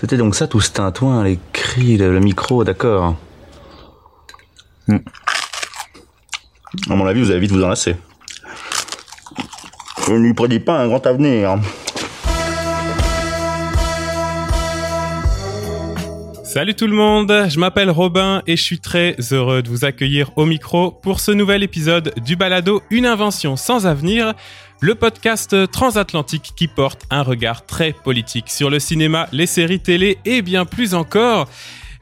C'était donc ça tout ce tintouin, les cris, le, le micro, d'accord. Hmm. À mon avis, vous allez vite vous enlacer. Je ne lui prédis pas un grand avenir. Salut tout le monde, je m'appelle Robin et je suis très heureux de vous accueillir au micro pour ce nouvel épisode du Balado Une invention sans avenir, le podcast transatlantique qui porte un regard très politique sur le cinéma, les séries télé et bien plus encore.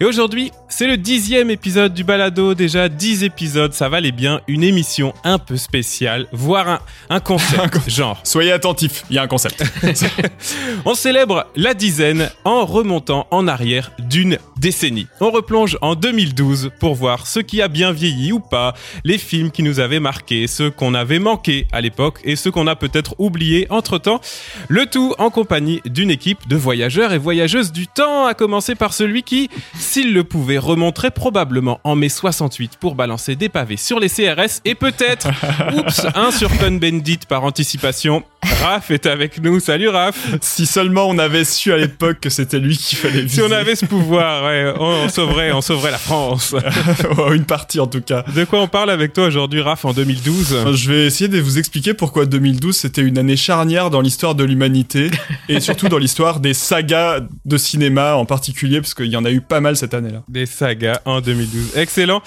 Et aujourd'hui, c'est le dixième épisode du balado, déjà dix épisodes, ça valait bien une émission un peu spéciale, voire un, un concept, genre. Soyez attentifs, il y a un concept. On célèbre la dizaine en remontant en arrière d'une décennie. On replonge en 2012 pour voir ce qui a bien vieilli ou pas, les films qui nous avaient marqués, ceux qu'on avait manqués à l'époque et ceux qu'on a peut-être oubliés entre-temps. Le tout en compagnie d'une équipe de voyageurs et voyageuses du temps, à commencer par celui qui, s'il le pouvait, remonterait probablement en mai 68 pour balancer des pavés sur les CRS et peut-être, oups, un sur Fun Bendit par anticipation. Raph est avec nous. Salut Raph. si seulement on avait su à l'époque que c'était lui qu'il fallait viser. Si on avait ce pouvoir, ouais, on, on sauverait, on sauverait la France. Une partie en tout cas. De quoi on parle avec toi aujourd'hui, Raph, en 2012 Je vais essayer de vous expliquer pourquoi 2012 c'était une année charnière dans l'histoire de l'humanité et surtout dans l'histoire des sagas de cinéma en particulier parce qu'il y en a eu pas mal cette année-là. Des sagas en 2012. Excellent.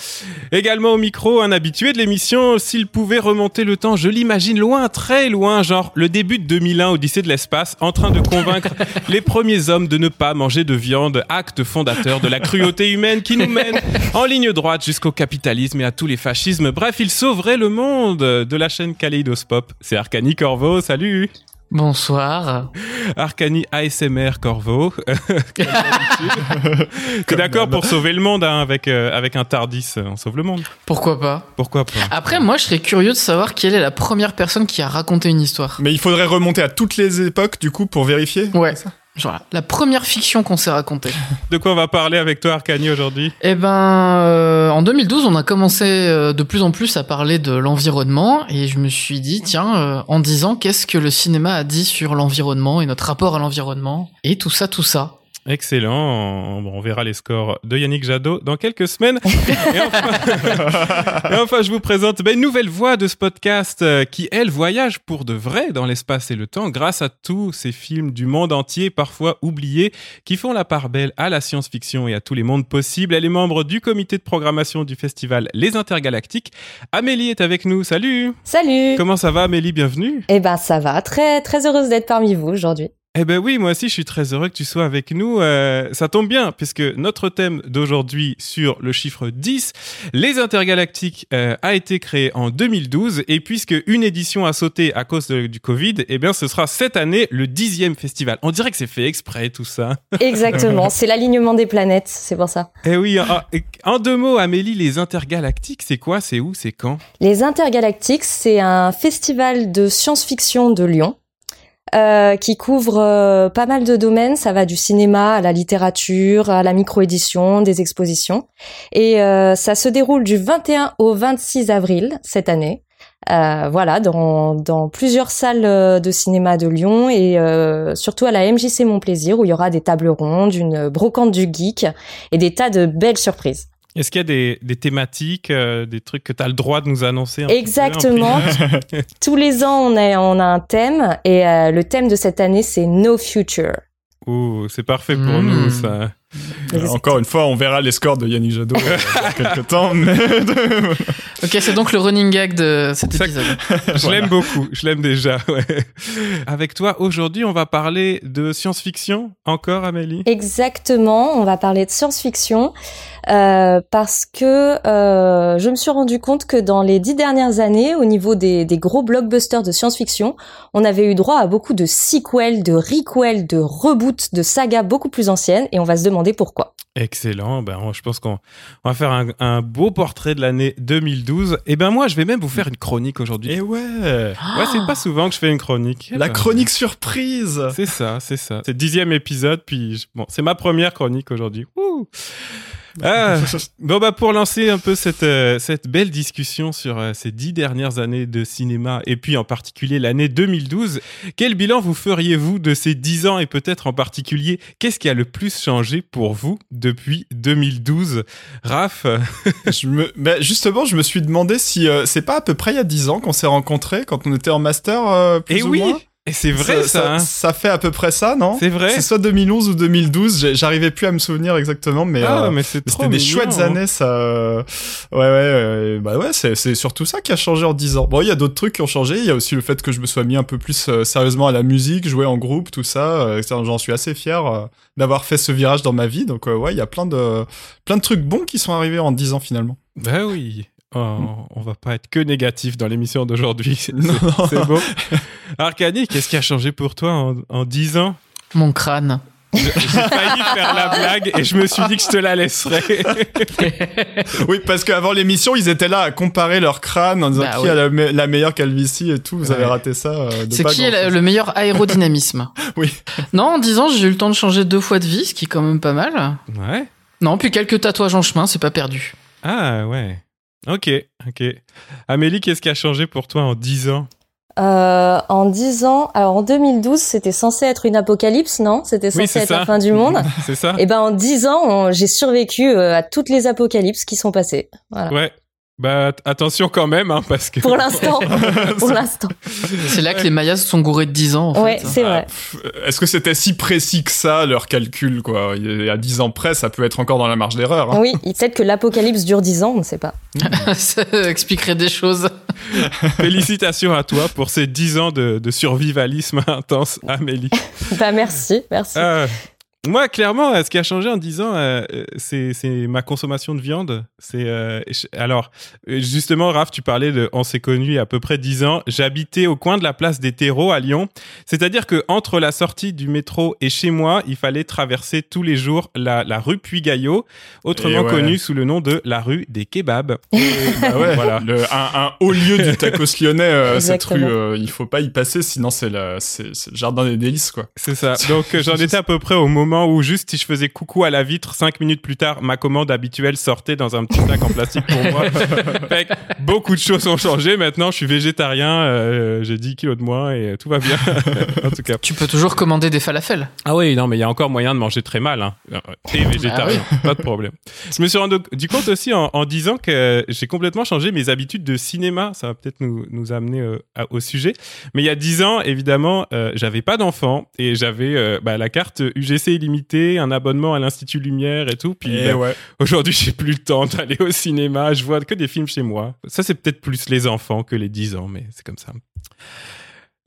Également au micro, un habitué de l'émission, s'il pouvait remonter le temps, je l'imagine loin, très loin, genre le début de 2001, Odyssée de l'espace, en train de convaincre les premiers hommes de ne pas manger de viande, acte fondateur de la cruauté humaine qui nous mène en ligne droite jusqu'au capitalisme et à tous les fascismes. Bref, il sauverait le monde de la chaîne Kaleidoscope. C'est Arcani Corvo, salut Bonsoir. Arcani ASMR Corvo. T'es d'accord pour sauver le monde hein, avec, euh, avec un Tardis On sauve le monde. Pourquoi pas Pourquoi pas Après, moi, je serais curieux de savoir quelle est la première personne qui a raconté une histoire. Mais il faudrait remonter à toutes les époques du coup pour vérifier. Ouais. Genre la première fiction qu'on s'est racontée. De quoi on va parler avec toi, Arcani, aujourd'hui? Eh ben, euh, en 2012, on a commencé euh, de plus en plus à parler de l'environnement et je me suis dit, tiens, euh, en 10 ans, qu'est-ce que le cinéma a dit sur l'environnement et notre rapport à l'environnement? Et tout ça, tout ça. Excellent. On, on verra les scores de Yannick Jadot dans quelques semaines. et, enfin, et enfin, je vous présente une nouvelle voix de ce podcast euh, qui, elle, voyage pour de vrai dans l'espace et le temps grâce à tous ces films du monde entier, parfois oubliés, qui font la part belle à la science-fiction et à tous les mondes possibles. Elle est membre du comité de programmation du festival Les Intergalactiques. Amélie est avec nous. Salut Salut Comment ça va, Amélie? Bienvenue Eh ben, ça va. Très, très heureuse d'être parmi vous aujourd'hui. Eh ben oui, moi aussi, je suis très heureux que tu sois avec nous. Euh, ça tombe bien, puisque notre thème d'aujourd'hui sur le chiffre 10, les intergalactiques, euh, a été créé en 2012. Et puisque une édition a sauté à cause de- du Covid, eh bien, ce sera cette année le dixième festival. On dirait que c'est fait exprès, tout ça. Exactement. c'est l'alignement des planètes. C'est pour ça. Eh oui, en, en deux mots, Amélie, les intergalactiques, c'est quoi C'est où C'est quand? Les Intergalactiques, c'est un festival de science-fiction de Lyon. Euh, qui couvre euh, pas mal de domaines, ça va du cinéma à la littérature, à la micro-édition, des expositions. Et euh, ça se déroule du 21 au 26 avril cette année. Euh, voilà, dans, dans plusieurs salles euh, de cinéma de Lyon et surtout à la MJC Mon Plaisir où il y aura des tables rondes, une brocante du geek et des tas de belles surprises. Est-ce qu'il y a des, des thématiques, euh, des trucs que tu as le droit de nous annoncer un peu, Exactement. Tous les ans, on a, on a un thème et euh, le thème de cette année, c'est No Future. Ouh, c'est parfait pour Mmh. nous, ça. Euh, encore une fois, on verra les scores de Yannick Jadot dans quelques temps. Mais... Ok, c'est donc le running gag de cet Ça- épisode. Je l'aime beaucoup, je l'aime déjà. Ouais. Avec toi, aujourd'hui, on va parler de science-fiction. Encore, Amélie? Exactement, on va parler de science-fiction euh, parce que euh, je me suis rendu compte que dans les dix dernières années, au niveau des, des gros blockbusters de science-fiction, on avait eu droit à beaucoup de sequels, de requels, de reboots, de sagas beaucoup plus anciennes et on va se demander pourquoi. Excellent. Ben, je pense qu'on on va faire un, un beau portrait de l'année 2012. Et ben moi, je vais même vous faire une chronique aujourd'hui. Et ouais, Ouais, c'est pas souvent que je fais une chronique. la Ben, chronique surprise. C'est ça, c'est ça. C'est le dixième épisode, puis bon, c'est ma première chronique aujourd'hui. Ouh. Ah, bon bah pour lancer un peu cette euh, cette belle discussion sur euh, ces dix dernières années de cinéma et puis en particulier l'année 2012, quel bilan vous feriez-vous de ces dix ans et peut-être en particulier qu'est-ce qui a le plus changé pour vous depuis 2012 Raph je me, bah, justement, je me suis demandé si euh, c'est pas à peu près il y a dix ans qu'on s'est rencontrés quand on était en master. plus Et ou oui, moins? Et c'est vrai ça. hein. ça fait à peu près ça, non? C'est vrai. C'est soit 2011 ou 2012, j'ai- j'arrivais plus à me souvenir exactement, mais, Ah, euh, mais c'est mais trop c'était des chouettes hein. années, ça. euh, Ouais, ouais, euh, bah ouais, c'est surtout ça qui a changé en 10 ans. Bon, il y a d'autres trucs qui ont changé. Il y a aussi le fait que je me sois mis un peu plus euh, sérieusement à la musique, jouer en groupe, tout ça. euh, ça, J'en suis assez fier d'avoir fait ce virage dans ma vie. Donc ouais, il y a plein de plein de trucs bons qui sont arrivés en 10 ans finalement. Bah oui. Oh, on va pas être que négatif dans l'émission d'aujourd'hui. C'est Non. c'est beau. Arcanie, qu'est-ce qui a changé pour toi en, en 10 ans? Mon crâne. J'ai failli faire la blague et je me suis dit que je te la laisserais. oui, parce qu'avant l'émission, ils étaient là à comparer leur crâne en disant Bah qui a la, me- la meilleure calvitie et tout. Vous avez raté ça. euh, de C'est qui est grand-chose. le meilleur aérodynamisme? Oui. Non, en 10 ans, j'ai eu le temps de changer deux fois de vie, ce qui est quand même pas mal. Ouais. Non, puis quelques tatouages en chemin, c'est pas perdu. Ah ouais. Ok, ok. Amélie, qu'est-ce qui a changé pour toi en 10 ans Euh, en 10 ans, alors en 2012, c'était censé être une apocalypse, non? C'était censé être ça. la fin du monde. C'est ça Et ben en 10 ans, j'ai survécu euh, à toutes les apocalypses qui sont passées. Voilà. Ouais. Bah at- attention quand même, hein, parce que. Pour l'instant, pour l'instant. C'est là que les Mayas se sont gourés de 10 ans, en Ouais, fait. c'est vrai. Pff, Est-ce que c'était si précis que ça, leur calcul, quoi? Il y a 10 ans près, ça peut être encore dans la marge d'erreur. hein. Oui, peut-être que l'apocalypse dure 10 ans, on ne sait pas. Ça expliquerait des choses. Félicitations à toi pour ces 10 ans de, de survivalisme intense, Amélie. Bah merci, merci. Euh, moi, clairement, euh, ce qui a changé en 10 ans, euh, euh, c'est ma consommation de viande. C'est euh, alors justement, Raph, tu parlais de, on s'est connus il y a à peu près 10 ans. J'habitais au coin de la place des terreaux à Lyon. C'est-à-dire que entre la sortie du métro et chez moi, il fallait traverser tous les jours la, la rue Puy-Gaillot, autrement ouais. connue sous le nom de la rue des kebabs. Bah ouais, Voilà. le- un, un haut lieu du tacos lyonnais, euh, cette rue, euh, il faut pas y passer, sinon c'est le jardin des délices, quoi. C'est ça. Donc j'en étais à peu près au moment où juste si je faisais coucou à la vitre, cinq minutes plus tard, ma commande habituelle sortait dans un petit sac en plastique pour moi. Fait que beaucoup de choses ont changé. Maintenant, je suis végétarien, euh, j'ai 10 kilos de moins et tout va bien. en tout cas. Tu peux toujours commander des falafels. Ah oui, non, mais il y a encore moyen de manger très mal. Hein. Et végétarien, pas de problème. Je me suis rendu du compte aussi en, en disant que j'ai complètement changé mes habitudes de cinéma. Ça va peut-être nous, nous amener euh, à- au sujet. Mais il y a 10 ans, évidemment, euh, j'avais pas d'enfant et j'avais euh, bah, la carte UGC illimitée, un abonnement à l'Institut Lumière et tout. Puis bah, ouais. aujourd'hui, j'ai plus le temps d'aller au cinéma. Je vois que des films chez moi. Ça, c'est peut-être plus les enfants que les 10 ans, mais c'est comme ça.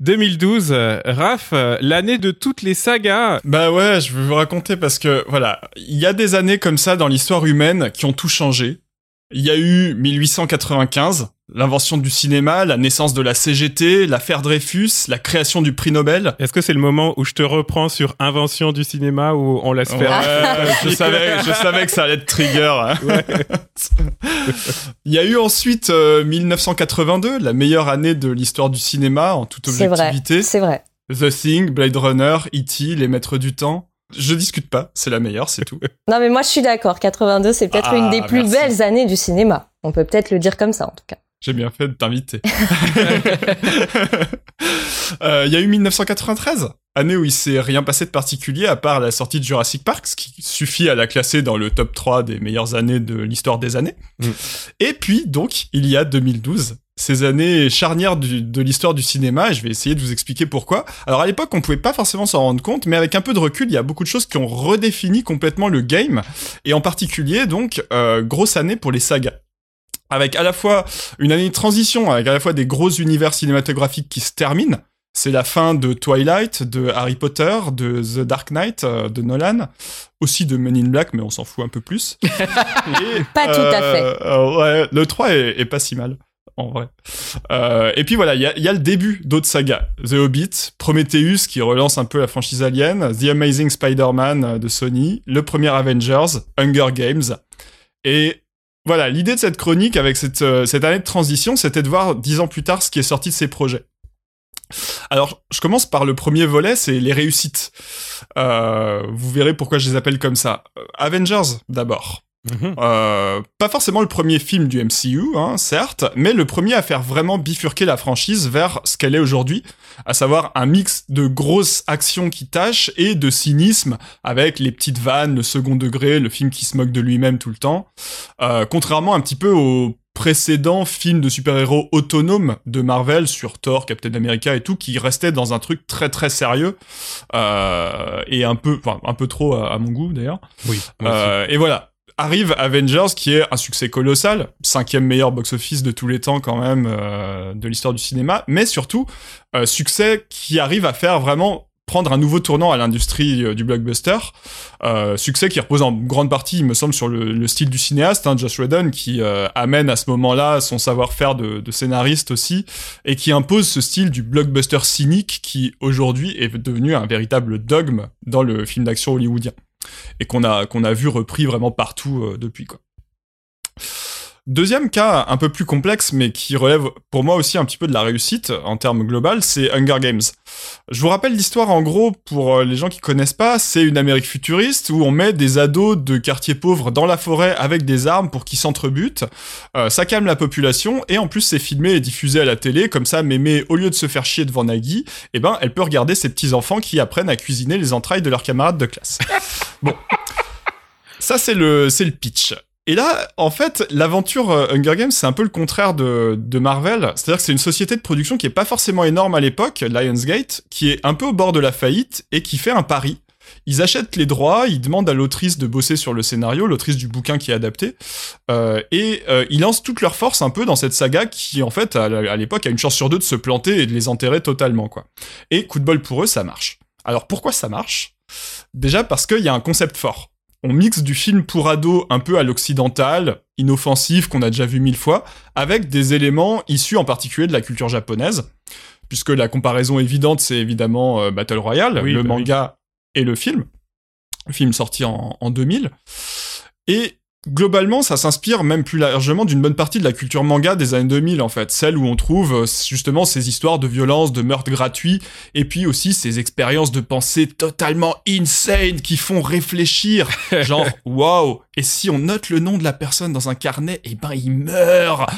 2012, euh, Raph, euh, l'année de toutes les sagas. Bah ouais, je vais vous raconter parce que voilà, il y a des années comme ça dans l'histoire humaine qui ont tout changé. Il y a eu 1895, l'invention du cinéma, la naissance de la CGT, l'affaire Dreyfus, la création du prix Nobel. Est-ce que c'est le moment où je te reprends sur invention du cinéma ou on laisse faire Ouais, je savais, je savais que ça allait être trigger. hein. Il y a eu ensuite euh, 1982, la meilleure année de l'histoire du cinéma en toute C'est vrai, objectivité. c'est vrai. The Thing, Blade Runner, E.T., Les Maîtres du Temps. Je discute pas, c'est la meilleure, c'est tout. Non mais moi je suis d'accord, 82 c'est peut-être Ah, une des plus merci. belles années du cinéma. On peut peut-être le dire comme ça en tout cas. J'ai bien fait de t'inviter. Euh, Il y a eu 1993, année où il s'est rien passé de particulier à part la sortie de Jurassic Park, ce qui suffit à la classer dans le top 3 des meilleures années de l'histoire des années. Mm. Et puis, donc, il y a 2012, ces années charnières du- de l'histoire du cinéma, et je vais essayer de vous expliquer pourquoi. Alors à l'époque, on pouvait pas forcément s'en rendre compte, mais avec un peu de recul, il y a beaucoup de choses qui ont redéfini complètement le game, et en particulier, donc, euh, grosse année pour les sagas avec à la fois une année de transition, avec à la fois des gros univers cinématographiques qui se terminent. C'est la fin de Twilight, de Harry Potter, de The Dark Knight, euh, de Nolan, aussi de Men in Black, mais on s'en fout un peu plus. Et, Pas tout à fait. euh, ouais, le 3 est, est pas si mal, en vrai. Euh, et puis voilà, il y a, le début d'autres sagas. The Hobbit, Prometheus, qui relance un peu la franchise Alien, The Amazing Spider-Man euh, de Sony, le premier Avengers, Hunger Games. Et voilà, l'idée de cette chronique avec cette, euh, cette année de transition, c'était de voir dix ans plus tard ce qui est sorti de ces projets. Alors, je commence par le premier volet, c'est les réussites. Vous verrez pourquoi je les appelle comme ça. Avengers, d'abord. Mhm. Euh, pas forcément le premier film du MCU, hein, certes, mais le premier à faire vraiment bifurquer la franchise vers ce qu'elle est aujourd'hui, à savoir un mix de grosses actions qui tâchent et de cynisme avec les petites vannes, le second degré, le film qui se moque de lui-même tout le temps. Euh, contrairement un petit peu au précédent film de super-héros autonome de Marvel sur Thor, Captain America et tout, qui restait dans un truc très très sérieux euh, et un peu, enfin un peu trop à, mon goût d'ailleurs. Oui. Euh, et voilà, arrive Avengers qui est un succès colossal, cinquième meilleur box-office de tous les temps quand même euh, de l'histoire du cinéma, mais surtout euh, succès qui arrive à faire vraiment prendre un nouveau tournant à l'industrie euh, du blockbuster. succès qui repose en grande partie, il me semble, sur le, style du cinéaste, hein, Josh Whedon, qui amène à ce moment-là son savoir-faire de, de, scénariste aussi, et qui impose ce style du blockbuster cynique qui aujourd'hui est devenu un véritable dogme dans le film d'action hollywoodien et qu'on a qu'on a vu repris vraiment partout euh, depuis quoi. Deuxième cas un peu plus complexe, mais qui relève pour moi aussi un petit peu de la réussite en termes global, c'est Hunger Games. Je vous rappelle l'histoire en gros pour euh, les gens qui connaissent pas, c'est une Amérique futuriste où on met des ados de quartiers pauvres dans la forêt avec des armes pour qu'ils s'entrebutent. Euh, ça calme la population et en plus c'est filmé et diffusé à la télé, comme ça Mémé, au lieu de se faire chier devant Nagui, eh ben elle peut regarder ses petits enfants qui apprennent à cuisiner les entrailles de leurs camarades de classe. bon. Ça, c'est le, c'est le pitch. Et là, en fait, l'aventure euh, Hunger Games, c'est un peu le contraire de, Marvel. C'est-à-dire que c'est une société de production qui est pas forcément énorme à l'époque, Lionsgate, qui est un peu au bord de la faillite et qui fait un pari. Ils achètent les droits, ils demandent à l'autrice de bosser sur le scénario, l'autrice du bouquin qui est adapté, euh, et euh, ils lancent toute leur force un peu dans cette saga qui, en fait, à l'époque, a une chance sur deux de se planter et de les enterrer totalement, quoi. Et coup de bol pour eux, ça marche. Alors pourquoi ça marche? Déjà parce qu'il y a un concept fort on mixe du film pour ado un peu à l'occidental, inoffensif, qu'on a déjà vu mille fois, avec des éléments issus en particulier de la culture japonaise, puisque la comparaison évidente, c'est évidemment euh, Battle Royale, le bah manga et le film, le film sorti en, en 2000. Et globalement, ça s'inspire même plus largement d'une bonne partie de la culture manga des années 2000, en fait. Celle où on trouve euh, justement ces histoires de violence, de meurtres gratuits, et puis aussi ces expériences de pensée totalement insane qui font réfléchir. Genre, waouh, et si on note le nom de la personne dans un carnet, eh ben il meurt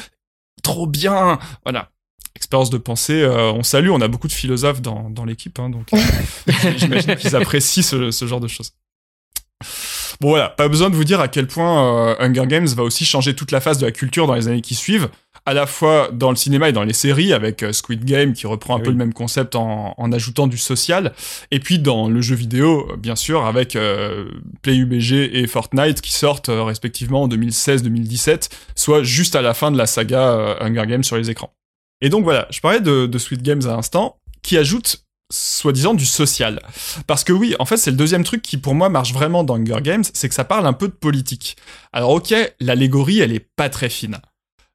Trop bien Voilà expérience de pensée. Euh, on salue, on a beaucoup de philosophes dans, dans l'équipe, hein, donc euh, j'imagine qu'ils apprécient ce, ce, genre de choses. Bon voilà, pas besoin de vous dire à quel point euh, Hunger Games va aussi changer toute la face de la culture dans les années qui suivent, à la fois dans le cinéma et dans les séries, avec euh, Squid Game qui reprend un peu le même concept en, en, ajoutant du social, et puis dans le jeu vidéo, euh, bien sûr, avec PlayUBG et Fortnite qui sortent respectivement en 2016-2017, soit juste à la fin de la saga Hunger Games sur les écrans. Et donc voilà, je parlais de, de Squid Games à l'instant, qui ajoute soi-disant du social. Parce que oui, en fait, c'est le deuxième truc qui pour moi marche vraiment dans Hunger Games, c'est que ça parle un peu de politique. Alors ok, l'allégorie, elle est pas très fine.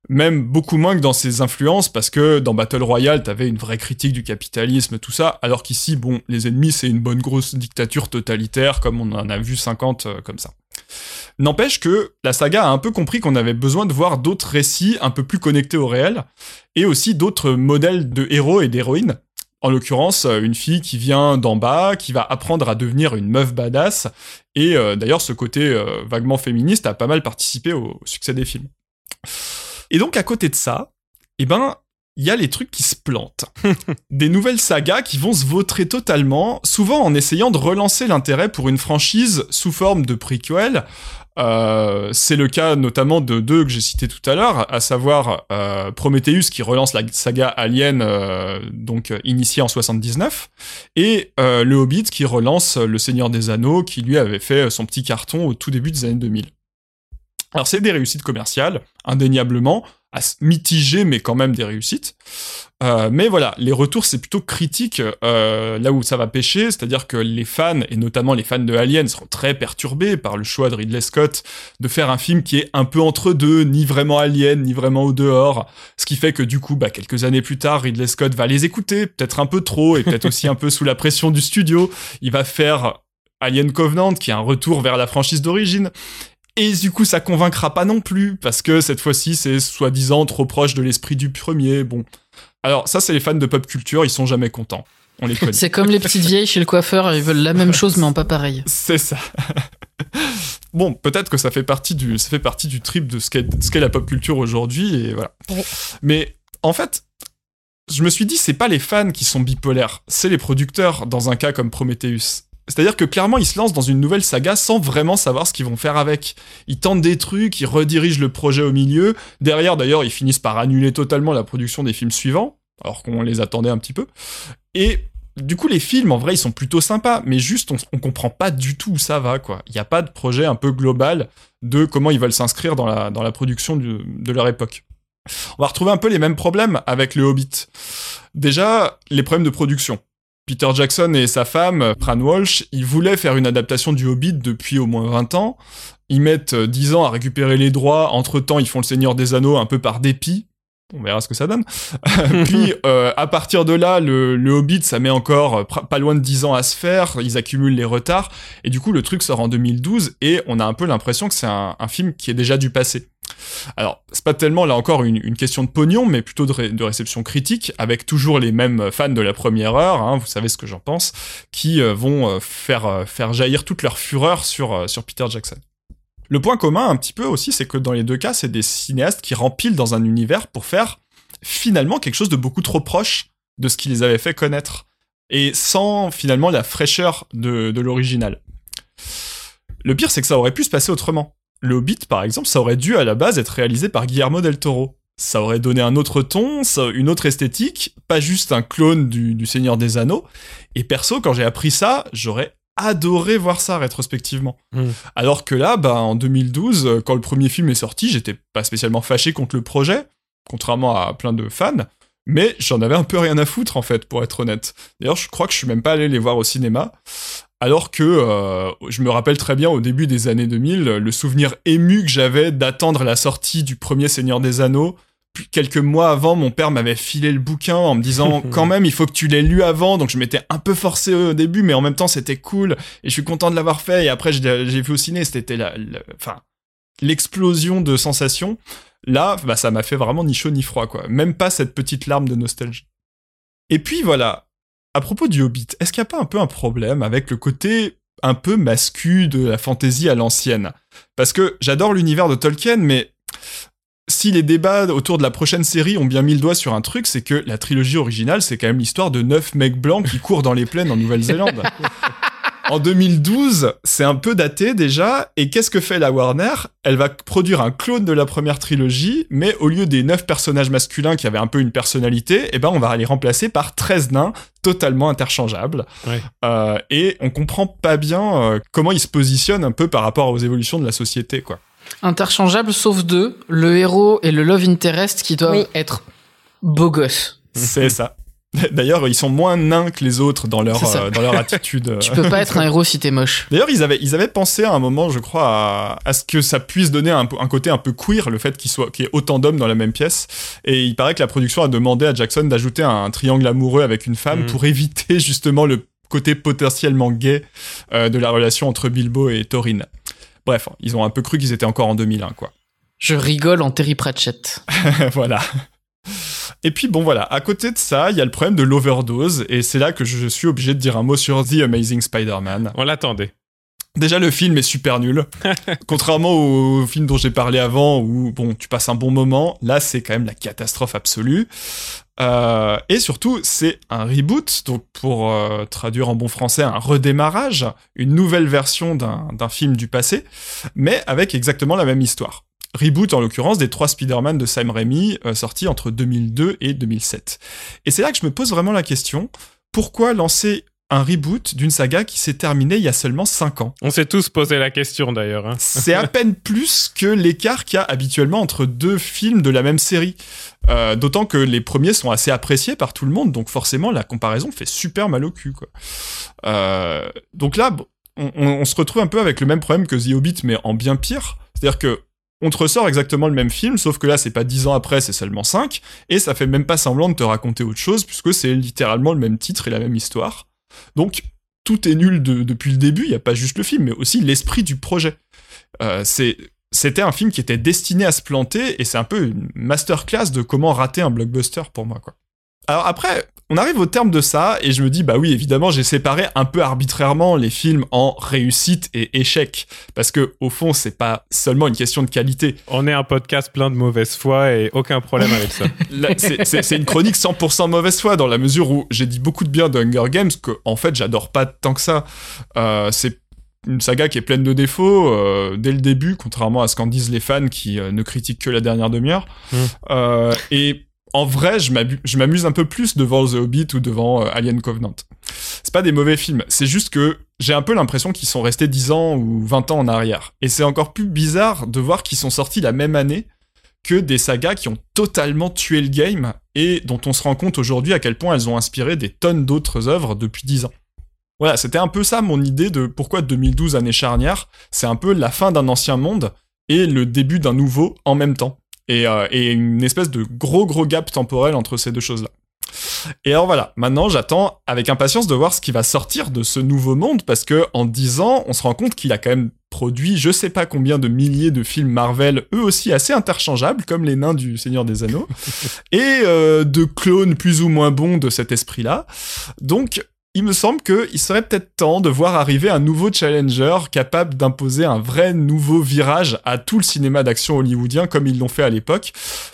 Même beaucoup moins que dans ses influences, parce que dans Battle Royale, t'avais une vraie critique du capitalisme, tout ça, alors qu'ici, bon, les ennemis, c'est une bonne grosse dictature totalitaire, comme on en a vu 50 euh, comme ça. N'empêche que la saga a un peu compris qu'on avait besoin de voir d'autres récits un peu plus connectés au réel, et aussi d'autres modèles de héros et d'héroïnes, en l'occurrence, euh, une fille qui vient d'en bas, qui va apprendre à devenir une meuf badass. Et euh, d'ailleurs, ce côté euh, vaguement féministe a pas mal participé au succès des films. Et donc, à côté de ça, eh ben, il y a les trucs qui se plantent. des nouvelles sagas qui vont se vautrer totalement, souvent en essayant de relancer l'intérêt pour une franchise sous forme de prequel, euh, c'est le cas notamment de deux que j'ai cités tout à l'heure, à savoir euh, Prometheus qui relance la saga Alien, euh, donc initiée en 79, et Le Hobbit qui relance Le Seigneur des Anneaux, qui lui avait fait son petit carton au tout début des années 2000. Alors c'est des réussites commerciales, indéniablement, mitigées mais quand même des réussites. Euh, mais voilà, les retours c'est plutôt critique euh, là où ça va pêcher, c'est-à-dire que les fans, et notamment les fans de Alien, seront très perturbés par le choix de Ridley Scott de faire un film qui est un peu entre deux, ni vraiment Alien, ni vraiment au dehors, ce qui fait que du coup, bah, quelques années plus tard, Ridley Scott va les écouter, peut-être un peu trop, et peut-être aussi un peu sous la pression du studio, il va faire Alien Covenant, qui est un retour vers la franchise d'origine, et du coup, ça convaincra pas non plus, parce que cette fois-ci, c'est soi-disant trop proche de l'esprit du premier. Bon, alors ça, c'est les fans de pop culture, ils sont jamais contents. On les connaît. C'est comme les petites vieilles chez le coiffeur, ils veulent la même chose mais en pas pareil. C'est ça. bon, peut-être que ça fait partie du, ça fait partie du trip de ce qu'est, ce qu'est la pop culture aujourd'hui, et voilà. Mais en fait, je me suis dit, c'est pas les fans qui sont bipolaires, c'est les producteurs dans un cas comme Prometheus. C'est-à-dire que clairement, ils se lancent dans une nouvelle saga sans vraiment savoir ce qu'ils vont faire avec. Ils tentent des trucs, ils redirigent le projet au milieu. Derrière, d'ailleurs, ils finissent par annuler totalement la production des films suivants, alors qu'on les attendait un petit peu. Et du coup, les films, en vrai, ils sont plutôt sympas, mais juste, on, comprend pas du tout où ça va, quoi. Il n'y a pas de projet un peu global de comment ils veulent s'inscrire dans la, production du- de leur époque. On va retrouver un peu les mêmes problèmes avec le Hobbit. Déjà, les problèmes de production. Peter Jackson et sa femme, Fran Walsh, ils voulaient faire une adaptation du Hobbit depuis au moins 20 ans. Ils mettent euh, 10 ans à récupérer les droits. Entre-temps, ils font le Seigneur des Anneaux un peu par dépit. On verra ce que ça donne. Puis, euh, à partir de là, le, le Hobbit, ça met encore euh, pas loin de 10 ans à se faire. Ils accumulent les retards. Et du coup, le truc sort en 2012 et on a un peu l'impression que c'est un, un film qui est déjà du passé. Alors, c'est pas tellement là encore une, question de pognon, mais plutôt de, ré- de réception critique, avec toujours les mêmes fans de la première heure, hein, vous savez ce que j'en pense, qui euh, vont euh, faire, euh, faire jaillir toute leur fureur sur, sur Peter Jackson. Le point commun un petit peu aussi, c'est que dans les deux cas, c'est des cinéastes qui rempilent dans un univers pour faire finalement quelque chose de beaucoup trop proche de ce qui les avait fait connaître, et sans finalement la fraîcheur de l'original. Le pire, c'est que ça aurait pu se passer autrement. Le Hobbit, par exemple, ça aurait dû à la base être réalisé par Guillermo del Toro. Ça aurait donné un autre ton, une autre esthétique, pas juste un clone du, du Seigneur des Anneaux. Et perso, quand j'ai appris ça, j'aurais adoré voir ça rétrospectivement. Mm. Alors que là, bah, en 2012, euh, quand le premier film est sorti, j'étais pas spécialement fâché contre le projet, contrairement à plein de fans, mais j'en avais un peu rien à foutre en fait, pour être honnête. D'ailleurs, je crois que je suis même pas allé les voir au cinéma. Alors que euh, je me rappelle très bien au début des années 2000, le souvenir ému que j'avais d'attendre la sortie du premier Seigneur des Anneaux. Puis quelques mois avant, mon père m'avait filé le bouquin en me disant quand même il faut que tu l'aies lu avant. Donc je m'étais un peu forcé au début, mais en même temps c'était cool et je suis content de l'avoir fait. Et après j'ai vu au ciné, c'était la, la- enfin l'explosion de sensations. Là, bah, ça m'a fait vraiment ni chaud ni froid quoi. Même pas cette petite larme de nostalgie. Et puis voilà, à propos du Hobbit, est-ce qu'il n'y a pas un peu un problème avec le côté un peu mascu de la fantaisie à l'ancienne? Parce que j'adore l'univers de Tolkien, mais si les débats autour de la prochaine série ont bien mis le doigt sur un truc, c'est que la trilogie originale, c'est quand même l'histoire de neuf mecs blancs qui courent dans les plaines en Nouvelle-Zélande. En 2012, c'est un peu daté déjà, et qu'est-ce que fait la Warner? Elle va produire un clone de la première trilogie, mais au lieu des neuf personnages masculins qui avaient un peu une personnalité, eh ben on va les remplacer par 13 nains totalement interchangeables. Ouais. Euh, et on comprend pas bien euh, comment ils se positionnent un peu par rapport aux évolutions de la société, quoi. Interchangeable sauf deux, le héros et le love interest qui doivent Oui. être beaux gosses. C'est ça. D'ailleurs, ils sont moins nains que les autres dans leur, euh, dans leur attitude. euh. Tu peux pas être un héros si t'es moche. D'ailleurs, ils avaient, ils avaient pensé à un moment, je crois, à, à ce que ça puisse donner un, un côté un peu queer, le fait qu'il soit, qu'il y ait autant d'hommes dans la même pièce. Et il paraît que la production a demandé à Jackson d'ajouter un, triangle amoureux avec une femme Mhm. pour éviter justement le côté potentiellement gay euh, de la relation entre Bilbo et Thorin. Bref, ils ont un peu cru qu'ils étaient encore en 2001, quoi. Je rigole en Terry Pratchett. voilà. Et puis bon voilà, à côté de ça, il y a le problème de l'overdose, et c'est là que je suis obligé de dire un mot sur The Amazing Spider-Man. On l'attendait. Déjà, le film est super nul. Contrairement au film dont j'ai parlé avant, où bon, tu passes un bon moment, là, c'est quand même la catastrophe absolue. Euh, et surtout, c'est un reboot, donc pour euh, traduire en bon français, un redémarrage, une nouvelle version d'un d'un film du passé, mais avec exactement la même histoire. Reboot en l'occurrence des trois Spider-Man de Sam Raimi, euh, sortis entre 2002 et 2007. Et c'est là que je me pose vraiment la question, pourquoi lancer un reboot d'une saga qui s'est terminée il y a seulement 5 ans? On s'est tous posé la question d'ailleurs. hein. c'est à peine plus que l'écart qu'il y a habituellement entre deux films de la même série. Euh, D'autant que les premiers sont assez appréciés par tout le monde, donc forcément la comparaison fait super mal au cul. Quoi. Euh, donc là, bon, on, on- on se retrouve un peu avec le même problème que The Hobbit, mais en bien pire. C'est-à-dire que on te ressort exactement le même film, sauf que là c'est pas dix ans après, c'est seulement 5, et ça fait même pas semblant de te raconter autre chose, puisque c'est littéralement le même titre et la même histoire. Donc tout est nul de- depuis le début, il n'y a pas juste le film, mais aussi l'esprit du projet. Euh, c'était un film qui était destiné à se planter et c'est un peu une masterclass de comment rater un blockbuster pour moi quoi. Alors après, on arrive au terme de ça et je me dis bah oui évidemment j'ai séparé un peu arbitrairement les films en réussite et échec parce que au fond c'est pas seulement une question de qualité. On est un podcast plein de mauvaise foi et aucun problème avec ça. C'est- une chronique 100% mauvaise foi dans la mesure où j'ai dit beaucoup de bien de Hunger Games que en fait j'adore pas tant que ça. Euh, c'est une saga qui est pleine de défauts euh, dès le début, contrairement à ce qu'en disent les fans qui euh, ne critiquent que la dernière demi-heure. Mm. Euh, et en vrai, je m'amuse un peu plus devant The Hobbit ou devant euh, Alien Covenant. C'est pas des mauvais films, c'est juste que j'ai un peu l'impression qu'ils sont restés 10 ans ou 20 ans en arrière. Et c'est encore plus bizarre de voir qu'ils sont sortis la même année que des sagas qui ont totalement tué le game et dont on se rend compte aujourd'hui à quel point elles ont inspiré des tonnes d'autres œuvres depuis 10 ans. Voilà, c'était un peu ça mon idée de pourquoi 2012 année charnière, c'est un peu la fin d'un ancien monde et le début d'un nouveau en même temps. Et, euh, et une espèce de gros gros gap temporel entre ces deux choses-là. Et alors voilà, maintenant j'attends avec impatience de voir ce qui va sortir de ce nouveau monde parce que en 10 ans, on se rend compte qu'il a quand même produit je sais pas combien de milliers de films Marvel, eux aussi assez interchangeables comme les nains du Seigneur des Anneaux et euh, de clones plus ou moins bons de cet esprit-là. Donc il me semble qu'il serait peut-être temps de voir arriver un nouveau challenger capable d'imposer un vrai nouveau virage à tout le cinéma d'action hollywoodien comme ils l'ont fait à l'époque.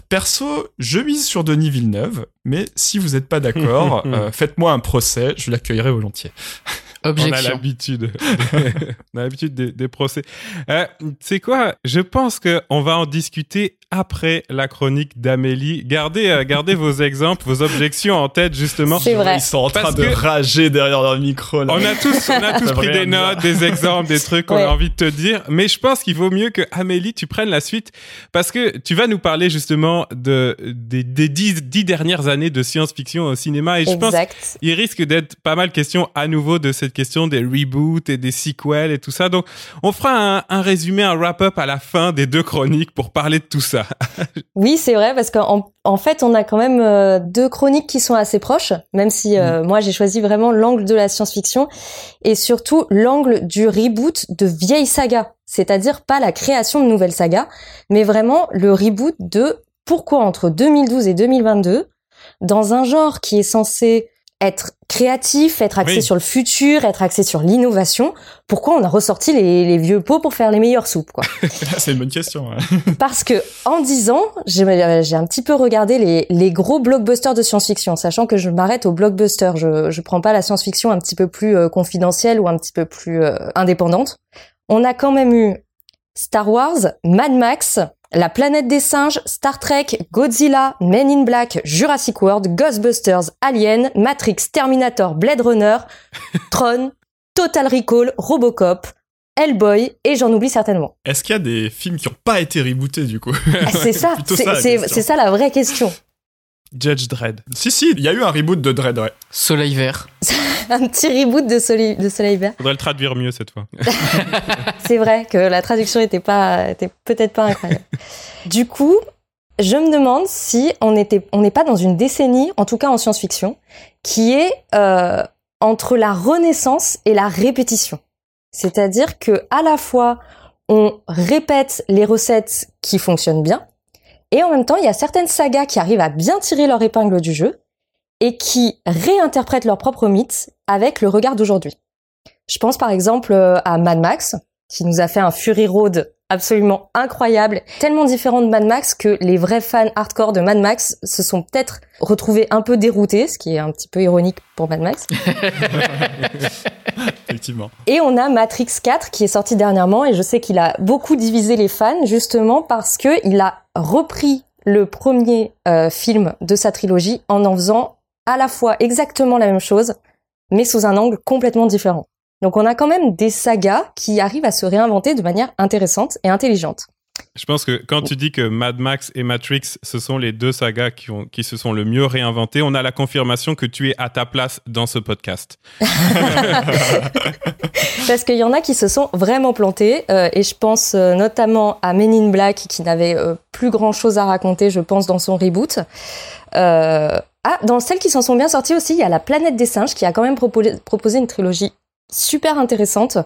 Perso, je mise sur Denis Villeneuve, mais si vous n'êtes pas d'accord, euh, faites-moi un procès, je l'accueillerai volontiers. On a l'habitude. on a l'habitude des, des procès. Euh, c'est quoi? Je pense que on va en discuter après la chronique d'Amélie. Gardez, euh, gardez vos exemples, vos objections en tête justement. C'est vrai. Ils sont en train Parce de rager derrière leur micro. Là. On a tous, on a tous pris des notes, des exemples, des trucs qu'on Ouais. a envie de te dire. Mais je pense qu'il vaut mieux que Amélie, tu prennes la suite parce que tu vas nous parler justement de des, des dix, dix dernières années de science-fiction au cinéma et je pense Exact. il risque d'être pas mal question à nouveau de cette question des reboots et des sequels et tout ça. Donc, on fera un, un résumé, un wrap-up à la fin des deux chroniques pour parler de tout ça. Oui, c'est vrai, parce qu'en en fait, on a quand même euh, deux chroniques qui sont assez proches, même si euh, moi j'ai choisi vraiment l'angle de la science-fiction et surtout l'angle du reboot de vieilles sagas. C'est-à-dire pas la création de nouvelles sagas, mais vraiment le reboot de pourquoi entre 2012 et 2022, dans un genre qui est censé être créatif, être axé Oui. sur le futur, être axé sur l'innovation, pourquoi on a ressorti les, les vieux pots pour faire les meilleures soupes, quoi? C'est une bonne question. ouais. Parce que en 10 ans, j'ai j'ai un petit peu regardé les, les gros blockbusters de science-fiction, sachant que je m'arrête aux blockbusters. Je je prends pas la science-fiction un petit peu plus euh, confidentielle ou un petit peu plus euh, indépendante. On a quand même eu Star Wars, Mad Max, La planète des singes, Star Trek, Godzilla, Men in Black, Jurassic World, Ghostbusters, Alien, Matrix, Terminator, Blade Runner, Tron, Total Recall, Robocop, Hellboy et j'en oublie certainement. Est-ce qu'il y a des films qui n'ont pas été rebootés du coup? Ah, c'est ça, c'est ça la vraie question. Judge Dredd. Si, si, il y a eu un reboot de Dread, ouais. Soleil vert. Un petit reboot de Soleil, de Soleil Vert. Faudrait le traduire mieux cette fois. C'est vrai que la traduction était pas, était peut-être pas incroyable. du coup, je me demande si on était, on n'est pas dans une décennie, en tout cas en science-fiction, qui est euh, entre la renaissance et la répétition. C'est-à-dire que à la fois on répète les recettes qui fonctionnent bien, et en même temps il y a certaines sagas qui arrivent à bien tirer leur épingle du jeu et qui réinterprètent leurs propres mythes avec le regard d'aujourd'hui. Je pense par exemple euh, à Mad Max, qui nous a fait un Fury Road absolument incroyable, tellement différent de Mad Max que les vrais fans hardcore de Mad Max se sont peut-être retrouvés un peu déroutés, ce qui est un petit peu ironique pour Mad Max. Effectivement. Et on a Matrix 4 qui est sorti dernièrement et je sais qu'il a beaucoup divisé les fans justement parce que il a repris le premier euh, film de sa trilogie en en faisant à la fois exactement la même chose mais sous un angle complètement différent. Donc on a quand même des sagas qui arrivent à se réinventer de manière intéressante et intelligente. Je pense que quand tu dis que Mad Max et Matrix, ce sont les deux sagas qui, ont, qui se sont le mieux réinventés, on a la confirmation que tu es à ta place dans ce podcast. Parce qu'il y en a qui se sont vraiment plantés, euh, et je pense euh, notamment à Men in Black qui n'avait euh, plus grand chose à raconter, je pense, dans son reboot. Ah, dans celles qui s'en sont bien sorties aussi, il y a La Planète des Singes qui a quand même proposé, proposé une trilogie super intéressante, euh,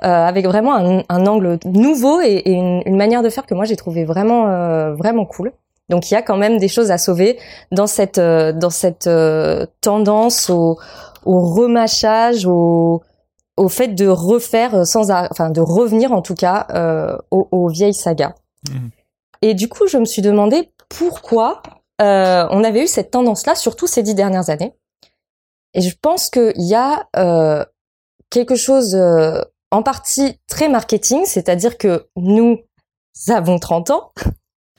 avec vraiment un, un angle nouveau et, et une, une manière de faire que moi j'ai trouvé vraiment, euh, vraiment cool. Donc il y a quand même des choses à sauver dans cette euh, dans cette euh, tendance au, au remâchage, au au fait de refaire sans enfin de revenir en tout cas euh, aux, aux, vieilles sagas. Mhm. Et du coup, je me suis demandé pourquoi euh, on avait eu cette tendance-là, surtout ces dix dernières années. Et je pense qu'il y a euh, quelque chose euh, en partie très marketing, c'est-à-dire que nous avons 30 ans,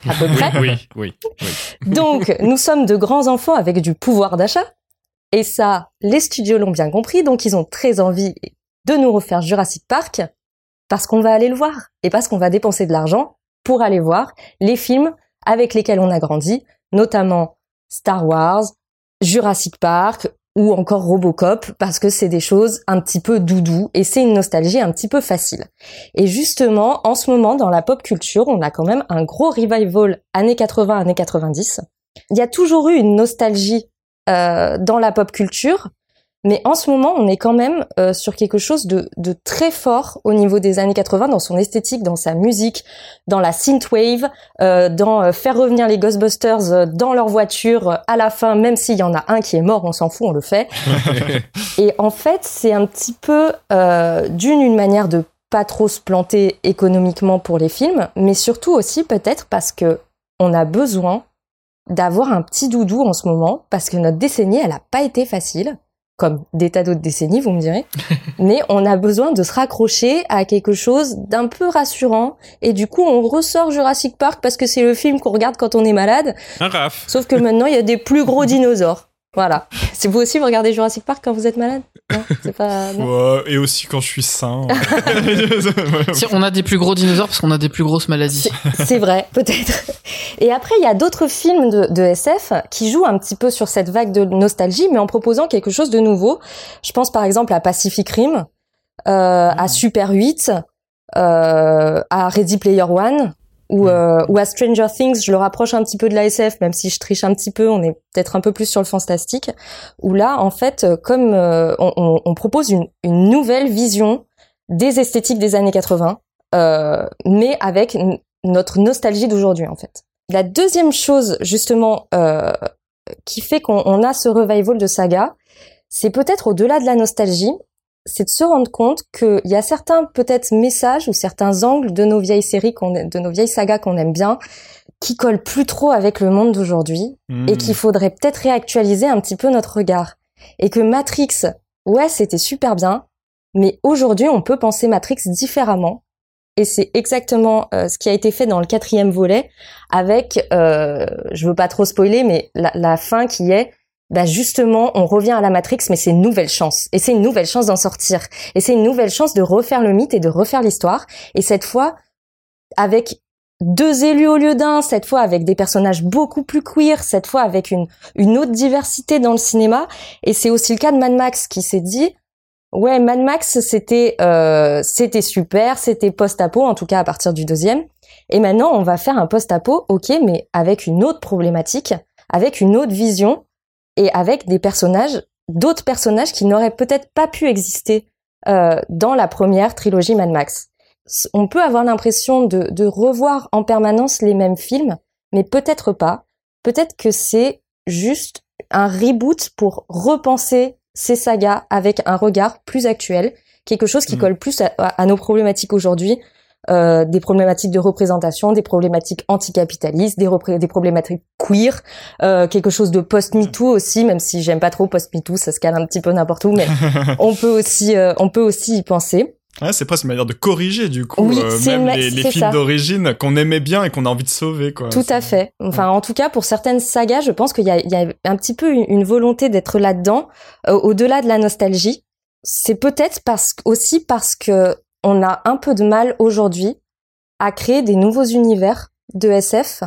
à peu près. Oui, oui, oui. Donc, nous sommes de grands enfants avec du pouvoir d'achat. Et ça, les studios l'ont bien compris, donc ils ont très envie de nous refaire Jurassic Park parce qu'on va aller le voir et parce qu'on va dépenser de l'argent pour aller voir les films avec lesquels on a grandi, notamment Star Wars, Jurassic Park ou encore Robocop parce que c'est des choses un petit peu doudou et c'est une nostalgie un petit peu facile. Et justement, en ce moment dans la pop culture, on a quand même un gros revival années 80 années 90. Il y a toujours eu une nostalgie euh, dans la pop culture, mais en ce moment, on est quand même euh, sur quelque chose de, de, très fort au niveau des années 80 dans son esthétique, dans sa musique, dans la synthwave, euh, dans euh, faire revenir les Ghostbusters euh, dans leur voiture euh, à la fin, même s'il y en a un qui est mort, on s'en fout, on le fait. Et en fait, c'est un petit peu d'une une manière de pas trop se planter économiquement pour les films, mais surtout aussi peut-être parce que on a besoin d'avoir un petit doudou en ce moment parce que notre décennie, elle a pas été facile comme des tas d'autres décennies, vous me direz. Mais on a besoin de se raccrocher à quelque chose d'un peu rassurant. Et du coup, on ressort Jurassic Park parce que c'est le film qu'on regarde quand on est malade. Un raf. Sauf que maintenant, il y a des plus gros dinosaures. Voilà. C'est vous aussi, vous regardez Jurassic Park quand vous êtes malade Non, c'est pas. non. Ouais, et aussi quand je suis sain. Si, on a des plus gros dinosaures parce qu'on a des plus grosses maladies. C'est vrai, peut-être. Et après, il y a d'autres films de, de SF qui jouent un petit peu sur cette vague de nostalgie, mais en proposant quelque chose de nouveau. Je pense par exemple à Pacific Rim, euh, à Super 8, euh, à Ready Player One, ou, euh, ou à Stranger Things. Je le rapproche un petit peu de la SF, même si je triche un petit peu. On est peut-être un peu plus sur le fantastique. Où là, en fait, euh, comme euh, on, on- propose une, une nouvelle vision des esthétiques des années 80, euh, mais avec notre nostalgie d'aujourd'hui, en fait. La deuxième chose, justement, euh, qui fait qu'on on a ce revival de saga, c'est peut-être au-delà de la nostalgie, c'est de se rendre compte qu'il y a certains peut-être messages ou certains angles de nos vieilles séries, qu'on, de nos vieilles sagas qu'on aime bien, qui collent plus trop avec le monde d'aujourd'hui Hmm. et qu'il faudrait peut-être réactualiser un petit peu notre regard. Et que Matrix, ouais, c'était super bien, mais aujourd'hui, on peut penser Matrix différemment. Et c'est exactement euh, ce qui a été fait dans le quatrième volet, avec, euh, je veux pas trop spoiler, mais la, la fin qui est, bah justement, on revient à la Matrix, mais c'est une nouvelle chance. Et c'est une nouvelle chance d'en sortir. Et c'est une nouvelle chance de refaire le mythe et de refaire l'histoire. Et cette fois, avec deux élus au lieu d'un, cette fois avec des personnages beaucoup plus queer, cette fois avec une, une autre diversité dans le cinéma. Et c'est aussi le cas de Mad Max qui s'est dit, ouais, Mad Max, c'était euh, c'était super, c'était post-apo, en tout cas à partir du deuxième. Et maintenant, on va faire un post-apo, ok, mais avec une autre problématique, avec une autre vision et avec des personnages, d'autres personnages qui n'auraient peut-être pas pu exister euh, dans la première trilogie Mad Max on peut avoir l'impression de, de revoir en permanence les mêmes films, mais peut-être pas. Peut-être que c'est juste un reboot pour repenser ces sagas avec un regard plus actuel, quelque chose qui Mm. colle plus à, à nos problématiques aujourd'hui, euh, des problématiques de représentation, des problématiques anticapitalistes, des, repré- des problématiques queer, euh, quelque chose de post-MeToo aussi, même si j'aime pas trop post-MeToo, ça se cale un petit peu n'importe où, mais on peut aussi, euh, on peut aussi y penser. Ouais, c'est presque une manière de corriger du coup Oui, euh, même ma- les, les films ça. d'origine qu'on aimait bien et qu'on a envie de sauver quoi. Tout à fait. Enfin, en tout cas, pour certaines sagas, je pense qu'il y a, il y a un petit peu une, une volonté d'être là-dedans, euh, au-delà de la nostalgie. C'est peut-être parce aussi parce que on a un peu de mal aujourd'hui à créer des nouveaux univers de SF,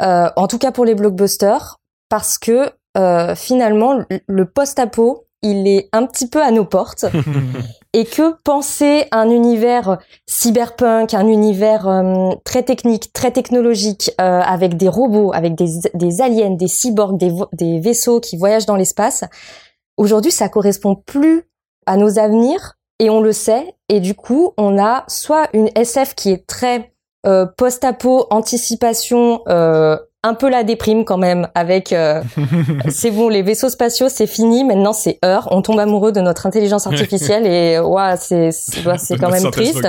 euh, en tout cas pour les blockbusters, parce que euh, finalement le- post-apo, il est un petit peu à nos portes. Et que penser un univers cyberpunk, un univers euh, très technique, très technologique, avec des robots, avec des, des aliens, des cyborgs, des, des vaisseaux qui voyagent dans l'espace, aujourd'hui ça correspond plus à nos avenirs et on le sait. Et du coup, on a soit une SF qui est très euh, post-apo, anticipation, euh, un peu la déprime quand même avec euh, c'est bon les vaisseaux spatiaux c'est fini. Maintenant c'est heure. On tombe amoureux de notre intelligence artificielle et ouais c'est c'est quand même triste.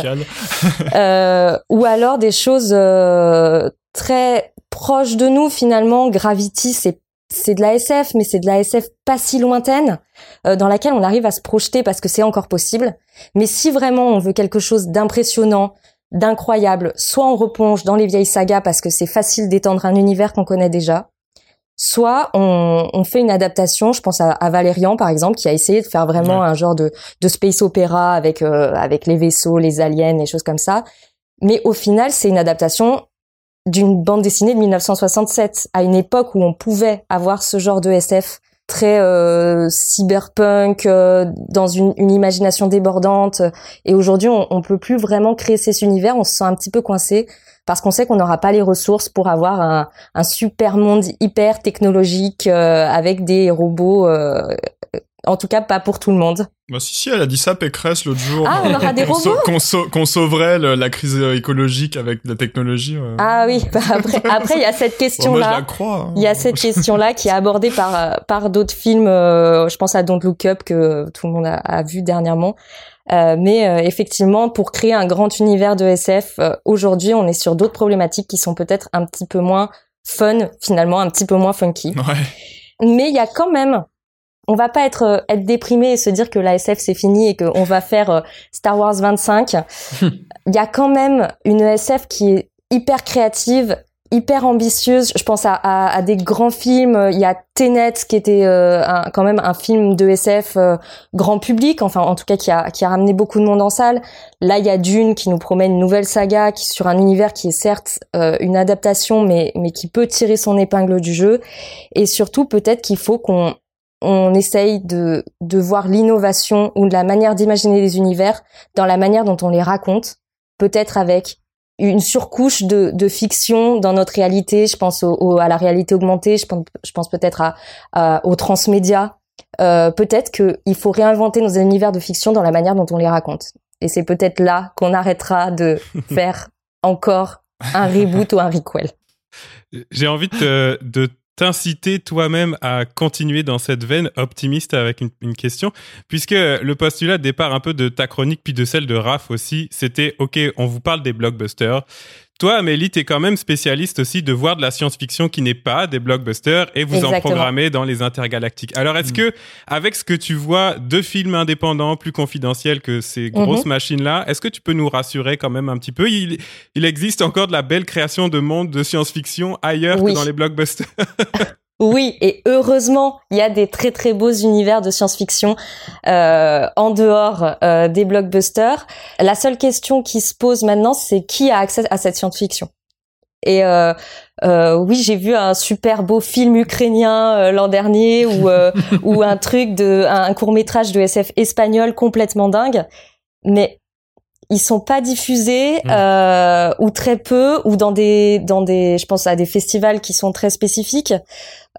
euh, ou alors des choses euh, très proches de nous finalement. Gravity c'est c'est de la SF mais c'est de la SF pas si lointaine euh, dans laquelle on arrive à se projeter parce que c'est encore possible mais si vraiment on veut quelque chose d'impressionnant d'incroyable, soit on replonge dans les vieilles sagas parce que c'est facile d'étendre un univers qu'on connaît déjà, soit on, fait une adaptation. Je pense à, Valérian par exemple, qui a essayé de faire vraiment un genre de, space opéra avec euh, avec les vaisseaux, les aliens, et choses comme ça. Mais au final, c'est une adaptation d'une bande dessinée de 1967, à une époque où on pouvait avoir ce genre de SF très euh, cyberpunk, euh, dans une, une, imagination débordante. Et aujourd'hui, on, on peut plus vraiment créer ces univers. On se sent un petit peu coincé parce qu'on sait qu'on n'aura pas les ressources pour avoir un, un super monde hyper technologique euh, avec des robots en tout cas, pas pour tout le monde. Bah si, si, elle a dit ça, Pécresse, l'autre jour. Ah, on aura des robots Qu'on sauverait la crise écologique avec la technologie. Ah oui, bah après, après, il y a cette question-là. moi, je la crois. Hein. Il y a cette question-là qui est abordée par, par d'autres films. Euh, je pense à Don't Look Up, que tout le monde a, a vu dernièrement. Euh, mais euh, effectivement, pour créer un grand univers de SF, euh, aujourd'hui, on est sur d'autres problématiques qui sont peut-être un petit peu moins fun, finalement, un petit peu moins funky. Ouais. Mais il y a quand même on va pas être euh, être déprimé et se dire que la SF c'est fini et qu'on va faire euh, Star Wars 25. Il y a quand même une SF qui est hyper créative, hyper ambitieuse. Je pense à, à, des grands films. Il y a Tenet qui était euh, quand même un film de SF grand public, enfin en tout cas qui a, qui a ramené beaucoup de monde en salle. Là, il y a Dune qui nous promet une nouvelle saga qui sur un univers qui est certes une adaptation, mais mais qui peut tirer son épingle du jeu. Et surtout, peut-être qu'il faut qu'on on essaye de, de voir l'innovation ou de la manière d'imaginer les univers dans la manière dont on les raconte, peut-être avec une surcouche de, de fiction dans notre réalité. Je pense au, à la réalité augmentée, je pense, je pense peut-être à, à, au transmédia. Euh, peut-être qu'il faut réinventer nos univers de fiction dans la manière dont on les raconte. Et c'est peut-être là qu'on arrêtera de faire encore un reboot ou un requel. J'ai envie de, de t'inciter toi-même à continuer dans cette veine optimiste avec une, question, puisque le postulat départ un peu de ta chronique puis de celle de Raph aussi, c'était ok, on vous parle des blockbusters, toi, Amélie, t'es quand même spécialiste aussi de voir de la science-fiction qui n'est pas des blockbusters et vous en programmez dans les intergalactiques. Alors, est-ce mm. que, avec ce que tu vois de films indépendants plus confidentiels que ces grosses mm-hmm. machines-là, est-ce que tu peux nous rassurer quand même un petit peu? Il, il existe encore de la belle création de monde de science-fiction ailleurs que dans les blockbusters Oui, et heureusement, il y a des très très beaux univers de science-fiction euh, en dehors euh, des blockbusters. La seule question qui se pose maintenant, c'est qui a accès à cette science-fiction? Et euh, euh oui, j'ai vu un super beau film ukrainien euh, l'an dernier ou ou un truc de un court métrage de SF espagnol complètement dingue, mais ils sont pas diffusés mmh. euh, ou très peu ou dans des dans des je pense à des festivals qui sont très spécifiques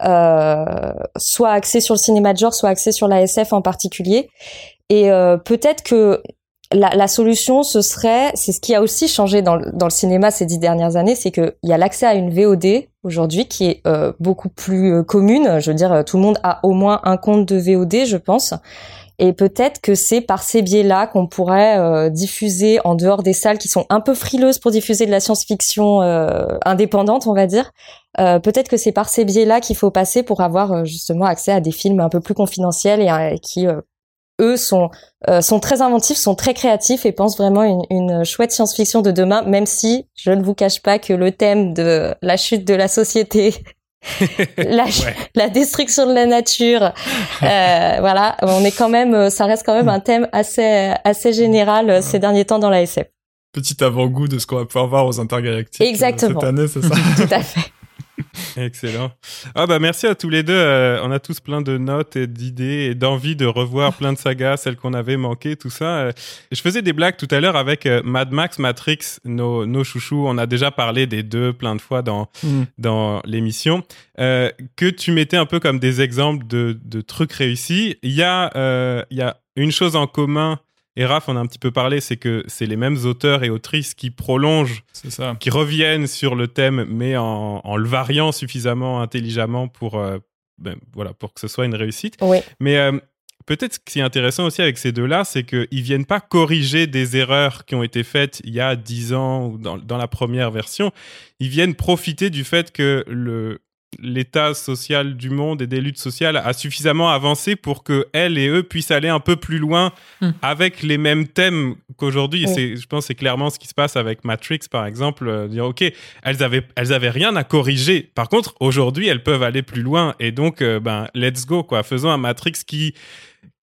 euh, soit axés sur le cinéma de genre soit axés sur la SF en particulier. Et euh, peut-être que la, la, solution ce serait c'est ce qui a aussi changé dans, dans le cinéma ces dix dernières années c'est que il y a l'accès à une VOD aujourd'hui qui est euh, beaucoup plus euh, commune. Je veux dire tout le monde a au moins un compte de VOD je pense et peut-être que c'est par ces biais-là qu'on pourrait euh, diffuser en dehors des salles qui sont un peu frileuses pour diffuser de la science-fiction euh, indépendante, on va dire. Euh, peut-être que c'est par ces biais-là qu'il faut passer pour avoir justement accès à des films un peu plus confidentiels et qui eux sont sont très inventifs, sont très créatifs et pensent vraiment une, une chouette science-fiction de demain, même si je ne vous cache pas que le thème de la chute de la société la, la, destruction de la nature. Euh, voilà, on est quand même, ça reste quand même un thème assez assez général euh, ces derniers temps dans la SF. Petit avant-goût de ce qu'on va pouvoir voir aux intergalactiques euh, Exactement. cette année, c'est ça? Tout à fait. Excellent. Ah bah merci à tous les deux. Euh, on a tous plein de notes et d'idées et d'envie de revoir plein de sagas, celles qu'on avait manquées, tout ça. Euh, je faisais des blagues tout à l'heure avec euh, Mad Max, Matrix, nos, nos chouchous. On a déjà parlé des deux plein de fois dans mm. dans l'émission. que tu mettais un peu comme des exemples de, de trucs réussis. Il y a il y a une chose en commun et Raph en a un petit peu parlé, c'est que c'est les mêmes auteurs et autrices qui prolongent, C'est ça. qui reviennent sur le thème, mais en, en le variant suffisamment intelligemment pour, euh, ben, voilà, pour que ce soit une réussite. Oui. Mais euh, peut-être ce qui est intéressant aussi avec ces deux-là, c'est qu'ils viennent pas corriger des erreurs qui ont été faites il y a dix ans ou dans, dans la première version. Ils viennent profiter du fait que le l'état social du monde et des luttes sociales a suffisamment avancé pour que elles et eux puissent aller un peu plus loin Hmm. avec les mêmes thèmes qu'aujourd'hui. C'est, je pense que c'est clairement ce qui se passe avec Matrix, par exemple. euh, dire, OK, elles avaient, elles avaient rien à corriger. Par contre, aujourd'hui, elles peuvent aller plus loin. Et donc, euh, ben, let's go, quoi. Faisons un Matrix qui,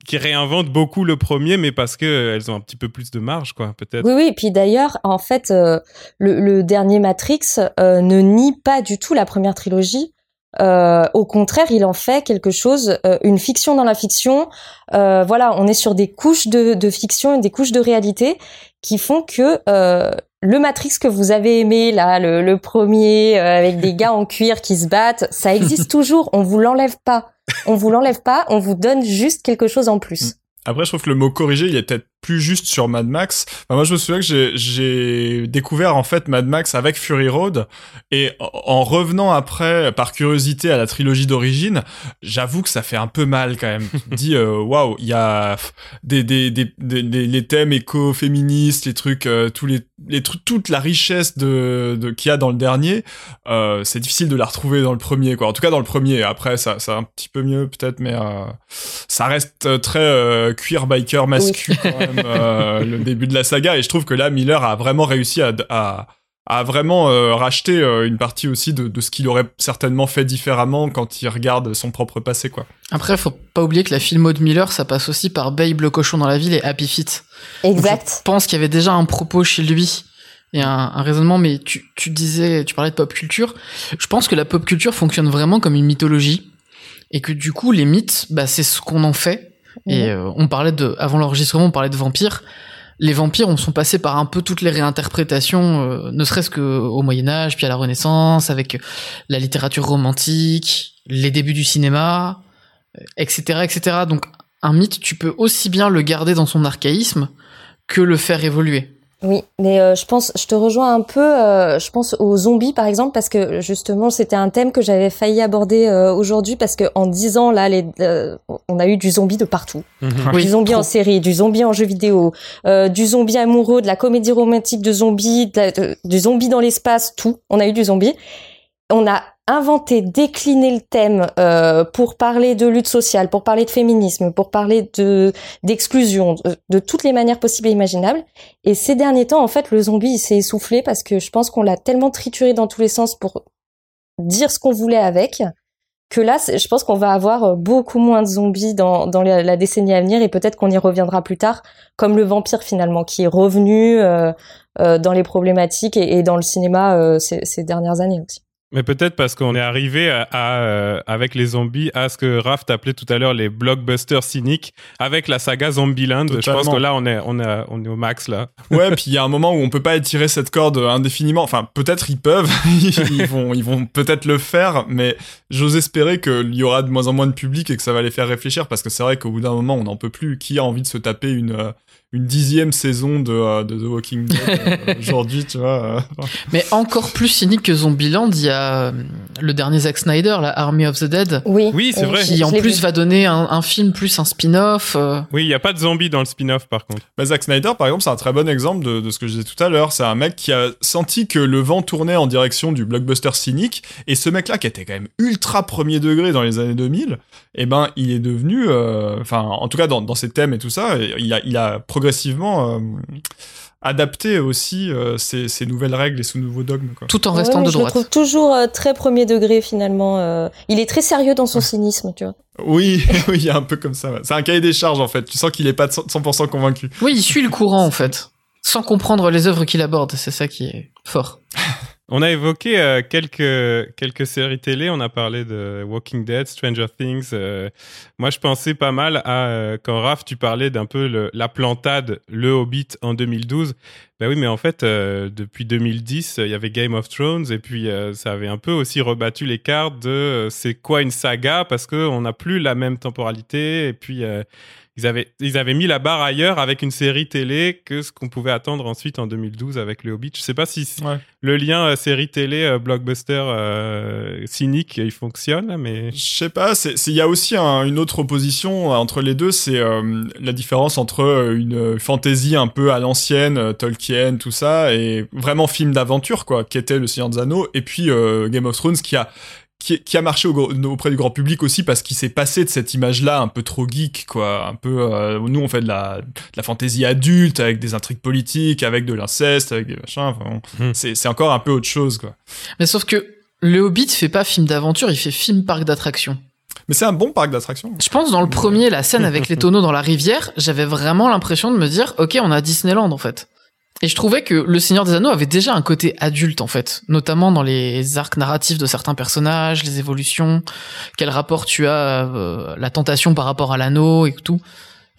qui réinvente beaucoup le premier, mais parce que euh, elles ont un petit peu plus de marge, quoi, peut-être. Oui, oui. Et puis d'ailleurs, en fait, euh, le, le dernier Matrix euh, ne nie pas du tout la première trilogie. Euh, au contraire, il en fait quelque chose, euh, une fiction dans la fiction. Euh, voilà, on est sur des couches de, de fiction et des couches de réalité qui font que euh, le Matrix que vous avez aimé, là, le, le premier euh, avec des gars en cuir qui se battent, ça existe toujours. On vous l'enlève pas. On vous l'enlève pas. On vous donne juste quelque chose en plus. Après, je trouve que le mot corriger, il est peut-être plus juste sur Mad Max. Enfin, moi, je me souviens que j'ai- découvert en fait Mad Max avec Fury Road, et en- en revenant après, par curiosité, à la trilogie d'origine, j'avoue que ça fait un peu mal quand même. Dis, euh, waouh, il y a des, des, des, des- des- les thèmes éco-féministes, les trucs, euh, tous les, les trucs, toute la richesse de, de qu'il y a dans le dernier. Euh, c'est difficile de la retrouver dans le premier, quoi. En tout cas, dans le premier. Après, ça, ça un petit peu mieux peut-être, mais euh, ça reste euh, très euh, queer biker mascu quand même euh, le début de la saga et je trouve que là Miller a vraiment réussi à à, à vraiment euh, racheter euh, une partie aussi de, de ce qu'il aurait certainement fait différemment quand il regarde son propre passé quoi. Après, faut pas oublier que la filmo de Miller, ça passe aussi par Babe le cochon dans la ville et Happy Feet. Donc, Exact. Je pense qu'il y avait déjà un propos chez lui et un, un raisonnement, mais tu, tu disais, tu parlais de pop culture. Je pense que la pop culture fonctionne vraiment comme une mythologie et que du coup, les mythes, bah, c'est ce qu'on en fait. Et euh, on parlait de, avant l'enregistrement, on parlait de vampires. Les vampires, on sont passés par un peu toutes les réinterprétations, euh, ne serait-ce que au Moyen Âge, puis à la Renaissance, avec la littérature romantique, les débuts du cinéma, euh, etc., etc. Donc, un mythe, tu peux aussi bien le garder dans son archaïsme que le faire évoluer. Oui, mais euh, je pense, je te rejoins un peu. euh, je pense aux zombies par exemple parce que justement c'était un thème que j'avais failli aborder euh, aujourd'hui parce que en dix ans là, les, euh, on a eu du zombie de partout, Mhm. Oui, du zombie trop. en série, du zombie en jeu vidéo, euh, du zombie amoureux, de la comédie romantique de zombies, de la- de- du zombie dans l'espace, tout. On a eu du zombie. On a inventé, décliné le thème euh, pour parler de lutte sociale, pour parler de féminisme, pour parler de d'exclusion, de, toutes les manières possibles et imaginables. Et ces derniers temps, en fait, le zombie s'est essoufflé parce que je pense qu'on l'a tellement trituré dans tous les sens pour dire ce qu'on voulait avec que là, je pense qu'on va avoir euh, beaucoup moins de zombies dans, dans la, décennie à venir et peut-être qu'on y reviendra plus tard, comme le vampire finalement, qui est revenu euh, euh, dans les problématiques et, et dans le cinéma euh, ces, ces dernières années aussi. Mais peut-être parce qu'on est arrivé à, à, euh, avec les zombies à ce que Raph t'appelait tout à l'heure les blockbusters cyniques avec la saga Zombieland. Je pense Totalement. que là on est on est on est au max là. Ouais, puis il y a un moment où on peut pas étirer cette corde indéfiniment. Enfin, peut-être ils peuvent, ils vont, ils vont peut-être le faire, mais j'ose espérer qu'il y aura de moins en moins de public et que ça va les faire réfléchir parce que c'est vrai qu'au bout d'un moment, on n'en peut plus. Qui a envie de se taper une euh, une dixième saison de, euh, de The Walking Dead euh, aujourd'hui, tu vois euh, Mais encore plus cynique que Zombieland, il y a le dernier Zack Snyder, la Army of the Dead, Oui, Oui, c'est vrai. qui en plus vu. va donner un, un film plus un spin-off. euh. Oui, il y a pas de zombies dans le spin-off par contre. Bah, Zack Snyder, par exemple, c'est un très bon exemple de, de ce que je disais tout à l'heure. C'est un mec qui a senti que le vent tournait en direction du blockbuster cynique, et ce mec-là, qui était quand même ultra premier degré dans les années 2000, eh ben, il est devenu, euh, enfin, en tout cas dans, dans ses thèmes et tout ça, il a, il a progressivement euh, adapté aussi euh, ces, ces nouvelles règles et ce nouveau dogme. Quoi. tout en Ouais, restant mais de je le droite. trouve toujours euh, très premier degré finalement. euh. Il est très sérieux dans son cynisme, tu vois. Oui, oui, il y a un peu comme ça. ouais. C'est un cahier des charges en fait. Tu sens qu'il est pas de 100% convaincu. Oui, il suit le courant en fait, sans comprendre les œuvres qu'il aborde. C'est ça qui est fort. On a évoqué euh, quelques quelques séries télé. On a parlé de Walking Dead, Stranger Things. euh, moi, je pensais pas mal à euh, quand Raph, tu parlais d'un peu le, la plantade, le Hobbit en 2012. Ben oui, mais en fait, euh, depuis 2010, il y avait Game of Thrones et puis euh, ça avait un peu aussi rebattu les cartes de euh, c'est quoi une saga parce que on n'a plus la même temporalité et puis euh, ils avaient, ils avaient mis la barre ailleurs avec une série télé que ce qu'on pouvait attendre ensuite en 2012 avec le Hobbit. Je sais pas si Ouais. le lien euh, série télé euh, blockbuster euh, cynique il fonctionne, mais Je sais pas, il y a aussi un- une autre opposition entre les deux, c'est euh, la différence entre une fantasy un peu à l'ancienne, Tolkien, tout ça, et vraiment film d'aventure quoi, qui était Le Seigneur des Anneaux, et puis euh, Game of Thrones qui a qui, qui a marché au auprès du grand public aussi parce qu'il s'est passé de cette image-là un peu trop geek quoi, un peu euh, nous on fait de la de la fantasy adulte avec des intrigues politiques, avec de l'inceste, avec des machins, enfin, bon, Hmm. c'est c'est encore un peu autre chose quoi. Mais sauf que le Hobbit fait pas film d'aventure, il fait film parc d'attractions. Mais c'est un bon parc d'attractions. Je pense dans le premier, la scène avec les tonneaux dans la rivière, j'avais vraiment l'impression de me dire, ok, on a Disneyland en fait. Et je trouvais que Le Seigneur des Anneaux avait déjà un côté adulte en fait, notamment dans les arcs narratifs de certains personnages, les évolutions, quel rapport tu as euh, la tentation par rapport à l'anneau et tout.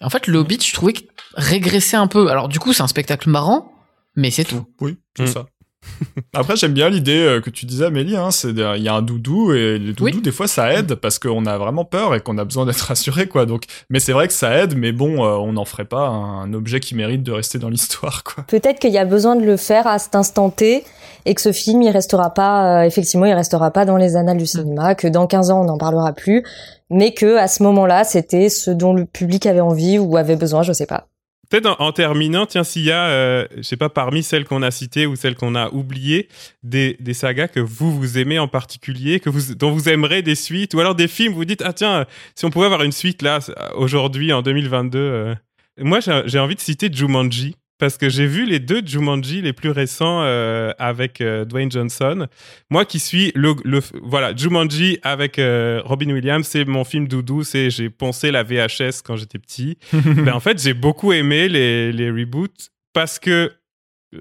Et en fait, le Hobbit, je trouvais que régressait un peu. Alors du coup, c'est un spectacle marrant, mais c'est tout. Oui, c'est Mm. ça. Après, j'aime bien l'idée euh, que tu disais, Amélie, hein, c'est il y a un doudou et le doudou, Oui. des fois, ça aide parce qu'on a vraiment peur et qu'on a besoin d'être rassuré, quoi. Donc, mais c'est vrai que ça aide, mais bon, euh, on n'en ferait pas un objet qui mérite de rester dans l'histoire, quoi. Peut-être qu'il y a besoin de le faire à cet instant T et que ce film, il restera pas, euh, effectivement, il restera pas dans les annales du cinéma, que dans 15 ans, on n'en parlera plus, mais que à ce moment-là, c'était ce dont le public avait envie ou avait besoin, je sais pas. Peut-être en, terminant, tiens, s'il y a, euh, je sais pas, parmi celles qu'on a citées ou celles qu'on a oubliées, des, des sagas que vous, vous aimez en particulier, que vous, dont vous aimerez des suites, ou alors des films, vous dites, ah tiens, si on pouvait avoir une suite là, aujourd'hui, en 2022. euh. Moi, j'ai envie de citer Jumanji, parce que j'ai vu les deux Jumanji les plus récents euh, avec euh, Dwayne Johnson. Moi qui suis le, le voilà Jumanji avec euh, Robin Williams, c'est mon film doudou, c'est j'ai poncé la VHS quand j'étais petit. ben, en fait, j'ai beaucoup aimé les, les reboots parce que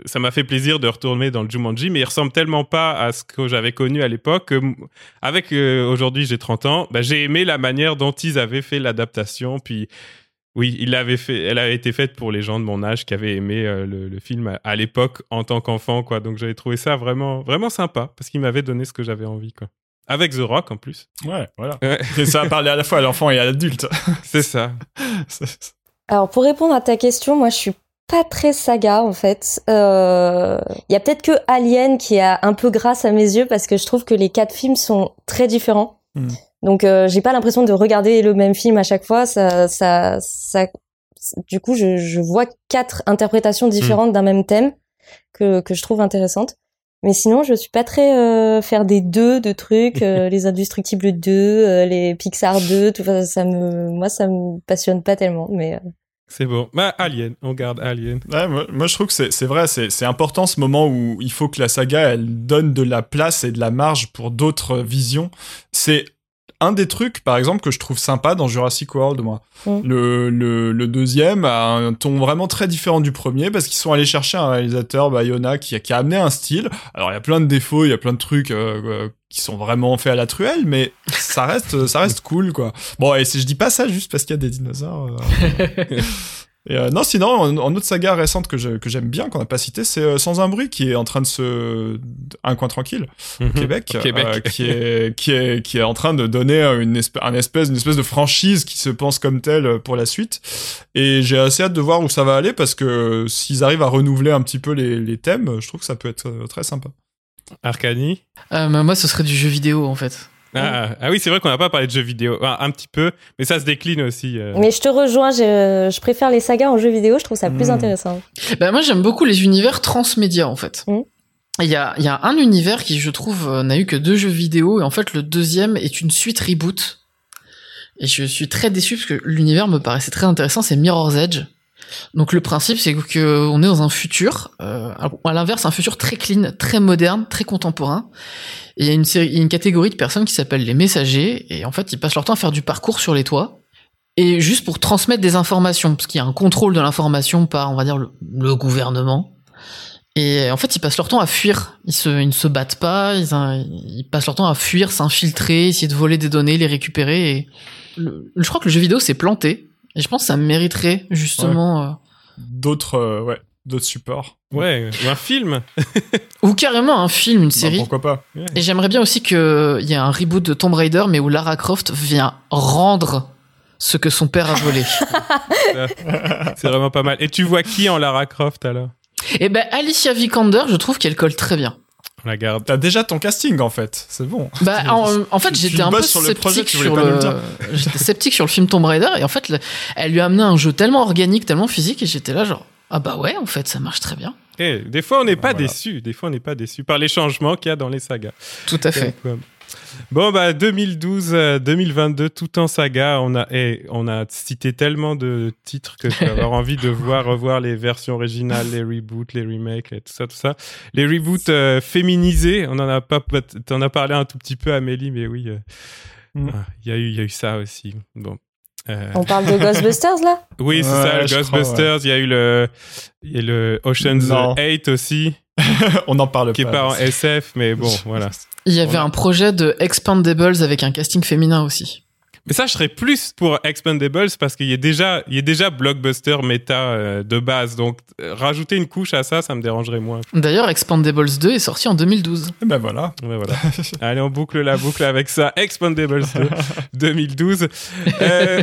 ça m'a fait plaisir de retourner dans le Jumanji, mais il ressemble tellement pas à ce que j'avais connu à l'époque avec euh, aujourd'hui j'ai 30 ans, ben, j'ai aimé la manière dont ils avaient fait l'adaptation. Puis oui, il avait fait, elle avait été faite pour les gens de mon âge qui avaient aimé euh, le, le film à, à l'époque en tant qu'enfant, quoi. Donc j'avais trouvé ça vraiment, vraiment sympa parce qu'il m'avait donné ce que j'avais envie, quoi. Avec The Rock en plus. Ouais, voilà. Ouais. Et ça a parlé à la fois à l'enfant et à l'adulte. C'est ça. Alors pour répondre à ta question, moi je suis pas très saga en fait. Euh, Il y a peut-être que Alien qui a un peu grâce à mes yeux parce que je trouve que les quatre films sont très différents. Hmm. Donc euh, j'ai pas l'impression de regarder le même film à chaque fois. Ça, ça, ça, du coup je, je vois quatre interprétations différentes d'un même thème que que je trouve intéressantes. Mais sinon, je suis pas très euh, faire des deux de trucs, euh, les Indestructibles 2, euh, les Pixar 2, tout ça, ça me, moi, ça me passionne pas tellement. Mais euh, C'est bon. Bah, Alien. On garde Alien. Ouais, moi, moi, je trouve que c'est c'est vrai, c'est c'est important ce moment où il faut que la saga elle donne de la place et de la marge pour d'autres visions. C'est un des trucs, par exemple, que je trouve sympa dans Jurassic World, moi. Mm. Le, le, le deuxième a un ton vraiment très différent du premier parce qu'ils sont allés chercher un réalisateur, Bayona, qui, a- qui a amené un style. Alors, il y a plein de défauts, il y a plein de trucs euh, euh, qui sont vraiment faits à la truelle, mais ça reste, ça reste cool, quoi. Bon, et si je dis pas ça juste parce qu'il y a des dinosaures. euh, Et euh, non, sinon, en, en autre saga récente que je- que j'aime bien, qu'on n'a pas cité, c'est euh, Sans un bruit, qui est en train de se... Un coin tranquille, au Québec, Au Québec. euh, qui, est, qui, est, qui est en train de donner une, espèce, un espèce, une espèce de franchise qui se pense comme telle pour la suite. Et j'ai assez hâte de voir où ça va aller, parce que s'ils arrivent à renouveler un petit peu les, les thèmes, je trouve que ça peut être très sympa. Arcani. Euh, moi, ce serait du jeu vidéo en fait. Ah, ah oui, c'est vrai qu'on n'a pas parlé de jeux vidéo. Ah, un petit peu, mais ça se décline aussi. euh. Mais je te rejoins, je, je préfère les sagas en jeu vidéo, je trouve ça plus Mm. intéressant. Bah, moi, j'aime beaucoup les univers transmédia, en fait. Mm. Il y, a, il y a un univers qui, je trouve, euh, n'a eu que deux jeux vidéo, et en fait, le deuxième est une suite reboot. Et je suis très déçu parce que l'univers me paraissait très intéressant, c'est Mirror's Edge. Donc le principe, c'est que on est dans un futur, euh, à l'inverse, un futur très clean, très moderne, très contemporain. Et il y a une, catégorie de personnes qui s'appellent les messagers, et en fait, ils passent leur temps à faire du parcours sur les toits, et juste pour transmettre des informations, parce qu'il y a un contrôle de l'information par, on va dire, le, gouvernement. Et en fait, ils passent leur temps à fuir. Ils ne se battent pas. Ils, passent leur temps à fuir, s'infiltrer, essayer de voler des données, les récupérer. Je crois que le jeu vidéo s'est planté. Et je pense que ça mériterait justement, euh, D'autres euh, ouais, d'autres supports. Ouais, ou un film. ou carrément un film, une Bah, série. pourquoi pas Et j'aimerais bien aussi qu'il y ait un reboot de Tomb Raider, mais où Lara Croft vient rendre Ce que son père a volé. C'est vraiment pas mal. Et tu vois qui en Lara Croft alors? Et ben Alicia Vikander, je trouve qu'elle colle très bien. On la garde. T'as déjà ton casting en fait, c'est bon. Bah, en, en fait, j'étais un peu le projet, sceptique sur le, le dire. j'étais sceptique sur le film Tomb Raider et en fait, le- elle lui a amené un jeu tellement organique, tellement physique et j'étais là genre ah bah ouais, en fait, ça marche très bien. Eh, des fois, on n'est pas Voilà. déçu. Des fois, on n'est pas déçu par les changements qu'il y a dans les sagas. Tout à fait. Donc, euh, Bon, bah, 2012, euh, 2022, tout en saga. On a, on a cité tellement de titres que je vais avoir envie de voir, revoir les versions originales, les reboots, les remakes, et tout ça, tout ça. Les reboots euh, féminisés, on en a pas, t'en as parlé un tout petit peu, Amélie, mais oui, euh, Mm. ah, il y a eu, il y a eu ça aussi. Bon. Euh, On parle de Ghostbusters là? Oui, c'est Ouais, ça, le Ghostbusters. Il y a eu le, y a le Ocean's Non. 8 aussi, On n'en parle qui est pas. pas en SF, mais bon, voilà. Il y avait a- un projet de Expandables avec un casting féminin aussi. Mais ça, je serais plus pour Expendables parce qu'il y a déjà, il y a déjà blockbuster méta euh, de base. Donc, euh, rajouter une couche à ça, ça me dérangerait moins. D'ailleurs, Expandables 2 est sorti en 2012. Et ben voilà. Ouais, voilà. Allez, on boucle la boucle avec ça. Expandables 2, 2012. Euh,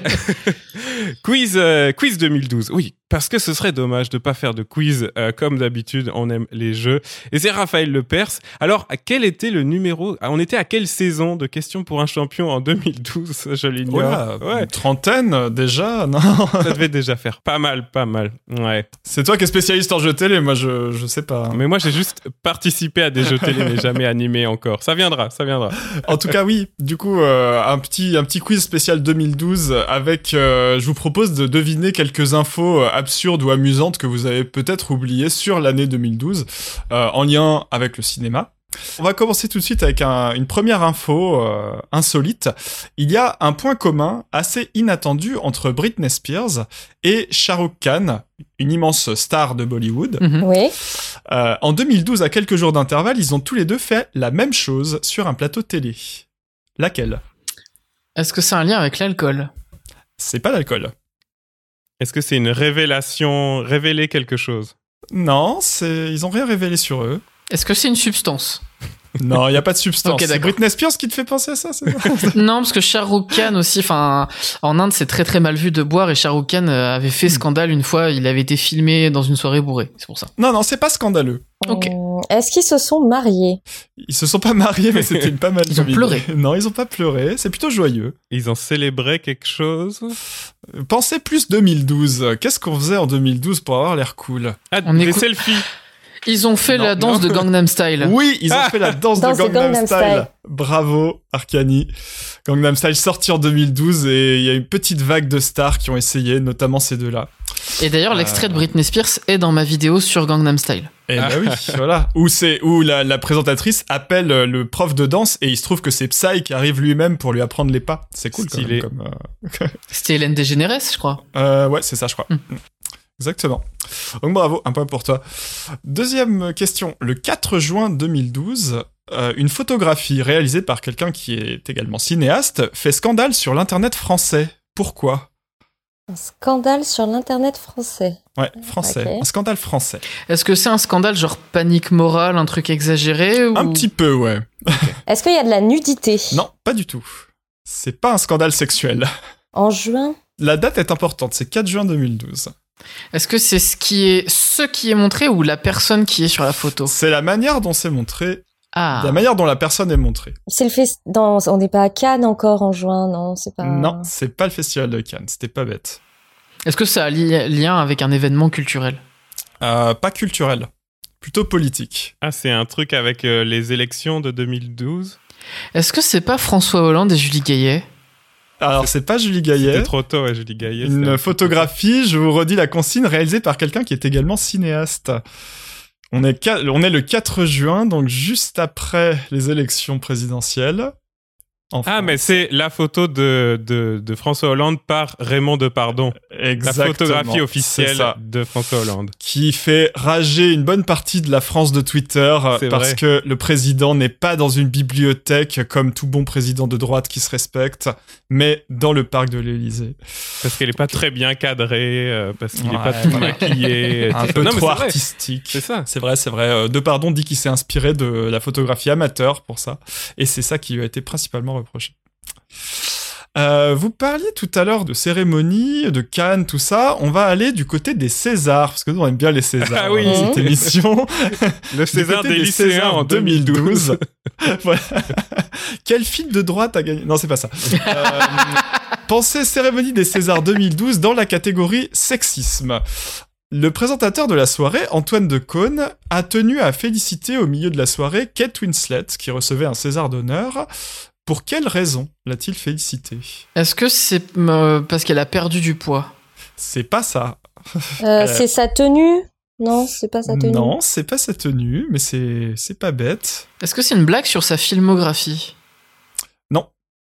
quiz, euh, quiz 2012. Oui, parce que ce serait dommage de pas faire de quiz euh, comme d'habitude. On aime les jeux. Et c'est Raphaël Lepers. Alors, quel était le numéro ah, On était à quelle saison de questions pour un champion en 2012 Je l'ignore. Voilà, Ouais, une trentaine euh, déjà. Non, ça devait déjà faire pas mal, pas mal. Ouais. c'est toi qui es spécialiste en jeux télé. Moi, je je sais pas. Mais moi, j'ai juste participé à des jeux télé, mais jamais animé encore. Ça viendra, ça viendra. En tout cas, oui. Du coup, euh, un petit un petit quiz spécial 2012 avec. euh, je vous propose de deviner quelques infos absurdes ou amusantes que vous avez peut-être oubliées sur l'année 2012 euh, en lien avec le cinéma. On va commencer tout de suite avec un- une première info euh, insolite. Il y a un point commun assez inattendu entre Britney Spears et Shah Rukh Khan, une immense star de Bollywood. Mhm. Oui. Euh, en 2012, à quelques jours d'intervalle, ils ont tous les deux fait la même chose sur un plateau télé. Laquelle? Est-ce que c'est un lien avec l'alcool? C'est pas l'alcool. Est-ce que c'est une révélation, révéler quelque chose? Non, c'est ils ont rien révélé sur eux. Est-ce que c'est une substance? Non, il y a pas de substance. Ok, c'est d'accord. Britney Spears qui te fait penser à ça, c'est Non, parce que Shah Rukh Khan aussi, enfin, en Inde, c'est très très mal vu de boire et Shah Rukh Khan euh, avait fait scandale une fois, il avait été filmé dans une soirée bourrée, c'est pour ça. Non, non, c'est pas scandaleux. Ok. Hum, Est-ce qu'ils se sont mariés? Ils se sont pas mariés, mais c'était une pas mal. Ils ont pleuré. Non, ils ont pas pleuré. C'est plutôt joyeux. Ils ont célébré quelque chose? Euh, Pensez plus 2012. Qu'est-ce qu'on faisait en 2012 pour avoir l'air cool? Ah, On des écoute- selfies Ils ont fait Non, la danse non. de Gangnam Style. Oui, ils ont Ah fait la danse, Danse de de Gangnam, Gangnam Style. Style. Bravo, Arcani. Gangnam Style sorti en 2012 et il y a une petite vague de stars qui ont essayé, notamment ces deux-là. Et d'ailleurs, Euh. l'extrait de Britney Spears est dans ma vidéo sur Gangnam Style. Et Ah. bah oui, voilà. Où c'est où la, la présentatrice appelle euh, le prof de danse et il se trouve que c'est Psy qui arrive lui-même pour lui apprendre les pas. C'est cool quand Stylé. même. Comme, euh, C'était Hélène DeGeneres, je crois. Euh, ouais, c'est ça, je crois. Hmm. Mm. Exactement. Donc bravo, un point pour toi. Deuxième question. Le 4 juin 2012, euh, une photographie réalisée par quelqu'un qui est également cinéaste fait scandale sur l'internet français. Pourquoi? Un scandale sur l'internet français. Ouais, français. Un scandale français. Est-ce que c'est un scandale genre panique morale, un truc exagéré ou... Un petit peu, ouais. Est-ce qu'il y a de la nudité? Non, pas du tout. C'est pas un scandale sexuel. En juin? La date est importante, c'est 4 juin 2012. Est-ce que c'est ce qui est ce qui est montré ou la personne qui est sur la photo? C'est la manière dont c'est montré, Ah. la manière dont la personne est montrée. C'est le. On n'est pas à Cannes encore en juin, non? C'est pas. Non, c'est pas le festival de Cannes, c'était pas bête. Est-ce que ça a li- lien avec un événement culturel? Euh, pas culturel, plutôt politique. Ah, c'est un truc avec euh, les élections de 2012 Est-ce que c'est pas François Hollande et Julie Gaillet? Alors, c'est pas Julie C'était Gaillet. trop tôt, ouais, Julie Gaillet. c'était un Une photographie, je vous redis la consigne, réalisée par quelqu'un qui est également cinéaste. On est, on est le 4 juin, donc juste après les élections présidentielles. En Ah, France. mais c'est la photo de, de, de François Hollande par Raymond Depardon. La Exactement, photographie c'est officielle de François Hollande. qui fait rager une bonne partie de la France de Twitter euh, parce vrai. que le président n'est pas dans une bibliothèque comme tout bon président de droite qui se respecte, mais dans le parc de l'Élysée. Parce qu'elle est pas très bien cadrée, euh, parce qu'il est pas tout voilà. maquillé. Un peu. Non, trop artistique. C'est ça. C'est vrai, c'est vrai. Euh, Depardon dit qu'il s'est inspiré de la photographie amateur pour ça, et c'est ça qui lui a été principalement Euh, vous parliez tout à l'heure de cérémonie, de Cannes, tout ça. On va aller du côté des Césars, parce que nous on aime bien les Césars Ah oui. cette émission. Le César des lycéens Césars en 2012. voilà. Quel film de droite a gagné? Non, c'est pas ça. Euh, pensez cérémonie des Césars 2012 dans la catégorie sexisme. Le présentateur de la soirée, Antoine de Caunes, a tenu à féliciter au milieu de la soirée Kate Winslet, qui recevait un César d'honneur. Pour quelle raison l'a-t-il félicité Est-ce que c'est euh, parce qu'elle a perdu du poids? C'est pas ça. Euh, c'est sa tenue? Non, c'est pas sa tenue? Non, c'est pas sa tenue, mais c'est c'est pas bête. Est-ce que c'est une blague sur sa filmographie?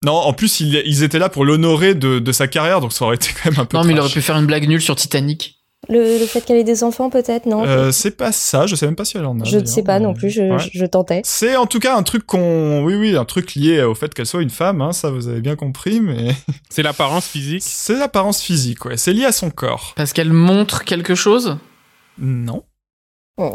Non, en plus, ils, ils étaient là pour l'honorer de, de sa carrière, donc ça aurait été quand même un peu. Non, mais il aurait pu faire une blague nulle sur Titanic. Le, le fait qu'elle ait des enfants, peut-être, non Euh, c'est pas ça, je sais même pas si elle en a. Je ne sais pas mais- non plus, je, Ouais. je, je tentais. C'est en tout cas un truc qu'on. Oui, oui, un truc lié au fait qu'elle soit une femme, hein, ça vous avez bien compris, mais. C'est l'apparence physique. C'est l'apparence physique, ouais. C'est lié à son corps. Parce qu'elle montre quelque chose? Non.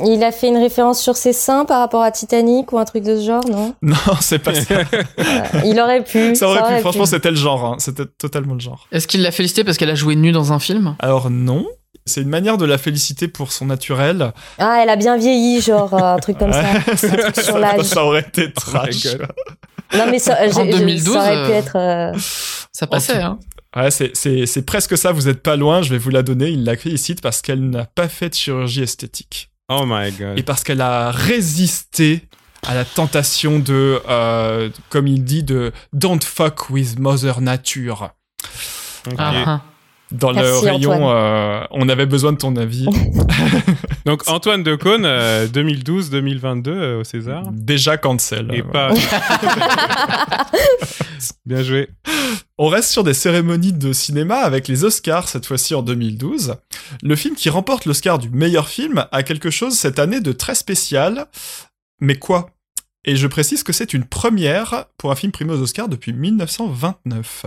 Il a fait une référence sur ses seins par rapport à Titanic ou un truc de ce genre, non? Non, c'est pas ça. Il aurait pu. ça aurait pu, franchement, c'était le genre, hein. C'était totalement le genre. Est-ce qu'il l'a félicité parce qu'elle a joué nue dans un film? Alors, non. C'est une manière de la féliciter pour son naturel. Ah, elle a bien vieilli, genre euh, un truc comme ça. Truc sur ça, l'âge. ça aurait été trash. Non, mais ça, En j'ai- 2012, ça aurait pu euh, être. euh, Ça passait, hein Ouais, c'est, presque ça, vous êtes pas loin, je vais vous la donner. Il la félicite parce qu'elle n'a pas fait de chirurgie esthétique. Oh my god. Et parce qu'elle a résisté à la tentation de, euh, comme il dit, de Don't fuck with Mother Nature. Ok. Ah, ah. Dans Merci, le rayon, euh, on avait besoin de ton avis. Donc Antoine Decaune, euh, 2012-2022 euh, au César. Déjà cancel. Et pas. Bien joué. On reste sur des cérémonies de cinéma avec les Oscars, cette fois-ci en 2012. Le film qui remporte l'Oscar du meilleur film a quelque chose cette année de très spécial. Mais quoi? Et je précise que c'est une première pour un film primé aux Oscars depuis 1929.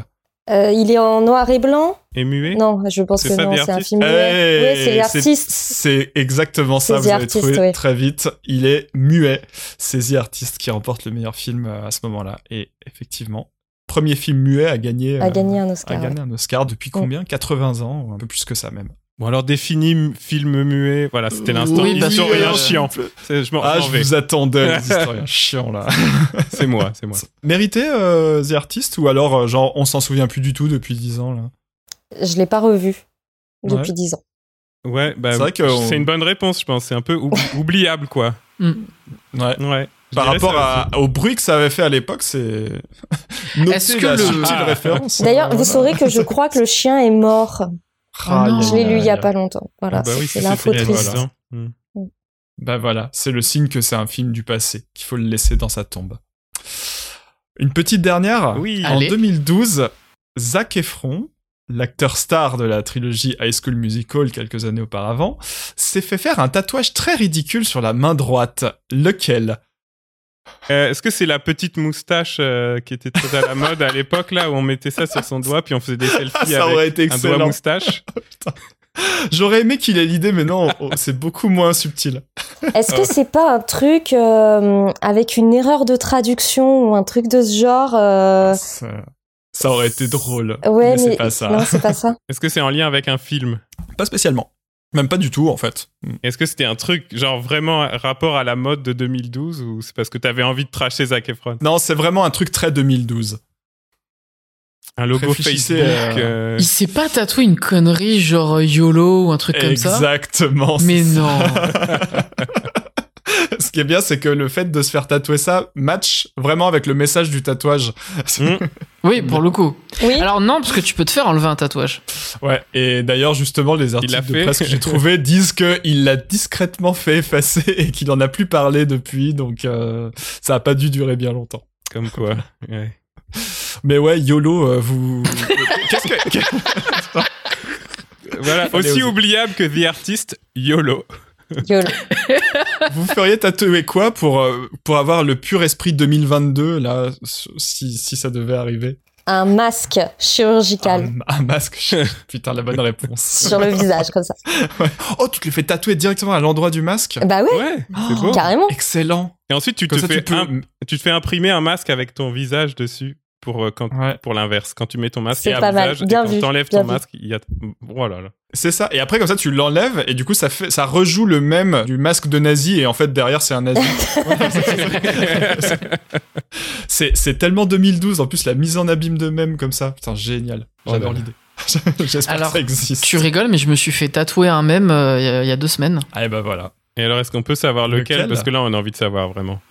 Euh, il est en noir et blanc Et muet Non, je pense que non, c'est un film. muet. Hey, Ouais, c'est l'artiste. C'est exactement ça, vous avez trouvé ouais. très vite. Il est muet. C'est The Artist qui remporte le meilleur film euh, à ce moment-là. Et effectivement, premier film muet à gagner, A euh, gagné un Oscar. ouais. gagné un Oscar depuis combien? 80 ans, un peu plus que ça même. Bon alors défini film muet. Voilà, c'était l'instant Oui, historien euh, chiant. Je Ah, je vous attendais, les historiens chiants, là. C'est moi, c'est moi. Mérité, euh, The Artist, ou alors, euh, genre, on s'en souvient plus du tout depuis 10 ans, là? Je l'ai pas revu depuis Ouais. 10 ans. Ouais, bah, C'est vrai que on- c'est une bonne réponse, je pense. C'est un peu oub- oubliable, quoi. Ouais. Ouais. Je Par rapport à- au bruit que ça avait fait à l'époque, c'est... Est-ce que la le- subtile Ah. référence. D'ailleurs, vous saurez que je crois que le chien est mort. Ah, Oh non. aïe, Je l'ai lu il y a pas longtemps. Voilà, Ah bah oui, c'est l'info triste. voilà. Hmm. Bah voilà, c'est le signe que c'est un film du passé, qu'il faut le laisser dans sa tombe. Une petite dernière. Oui. En Allez. 2012, Zac Efron, l'acteur star de la trilogie High School Musical quelques années auparavant, s'est fait faire un tatouage très ridicule sur la main droite. Lequel? Euh, Est-ce que c'est la petite moustache euh, qui était très à la mode à l'époque, là, où on mettait ça sur son doigt, puis on faisait des selfies Ah, Ça avec aurait été un doigt moustache? J'aurais aimé qu'il ait l'idée, mais non, oh, c'est beaucoup moins subtil. Est-ce que c'est pas un truc euh, avec une erreur de traduction ou un truc de ce genre euh, Ça, ça aurait été drôle, Ouais, mais c'est mais pas ça. non, c'est pas ça. Est-ce que c'est en lien avec un film? Pas spécialement. Même pas du tout, en fait. Est-ce que c'était un truc, genre vraiment rapport à la mode de 2012, ou c'est parce que t'avais envie de trasher Zac Efron? Non, c'est vraiment un truc très 2012. Un logo Facebook euh, euh, Il s'est pas tatoué une connerie genre YOLO ou un truc comme ça? Exactement. Mais non Ce qui est bien, c'est que le fait de se faire tatouer ça match vraiment avec le message du tatouage. Hmm. Oui, pour le coup. Oui. Alors non, parce que tu peux te faire enlever un tatouage. Ouais. Et d'ailleurs, justement, les l'a articles de presse que j'ai trouvés disent qu'il l'a discrètement fait effacer et qu'il en a plus parlé depuis. Donc, euh, ça a pas dû durer bien longtemps. Comme quoi. ouais. Mais ouais, YOLO, euh, vous... Qu'est-ce que... Voilà, aussi oubliable que The Artist, YOLO. Gueule. Vous feriez tatouer quoi pour, euh, pour avoir le pur esprit 2022, là, si, si ça devait arriver? Un masque chirurgical un, un masque. Putain, la bonne réponse. sur le visage comme ça. Oh, tu te le fais tatouer directement à l'endroit du masque? Bah ouais, Ouais, c'est beau. carrément. Excellent. Et ensuite, tu Comme te, ça, fais tu peux... im- tu te fais imprimer un masque avec ton visage dessus. Pour euh, quand Ouais. pour l'inverse. Quand tu mets ton masque C'est et à pas mal. visage, Bien et quand vu, t'enlèves bien ton vu. masque, il y a voilà. là. C'est ça. Et après, comme ça, tu l'enlèves et du coup, ça fait, ça rejoue le même du masque de nazi et en fait, derrière, c'est un nazi. c'est, c'est tellement 2012. En plus, la mise en abîme de même comme ça. Putain, génial. J'adore Oh là l'idée. J'espère Alors, que ça existe. Tu rigoles, mais je me suis fait tatouer un mème euh, il y a- il y a deux semaines. Ah, et bah voilà. Et alors, est-ce qu'on peut savoir lequel, Lequel? Parce que là, on a envie de savoir vraiment.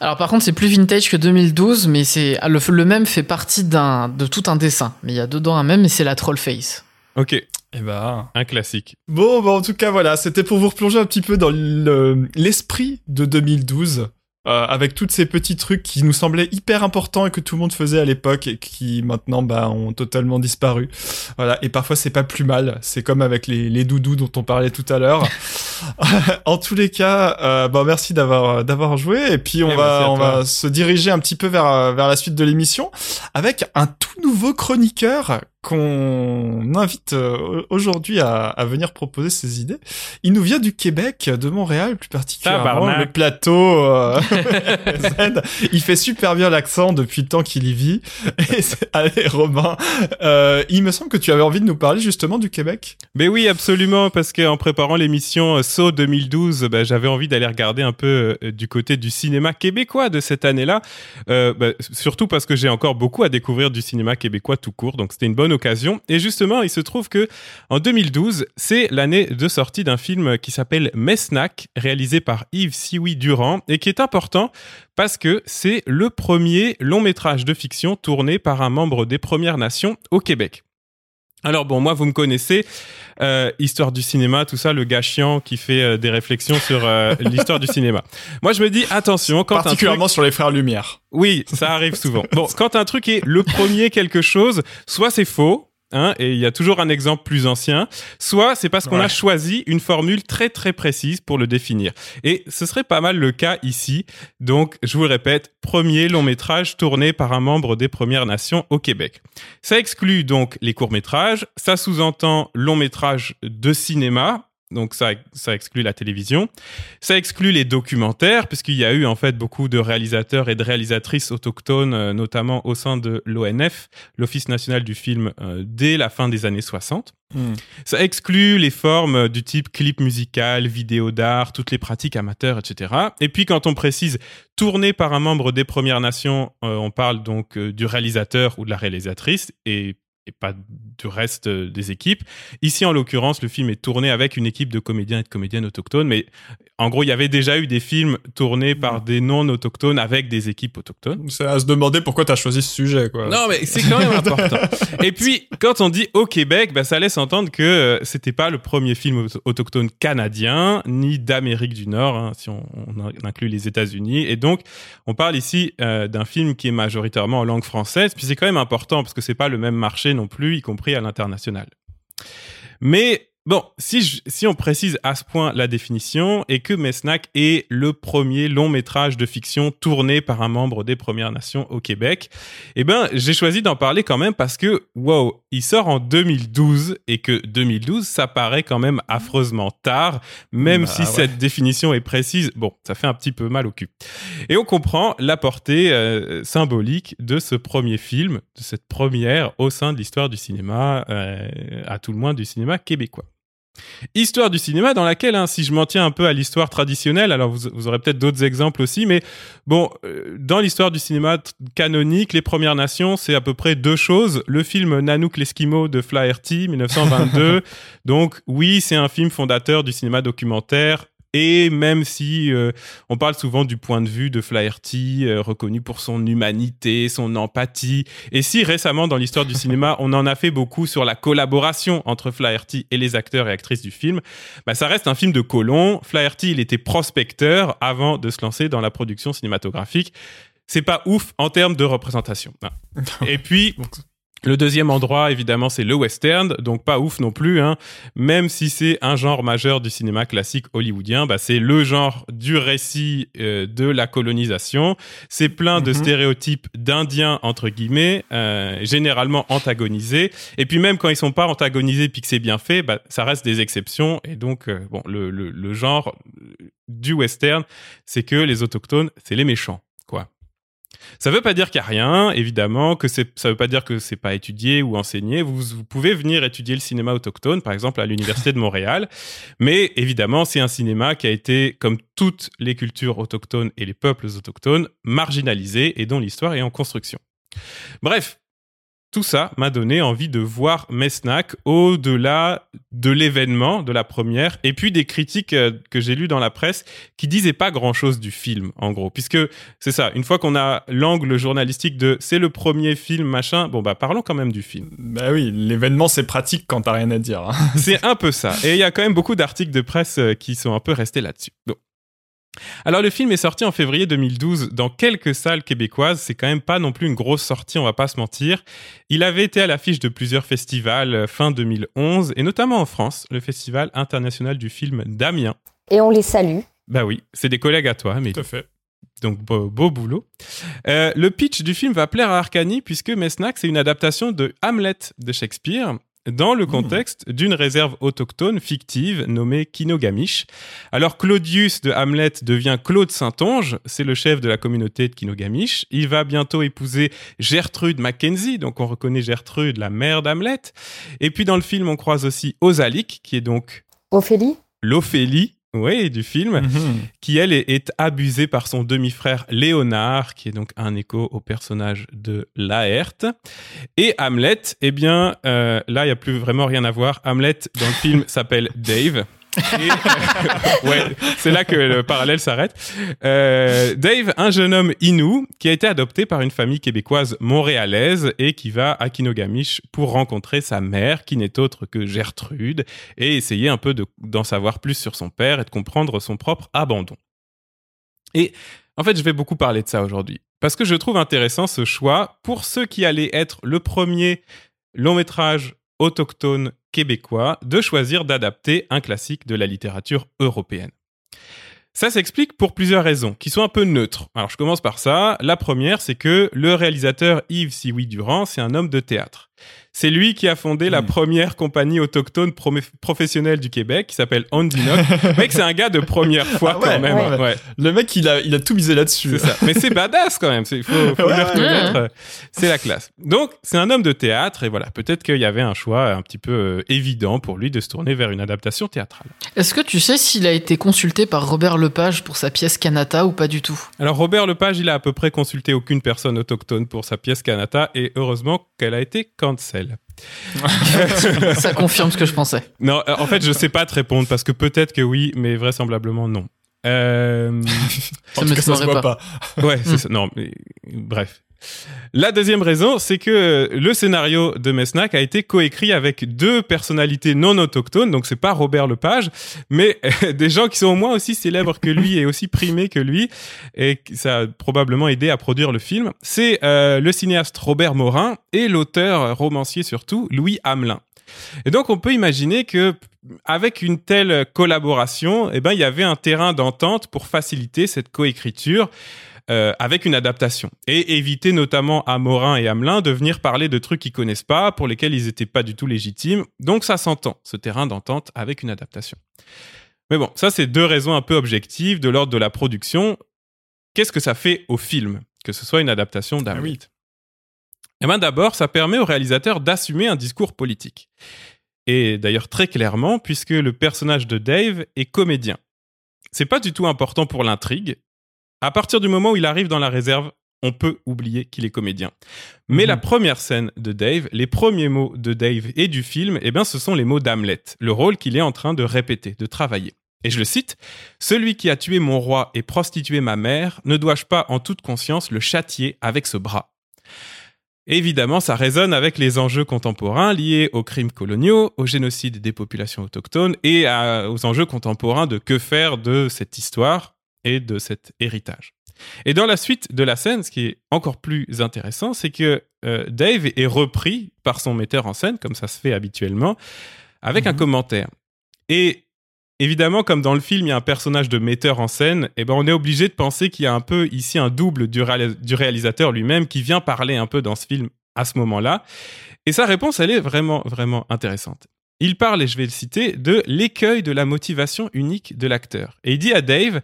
Alors par contre, c'est plus vintage que 2012, mais c'est ah, le, le même fait partie d'un de tout un dessin. Mais il y a dedans un même, et c'est la troll face. Ok, Et bah. un classique. Bon, bah, en tout cas, voilà. C'était pour vous replonger un petit peu dans le- l'esprit de 2012. Euh, avec tous ces petits trucs qui nous semblaient hyper importants et que tout le monde faisait à l'époque et qui maintenant bah, ont totalement disparu. Voilà, et parfois c'est pas plus mal. C'est comme avec les, les doudous dont on parlait tout à l'heure. en tous les cas, euh, bah, merci d'avoir d'avoir joué et puis on Eh, va on va se diriger un petit peu vers vers la suite de l'émission avec un tout nouveau chroniqueur qu'on invite euh, aujourd'hui à, à venir proposer ses idées. Il nous vient du Québec, de Montréal plus particulièrement, le plateau euh, Z. Il fait super bien l'accent depuis le temps qu'il y vit. Et allez Romain, euh, il me semble que tu avais envie de nous parler justement du Québec. Mais oui, absolument, parce qu'en préparant l'émission Saut 2012, bah, j'avais envie d'aller regarder un peu euh, du côté du cinéma québécois de cette année-là. Euh, bah, surtout parce que j'ai encore beaucoup à découvrir du cinéma québécois tout court, donc c'était une bonne Et justement, il se trouve que en 2012, c'est l'année de sortie d'un film qui s'appelle Mesnac, réalisé par Yves Sioui Durand, et qui est important parce que c'est le premier long métrage de fiction tourné par un membre des Premières Nations au Québec. Alors bon, moi vous me connaissez, euh, histoire du cinéma, tout ça, le gars chiant qui fait euh, des réflexions sur euh, l'histoire du cinéma. Moi je me dis attention quand un truc... Particulièrement sur les frères Lumière. Oui, ça arrive souvent. Bon, quand un truc est le premier quelque chose, soit c'est faux. Hein, et il y a toujours un exemple plus ancien, soit c'est parce qu'on Ouais. a choisi une formule très très précise pour le définir. Et ce serait pas mal le cas ici. Donc, je vous le répète, premier long métrage tourné par un membre des Premières Nations au Québec. Ça exclut donc les courts métrages, ça sous-entend long métrage de cinéma, donc ça, ça exclut la télévision. Ça exclut les documentaires, puisqu'il y a eu en fait beaucoup de réalisateurs et de réalisatrices autochtones, euh, notamment au sein de l'ONF, l'Office national du film, euh, dès la fin des années 60. Hmm. Ça exclut les formes du type clip musical, vidéo d'art, toutes les pratiques amateurs, etc. Et puis quand on précise tourné par un membre des Premières Nations, euh, on parle donc euh, du réalisateur ou de la réalisatrice et, et pas du reste euh, des équipes. Ici, en l'occurrence, le film est tourné avec une équipe de comédiens et de comédiennes autochtones, mais en gros, il y avait déjà eu des films tournés par des non-autochtones avec des équipes autochtones. C'est à se demander pourquoi t'as choisi ce sujet, quoi. Non, mais c'est quand même important. Et puis, quand on dit au Québec, bah, ça laisse entendre que euh, c'était pas le premier film auto- autochtone canadien, ni d'Amérique du Nord, hein, si on, on inclut les États-Unis. Et donc, on parle ici euh, d'un film qui est majoritairement en langue française. Puis c'est quand même important parce que c'est pas le même marché non plus, y compris à l'international. Mais bon, si, je- si on précise à ce point la définition et que Mesnac est le premier long métrage de fiction tourné par un membre des Premières Nations au Québec, eh ben, j'ai choisi d'en parler quand même parce que, wow, il sort en 2012 et que 2012, ça paraît quand même affreusement tard, même Bah, si ouais. cette définition est précise. Bon, ça fait un petit peu mal au cul. Et on comprend la portée euh, symbolique de ce premier film, de cette première au sein de l'histoire du cinéma, euh, à tout le moins du cinéma québécois. Histoire du cinéma dans laquelle, hein, si je m'en tiens un peu à l'histoire traditionnelle, alors vous, vous aurez peut-être d'autres exemples aussi, mais bon, euh, dans l'histoire du cinéma canonique, les Premières Nations, c'est à peu près deux choses. Le film Nanook l'Esquimau de Flaherty, 1922. Donc oui, c'est un film fondateur du cinéma documentaire. Et même si euh, on parle souvent du point de vue de Flaherty, euh, reconnu pour son humanité, son empathie, et si récemment dans l'histoire du cinéma, on en a fait beaucoup sur la collaboration entre Flaherty et les acteurs et actrices du film, bah, ça reste un film de colon. Flaherty, il était prospecteur avant de se lancer dans la production cinématographique. C'est pas ouf en termes de représentation. Et puis, le deuxième endroit, évidemment, c'est le western, donc pas ouf non plus. Hein. Même si c'est un genre majeur du cinéma classique hollywoodien, bah, c'est le genre du récit euh, de la colonisation. C'est plein de Mhm. stéréotypes d'indiens entre guillemets, euh, généralement antagonisés. Et puis même quand ils sont pas antagonisés, puis que c'est bien fait, bah, ça reste des exceptions. Et donc, euh, bon, le, le, le genre du western, c'est que les autochtones, c'est les méchants, Ça veut pas dire qu'il y a rien, évidemment, que ça veut pas dire que c'est pas étudié ou enseigné. Vous pouvez venir étudier le cinéma autochtone, par exemple, à l'université de Montréal. Mais évidemment, c'est un cinéma qui a été, comme toutes les cultures autochtones et les peuples autochtones, marginalisé et dont l'histoire est en construction. Bref, tout ça m'a donné envie de voir Mesnac au-delà de l'événement, de la première, et puis des critiques euh, que j'ai lues dans la presse qui disaient pas grand-chose du film, en gros. Puisque c'est ça, une fois qu'on a l'angle journalistique de c'est le premier film, machin, bon bah parlons quand même du film. Bah oui, l'événement c'est pratique quand t'as rien à dire. hein. C'est un peu ça. Et il y a quand même beaucoup d'articles de presse euh, qui sont un peu restés là-dessus. Bon. Alors le film est sorti en février 2012 dans quelques salles québécoises, c'est quand même pas non plus une grosse sortie, on va pas se mentir. Il avait été à l'affiche de plusieurs festivals euh, fin 2011 et notamment en France, le Festival international du film d'Amiens. Et on les salue. Bah oui, c'est des collègues à toi, mais Tout à fait. donc beau, beau boulot. Euh, le pitch du film va plaire à Arcani puisque Mesnac c'est une adaptation de Hamlet de Shakespeare dans le contexte d'une réserve autochtone fictive nommée Kinogamish. Alors Claudius de Hamlet devient Claude Saint-Onge, c'est le chef de la communauté de Kinogamish. Il va bientôt épouser Gertrude Mackenzie, donc on reconnaît Gertrude, la mère d'Hamlet. Et puis dans le film, on croise aussi Osalik, qui est donc Ophélie? l'Ophélie, oui, du film Mhm. qui elle est, est abusée par son demi-frère Léonard, qui est donc un écho au personnage de Laerte. Et Hamlet, eh bien, euh, là, il n'y a plus vraiment rien à voir. Hamlet, dans le film, s'appelle Dave. Ouais, c'est là que le parallèle s'arrête. Euh, Dave, un jeune homme inou qui a été adopté par une famille québécoise montréalaise et qui va à Kinogamish pour rencontrer sa mère, qui n'est autre que Gertrude, et essayer un peu de- d'en savoir plus sur son père et de comprendre son propre abandon. Et en fait, je vais beaucoup parler de ça aujourd'hui. Parce que je trouve intéressant ce choix pour ceux qui allaient être le premier long métrage autochtone québécois de choisir d'adapter un classique de la littérature européenne. Ça s'explique pour plusieurs raisons, qui sont un peu neutres. Alors je commence par ça. La première, c'est que le réalisateur Yves Sioui Durand, c'est un homme de théâtre. C'est lui qui a fondé la Hmm. première compagnie autochtone professionnelle du Québec, qui s'appelle Ondinoc. Le mec, c'est un gars de première fois Ah ouais, quand même. ouais. ouais. Le mec, il a, il a tout misé là-dessus. Mais c'est badass quand même. Il faut, faut Ouais, le ouais, reconnaître. euh, C'est la classe. Donc, c'est un homme de théâtre et voilà. Peut-être qu'il y avait un choix un petit peu euh, évident pour lui de se tourner vers une adaptation théâtrale. Est-ce que tu sais s'il a été consulté par Robert Lepage pour sa pièce Kanata ou pas du tout? Alors, Robert Lepage, il a à peu près consulté aucune personne autochtone pour sa pièce Kanata et heureusement qu'elle a été cancel. Ça confirme ce que je pensais. Non, euh, en fait, je sais pas te répondre parce que peut-être que oui, mais vraisemblablement non. Euh... Ça ça se voit pas. pas. Ouais, c'est ça. Non, mais bref. La deuxième raison, c'est que le scénario de Mesnac a été coécrit avec deux personnalités non autochtones, donc c'est pas Robert Lepage, mais des gens qui sont au moins aussi célèbres que lui et aussi primés que lui, et ça a probablement aidé à produire le film. C'est euh, le cinéaste Robert Morin et l'auteur romancier surtout Louis Hamelin. Et donc on peut imaginer que avec une telle collaboration, eh ben il y avait un terrain d'entente pour faciliter cette coécriture euh, avec une adaptation et éviter notamment à Morin et Hamelin de venir parler de trucs qu'ils connaissent pas, pour lesquels ils étaient pas du tout légitimes. Donc ça s'entend, ce terrain d'entente avec une adaptation. Mais bon, ça c'est deux raisons un peu objectives de l'ordre de la production. Qu'est-ce que ça fait au film que ce soit une adaptation d'Hamlet Ah. Eh ben d'abord, ça permet au réalisateur d'assumer un discours politique. Et d'ailleurs très clairement, puisque le personnage de Dave est comédien. C'est pas du tout important pour l'intrigue. À partir du moment où il arrive dans la réserve, on peut oublier qu'il est comédien. Mais Mhm. la première scène de Dave, les premiers mots de Dave et du film, eh bien, ce sont les mots d'Hamlet, le rôle qu'il est en train de répéter, de travailler. Et je le cite, Celui qui a tué mon roi et prostitué ma mère, ne dois-je pas en toute conscience le châtier avec ce bras? Évidemment, ça résonne avec les enjeux contemporains liés aux crimes coloniaux, au génocide des populations autochtones et à- aux enjeux contemporains de que faire de cette histoire et de cet héritage. Et dans la suite de la scène, ce qui est encore plus intéressant, c'est que euh, Dave est repris par son metteur en scène, comme ça se fait habituellement, avec un Mhm. commentaire. Et évidemment, comme dans le film, il y a un personnage de metteur en scène, et ben on est obligé de penser qu'il y a un peu ici un double du, réalis- du réalisateur lui-même qui vient parler un peu dans ce film à ce moment-là. Et sa réponse, elle est vraiment, vraiment intéressante. Il parle, et je vais le citer, de l'écueil de la motivation unique de l'acteur. Et il dit à Dave,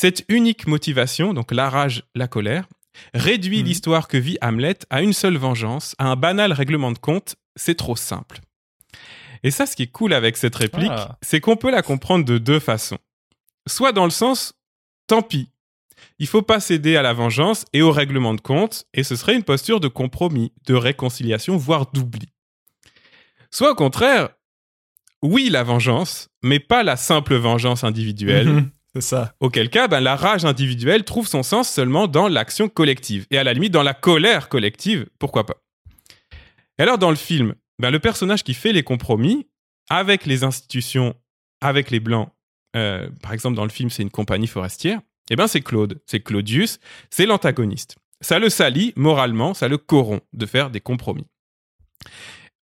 cette unique motivation, donc la rage, la colère, réduit Mhm. l'histoire que vit Hamlet à une seule vengeance, à un banal règlement de compte. C'est trop simple. Et ça, ce qui est cool avec cette réplique, Ah. c'est qu'on peut la comprendre de deux façons. Soit dans le sens, tant pis, il faut pas céder à la vengeance et au règlement de compte, et ce serait une posture de compromis, de réconciliation, voire d'oubli. Soit au contraire, oui la vengeance, mais pas la simple vengeance individuelle, Mhm. Ça. auquel cas ben, la rage individuelle trouve son sens seulement dans l'action collective, et à la limite dans la colère collective, pourquoi pas. Et alors dans le film, ben, le personnage qui fait les compromis avec les institutions, avec les Blancs, euh, par exemple dans le film c'est une compagnie forestière, eh ben c'est Claude, c'est Claudius, c'est l'antagoniste. Ça le salit moralement, ça le corrompt de faire des compromis.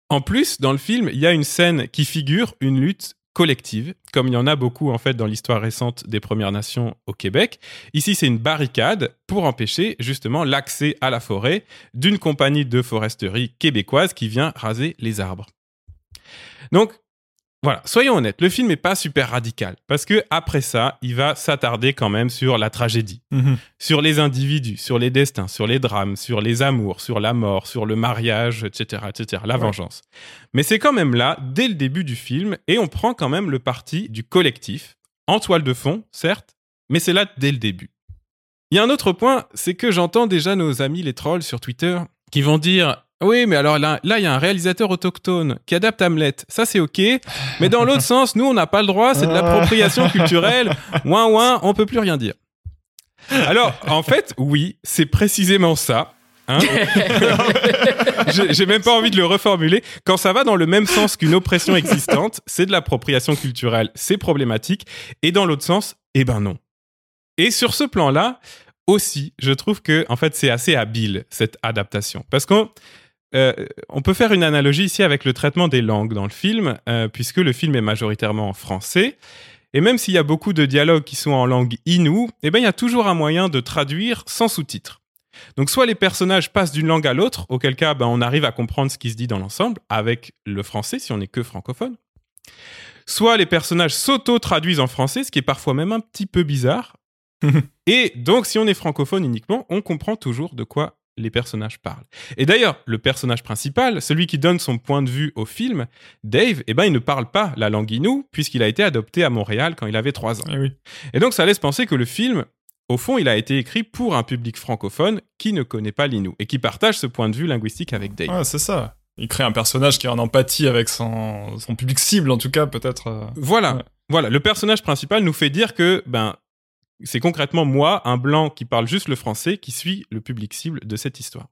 En plus, dans le film, il y a une scène qui figure une lutte collective, comme il y en a beaucoup en fait dans l'histoire récente des Premières Nations au Québec. Ici, c'est une barricade pour empêcher justement l'accès à la forêt d'une compagnie de foresterie québécoise qui vient raser les arbres. Donc, voilà, soyons honnêtes, le film n'est pas super radical parce que après ça, il va s'attarder quand même sur la tragédie Mhm. sur les individus, sur les destins, sur les drames, sur les amours, sur la mort, sur le mariage, etc., etc., la Ouais. vengeance. Mais c'est quand même là, dès le début du film, et on prend quand même le parti du collectif, en toile de fond, certes, mais c'est là dès le début. Il y a un autre point, c'est que j'entends déjà nos amis les trolls sur Twitter qui vont dire oui, mais alors là, là, il y a un réalisateur autochtone qui adapte Hamlet. Ça, c'est ok. Mais dans l'autre sens, nous, on n'a pas le droit. C'est de l'appropriation culturelle. Ouin, ouin, on peut plus rien dire. Alors, en fait, oui, c'est précisément ça. hein. J'ai j'ai même pas envie de le reformuler. Quand ça va dans le même sens qu'une oppression existante, c'est de l'appropriation culturelle, c'est problématique. Et dans l'autre sens, eh ben non. Et sur ce plan-là, aussi, je trouve que en fait, c'est assez habile cette adaptation, parce qu'on euh, on peut faire une analogie ici avec le traitement des langues dans le film, euh, puisque le film est majoritairement en français. Et même s'il y a beaucoup de dialogues qui sont en langue inoue, eh ben, il y a toujours un moyen de traduire sans sous-titres. Donc soit les personnages passent d'une langue à l'autre, auquel cas ben, on arrive à comprendre ce qui se dit dans l'ensemble, avec le français si on n'est que francophone. Soit les personnages s'auto-traduisent en français, ce qui est parfois même un petit peu bizarre. Et donc si on est francophone uniquement, on comprend toujours de quoi les personnages parlent. Et d'ailleurs, le personnage principal, celui qui donne son point de vue au film, Dave, eh ben, il ne parle pas la langue inoue, puisqu'il a été adopté à Montréal quand il avait 3 ans. Eh oui. Et donc, ça laisse penser que le film, au fond, il a été écrit pour un public francophone qui ne connaît pas l'inou et qui partage ce point de vue linguistique avec Dave. Ouais, c'est ça. Il crée un personnage qui est en empathie avec son, son public cible, en tout cas, peut-être. euh. Voilà, Ouais. voilà. Le personnage principal nous fait dire que, ben, c'est concrètement moi, un blanc qui parle juste le français, qui suis le public cible de cette histoire.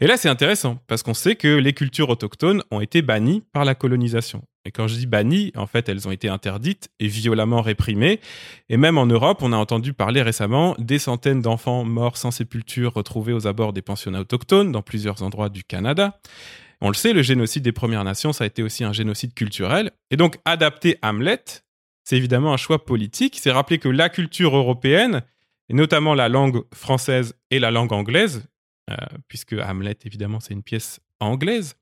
Et là, c'est intéressant parce qu'on sait que les cultures autochtones ont été bannies par la colonisation. Et quand je dis bannies, en fait, elles ont été interdites et violemment réprimées. Et même en Europe, on a entendu parler récemment des centaines d'enfants morts sans sépulture retrouvés aux abords des pensionnats autochtones dans plusieurs endroits du Canada. On le sait, le génocide des Premières Nations, ça a été aussi un génocide culturel. Et donc, adapter Hamlet, c'est évidemment un choix politique. C'est rappeler que la culture européenne, et notamment la langue française et la langue anglaise, euh, puisque Hamlet, évidemment, c'est une pièce anglaise,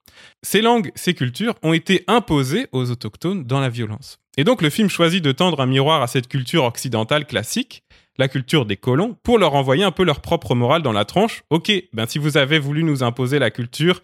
ces langues, ces cultures ont été imposées aux autochtones dans la violence. Et donc, le film choisit de tendre un miroir à cette culture occidentale classique, la culture des colons, pour leur envoyer un peu leur propre morale dans la tronche. Ok, ben si vous avez voulu nous imposer la culture,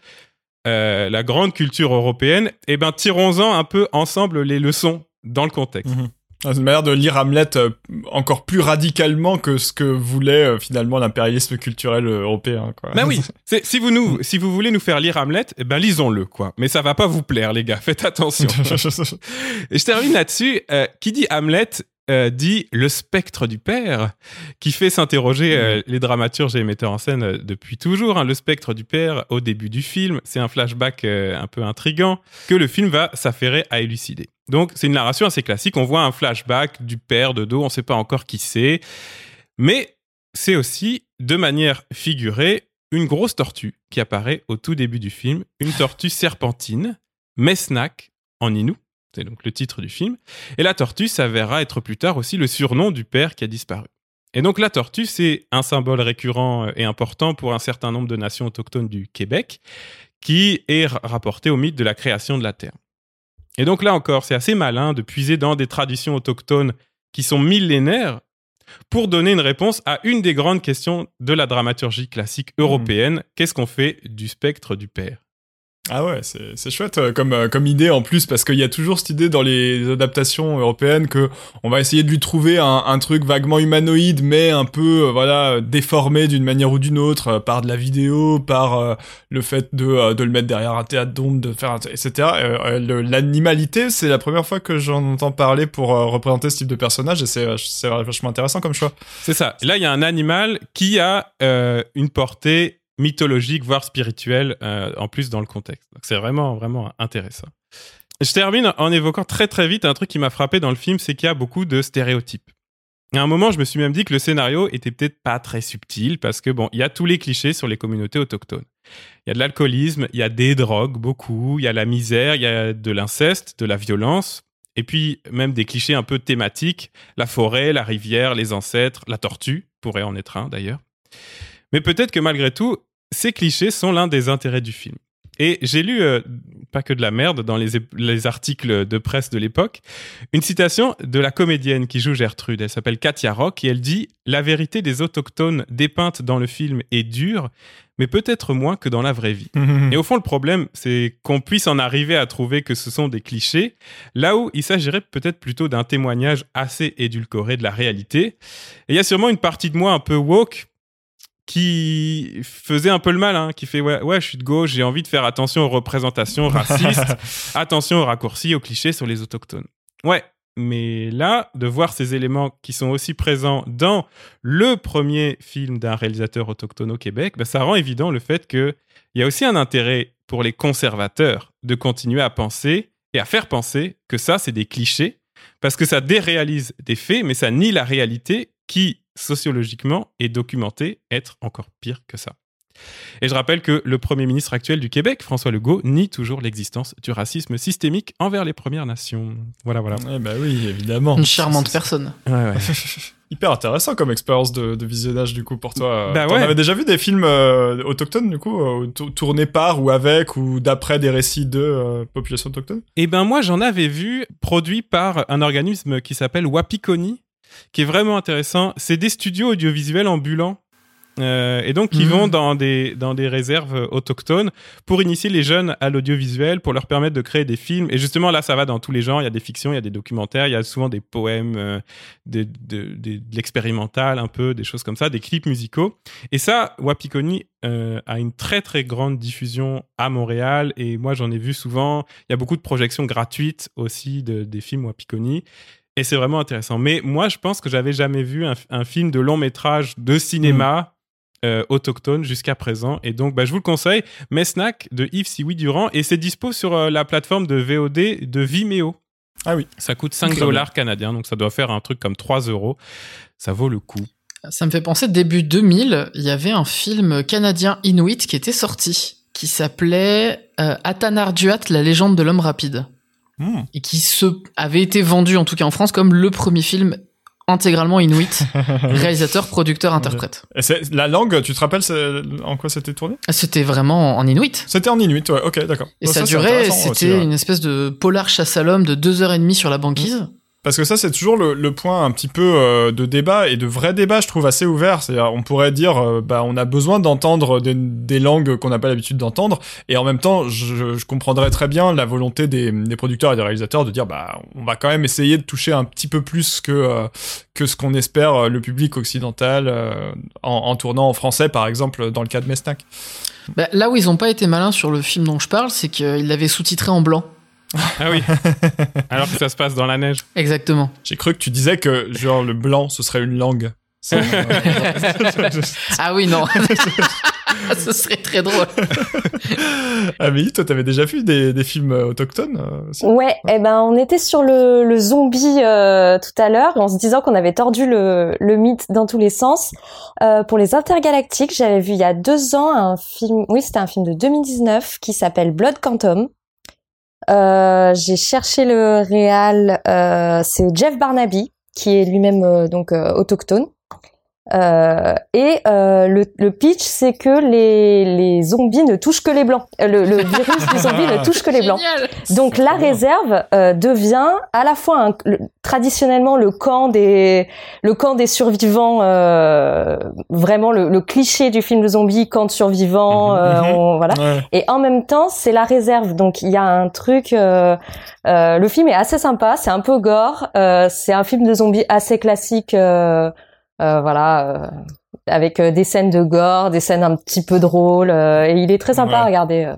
euh, la grande culture européenne, eh ben tirons-en un peu ensemble les leçons dans le contexte. Ah, C'est une manière de lire Hamlet euh, encore plus radicalement que ce que voulait euh, finalement l'impérialisme culturel euh, européen. Quoi. Ben oui, si vous nous, si vous voulez nous faire lire Hamlet, eh ben lisons-le quoi. Mais ça va pas vous plaire les gars, faites attention. Et je termine là-dessus. Euh, qui dit Hamlet euh, dit le spectre du père, qui fait s'interroger euh, les dramaturges et les metteurs en scène euh, depuis toujours. hein. Le spectre du père, au début du film, c'est un flashback un peu intrigant que le film va s'affairer à élucider. Donc c'est une narration assez classique. On voit un flashback du père de dos, on ne sait pas encore qui c'est, mais c'est aussi, de manière figurée, une grosse tortue qui apparaît au tout début du film, une tortue serpentine, Mesnak en Inou, c'est donc le titre du film, et la tortue s'avérera être plus tard aussi le surnom du père qui a disparu. Et donc la tortue, c'est un symbole récurrent euh, et important pour un certain nombre de nations autochtones du Québec, qui est ra- rapporté au mythe de la création de la Terre. Et donc là encore, c'est assez malin de puiser dans des traditions autochtones qui sont millénaires pour donner une réponse à une des grandes questions de la dramaturgie classique européenne. Qu'est-ce qu'on fait du spectre du père? Ah ouais, c'est chouette euh, comme euh, comme idée en plus parce qu'il y a toujours cette idée dans les adaptations européennes que on va essayer de lui trouver un, un truc vaguement humanoïde mais un peu euh, voilà déformé d'une manière ou d'une autre par de la vidéo, par le fait de de le mettre derrière un théâtre d'ombre, de faire etc. L'animalité, c'est la première fois que j'en entends parler pour représenter ce type de personnage et c'est vach- c'est vachement intéressant comme choix. C'est ça. Là, il y a un animal qui a une portée mythologique, voire spirituelle, euh, en plus dans le contexte. Donc, c'est vraiment, vraiment intéressant. Je termine en évoquant très très vite un truc qui m'a frappé dans le film, c'est qu'il y a beaucoup de stéréotypes. À un moment, je me suis même dit que le scénario était peut-être pas très subtil parce que bon, il y a tous les clichés sur les communautés autochtones. Il y a de l'alcoolisme, il y a des drogues, beaucoup, il y a la misère, il y a de l'inceste, de la violence, et puis même des clichés un peu thématiques, la forêt, la rivière, les ancêtres, la tortue, pourrait en être un d'ailleurs. Mais peut-être que malgré tout, ces clichés sont l'un des intérêts du film. Et j'ai lu, euh, pas que de la merde, dans les, articles de presse de l'époque, une citation de la comédienne qui joue Gertrude. Elle s'appelle Katia Rock et elle dit La vérité des autochtones dépeinte dans le film est dure, mais peut-être moins que dans la vraie vie. Et au fond, le problème, c'est qu'on puisse en arriver à trouver que ce sont des clichés, là où il s'agirait peut-être plutôt d'un témoignage assez édulcoré de la réalité. Et il y a sûrement une partie de moi un peu woke qui faisait un peu le mal, hein, qui fait ouais, ouais, je suis de gauche, j'ai envie de faire attention aux représentations racistes, attention aux raccourcis, aux clichés sur les autochtones. Ouais, mais là, de voir ces éléments qui sont aussi présents dans le premier film d'un réalisateur autochtone au Québec, ben, ça rend évident le fait qu'il y a aussi un intérêt pour les conservateurs de continuer à penser et à faire penser que ça, c'est des clichés, parce que ça déréalise des faits, mais ça nie la réalité qui, sociologiquement, est documentée être encore pire que ça. Et je rappelle que le Premier ministre actuel du Québec, François Legault, nie toujours l'existence du racisme systémique envers les Premières Nations. Voilà, voilà. Eh ben oui, évidemment. Une charmante personne. Ouais, ouais. Hyper intéressant comme expérience de, de visionnage du coup pour toi. Bah T'en ouais. avais déjà vu des films euh, autochtones du coup, euh, tou- tournés par ou avec ou d'après des récits de euh, populations autochtones Eh ben moi, j'en avais vu produit par un organisme qui s'appelle Wapikoni, qui est vraiment intéressant. C'est des studios audiovisuels ambulants. Euh, et donc, ils Mhm. vont dans des, dans des réserves autochtones pour initier les jeunes à l'audiovisuel, pour leur permettre de créer des films. Et justement, là, ça va dans tous les genres. Il y a des fictions, il y a des documentaires, il y a souvent des poèmes, euh, des- de, des- de l'expérimental un peu, des choses comme ça, des clips musicaux. Et ça, Wapikoni euh, a une très très grande diffusion à Montréal. Et moi, j'en ai vu souvent. Il y a beaucoup de projections gratuites aussi de, des films Wapikoni. Et c'est vraiment intéressant. Mais moi, je pense que j'avais jamais vu un, un film de long métrage de cinéma euh, autochtone jusqu'à présent. Et donc, bah, je vous le conseille. Mesnac de Yves Siwi Durand. Et c'est dispo sur euh, la plateforme de VOD de Vimeo. Ah oui. Ça coûte 5 Très dollars canadiens. Donc, ça doit faire un truc comme 3 euros. Ça vaut le coup. Ça me fait penser, début 2000, il y avait un film canadien Inuit qui était sorti, qui s'appelait euh, Atanarduat, la légende de l'homme rapide, Hmm. et qui se avait été vendu, en tout cas en France, comme le premier film intégralement Inuit, réalisateur, producteur, interprète. Et c'est- la langue, tu te rappelles en quoi c'était tourné? C'était vraiment en Inuit. C'était en inuit, ouais. Ok, d'accord. Et Bon, ça, durait, c'était ouais. une espèce de polar chasse à l'homme de deux heures et demie sur la banquise. Parce que ça, c'est toujours le, point un petit peu euh, de débat et de vrai débat, je trouve assez ouvert. C'est-à-dire, on pourrait dire, euh, bah, on a besoin d'entendre des, langues qu'on n'a pas l'habitude d'entendre, et en même temps, je, comprendrais très bien la volonté des, producteurs et des réalisateurs de dire, bah, on va quand même essayer de toucher un petit peu plus que euh, ce qu'on espère le public occidental en, tournant en français, par exemple, dans le cas de Mesnac. Bah, là où ils ont pas été malins sur le film dont je parle, c'est qu'ils l'avaient sous-titré en blanc. Ah oui. Alors que ça se passe dans la neige. Exactement. J'ai cru que tu disais que genre le blanc, ce serait une langue. Ah oui, non. Ce serait très drôle. Amélie, toi, t'avais déjà vu des, des films euh, autochtones euh, aussi? Ouais, eh ben on était sur le, le zombie euh, tout à l'heure, en se disant qu'on avait tordu le, le mythe dans tous les sens. Euh, pour les intergalactiques, j'avais vu il y a deux ans un film, oui c'était un film de 2019 qui s'appelle Blood Quantum. Euh, J'ai cherché le réal, euh, c'est Jeff Barnaby qui est lui-même euh, donc autochtone. Euh, et euh, le, le pitch, c'est que les, les zombies ne touchent que les blancs. Euh, Le, le virus du zombie ne touche que les blancs. Génial. Donc la réserve euh, devient à la fois un- le- traditionnellement le camp des le camp des survivants, euh, vraiment le, le cliché du film de zombie, camp de survivants, euh, Mhm. on- voilà. Ouais. Et en même temps, c'est la réserve. Donc il y a un truc. euh, euh, le film est assez sympa, c'est un peu gore. euh, c'est un film de zombies assez classique. euh, voilà. euh, avec euh, des scènes de gore, des scènes un petit peu drôles, euh, et il est très sympa Ouais. à regarder. euh.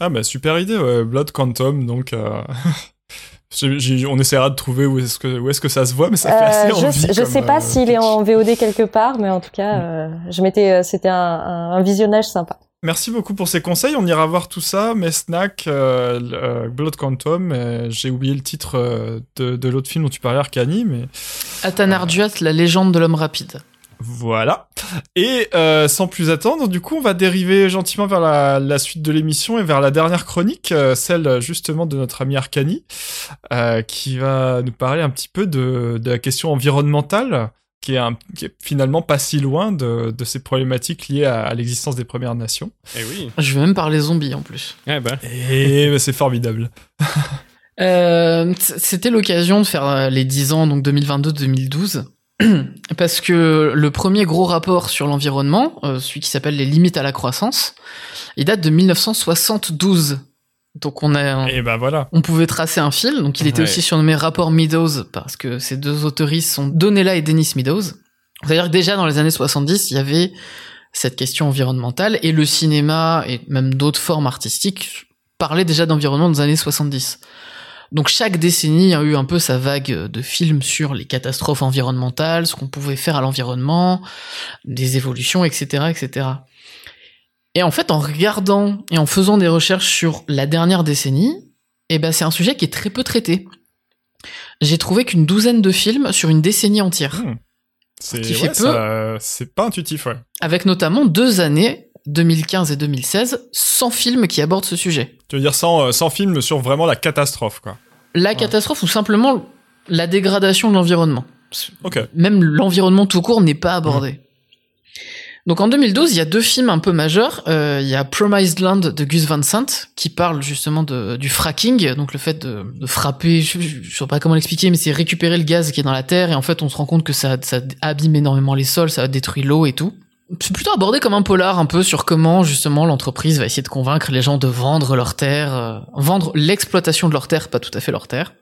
Ah bah super idée, ouais. Blood Quantum, donc euh, on essaiera de trouver où est-ce que où est-ce que ça se voit, mais ça fait assez Euh, je, envie. je comme, sais pas euh, s'il est en VOD quelque part, mais en tout cas, euh, je m'étais, euh, c'était un visionnage sympa. Merci beaucoup pour ces conseils. On ira voir tout ça. Mes snacks, euh, euh, Blood Quantum. euh, J'ai oublié le titre euh, de, de l'autre film dont tu parlais, Arcani, mais Athan Arduat, la légende de l'homme rapide. Voilà. Et euh, sans plus attendre, du coup, on va dériver gentiment vers la, la suite de l'émission et vers la dernière chronique, celle justement de notre ami Arcani, euh, qui va nous parler un petit peu de, de la question environnementale, qui est, un, qui est finalement pas si loin de, de ces problématiques liées à, à l'existence des Premières Nations. Eh oui. Je vais même parler zombies en plus. Eh ben. Et bah, c'est formidable. Euh, C'était l'occasion de faire euh, les 10 ans, donc 2022-2012. Parce que le premier gros rapport sur l'environnement, euh, celui qui s'appelle les limites à la croissance, il date de 1972. Donc on a, Et ben voilà. on pouvait tracer un fil. Donc il était Ouais. aussi surnommé rapport Meadows parce que ces deux autoristes sont Donella et Dennis Meadows. C'est-à-dire que déjà dans les années 70, il y avait cette question environnementale et le cinéma et même d'autres formes artistiques parlaient déjà d'environnement dans les années 70. Donc chaque décennie a eu un peu sa vague de films sur les catastrophes environnementales, ce qu'on pouvait faire à l'environnement, des évolutions, etc., etc. Et en fait, en regardant et en faisant des recherches sur la dernière décennie, eh ben c'est un sujet qui est très peu traité. J'ai trouvé qu'une douzaine de films sur une décennie entière, C'est ouais, ça- c'est pas intuitif, ouais. avec notamment deux années, 2015 et 2016, sans films qui abordent ce sujet. Tu veux dire sans, euh, sans film sur vraiment la catastrophe, quoi. La catastrophe ou simplement la dégradation de l'environnement. Ok. Même l'environnement tout court n'est pas abordé. Donc en 2012, il y a deux films un peu majeurs. Euh, il y a Promised Land de Gus Van Sant qui parle justement du fracking, donc le fait de, frapper, je, je, je sais pas comment l'expliquer, mais c'est récupérer le gaz qui est dans la terre et en fait on se rend compte que ça, ça abîme énormément les sols, ça détruit l'eau et tout. C'est plutôt abordé comme un polar un peu sur comment justement l'entreprise va essayer de convaincre les gens de vendre leur terre, euh, vendre l'exploitation de leur terre, pas tout à fait leur terre.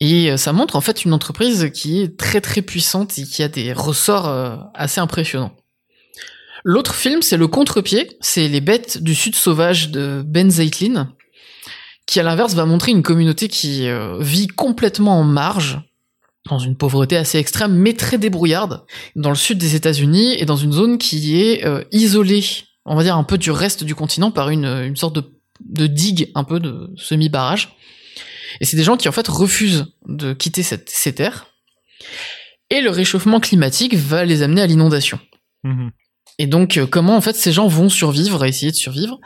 Et euh, ça montre en fait une entreprise qui est très très puissante et qui a des ressorts assez impressionnants. L'autre film, c'est Le Contre-pied, c'est Les bêtes du sud sauvage de Ben Zeitlin, qui à l'inverse va montrer une communauté qui euh, vit complètement en marge, dans une pauvreté assez extrême, mais très débrouillarde, dans le sud des États-Unis et dans une zone qui est euh, isolée, on va dire un peu du reste du continent par une, une sorte de, digue, un peu de semi-barrage. Et c'est des gens qui en fait refusent de quitter cette, ces terres. Et le réchauffement climatique va les amener à l'inondation. Mhm. Et donc, euh, comment en fait ces gens vont survivre, essayer de survivre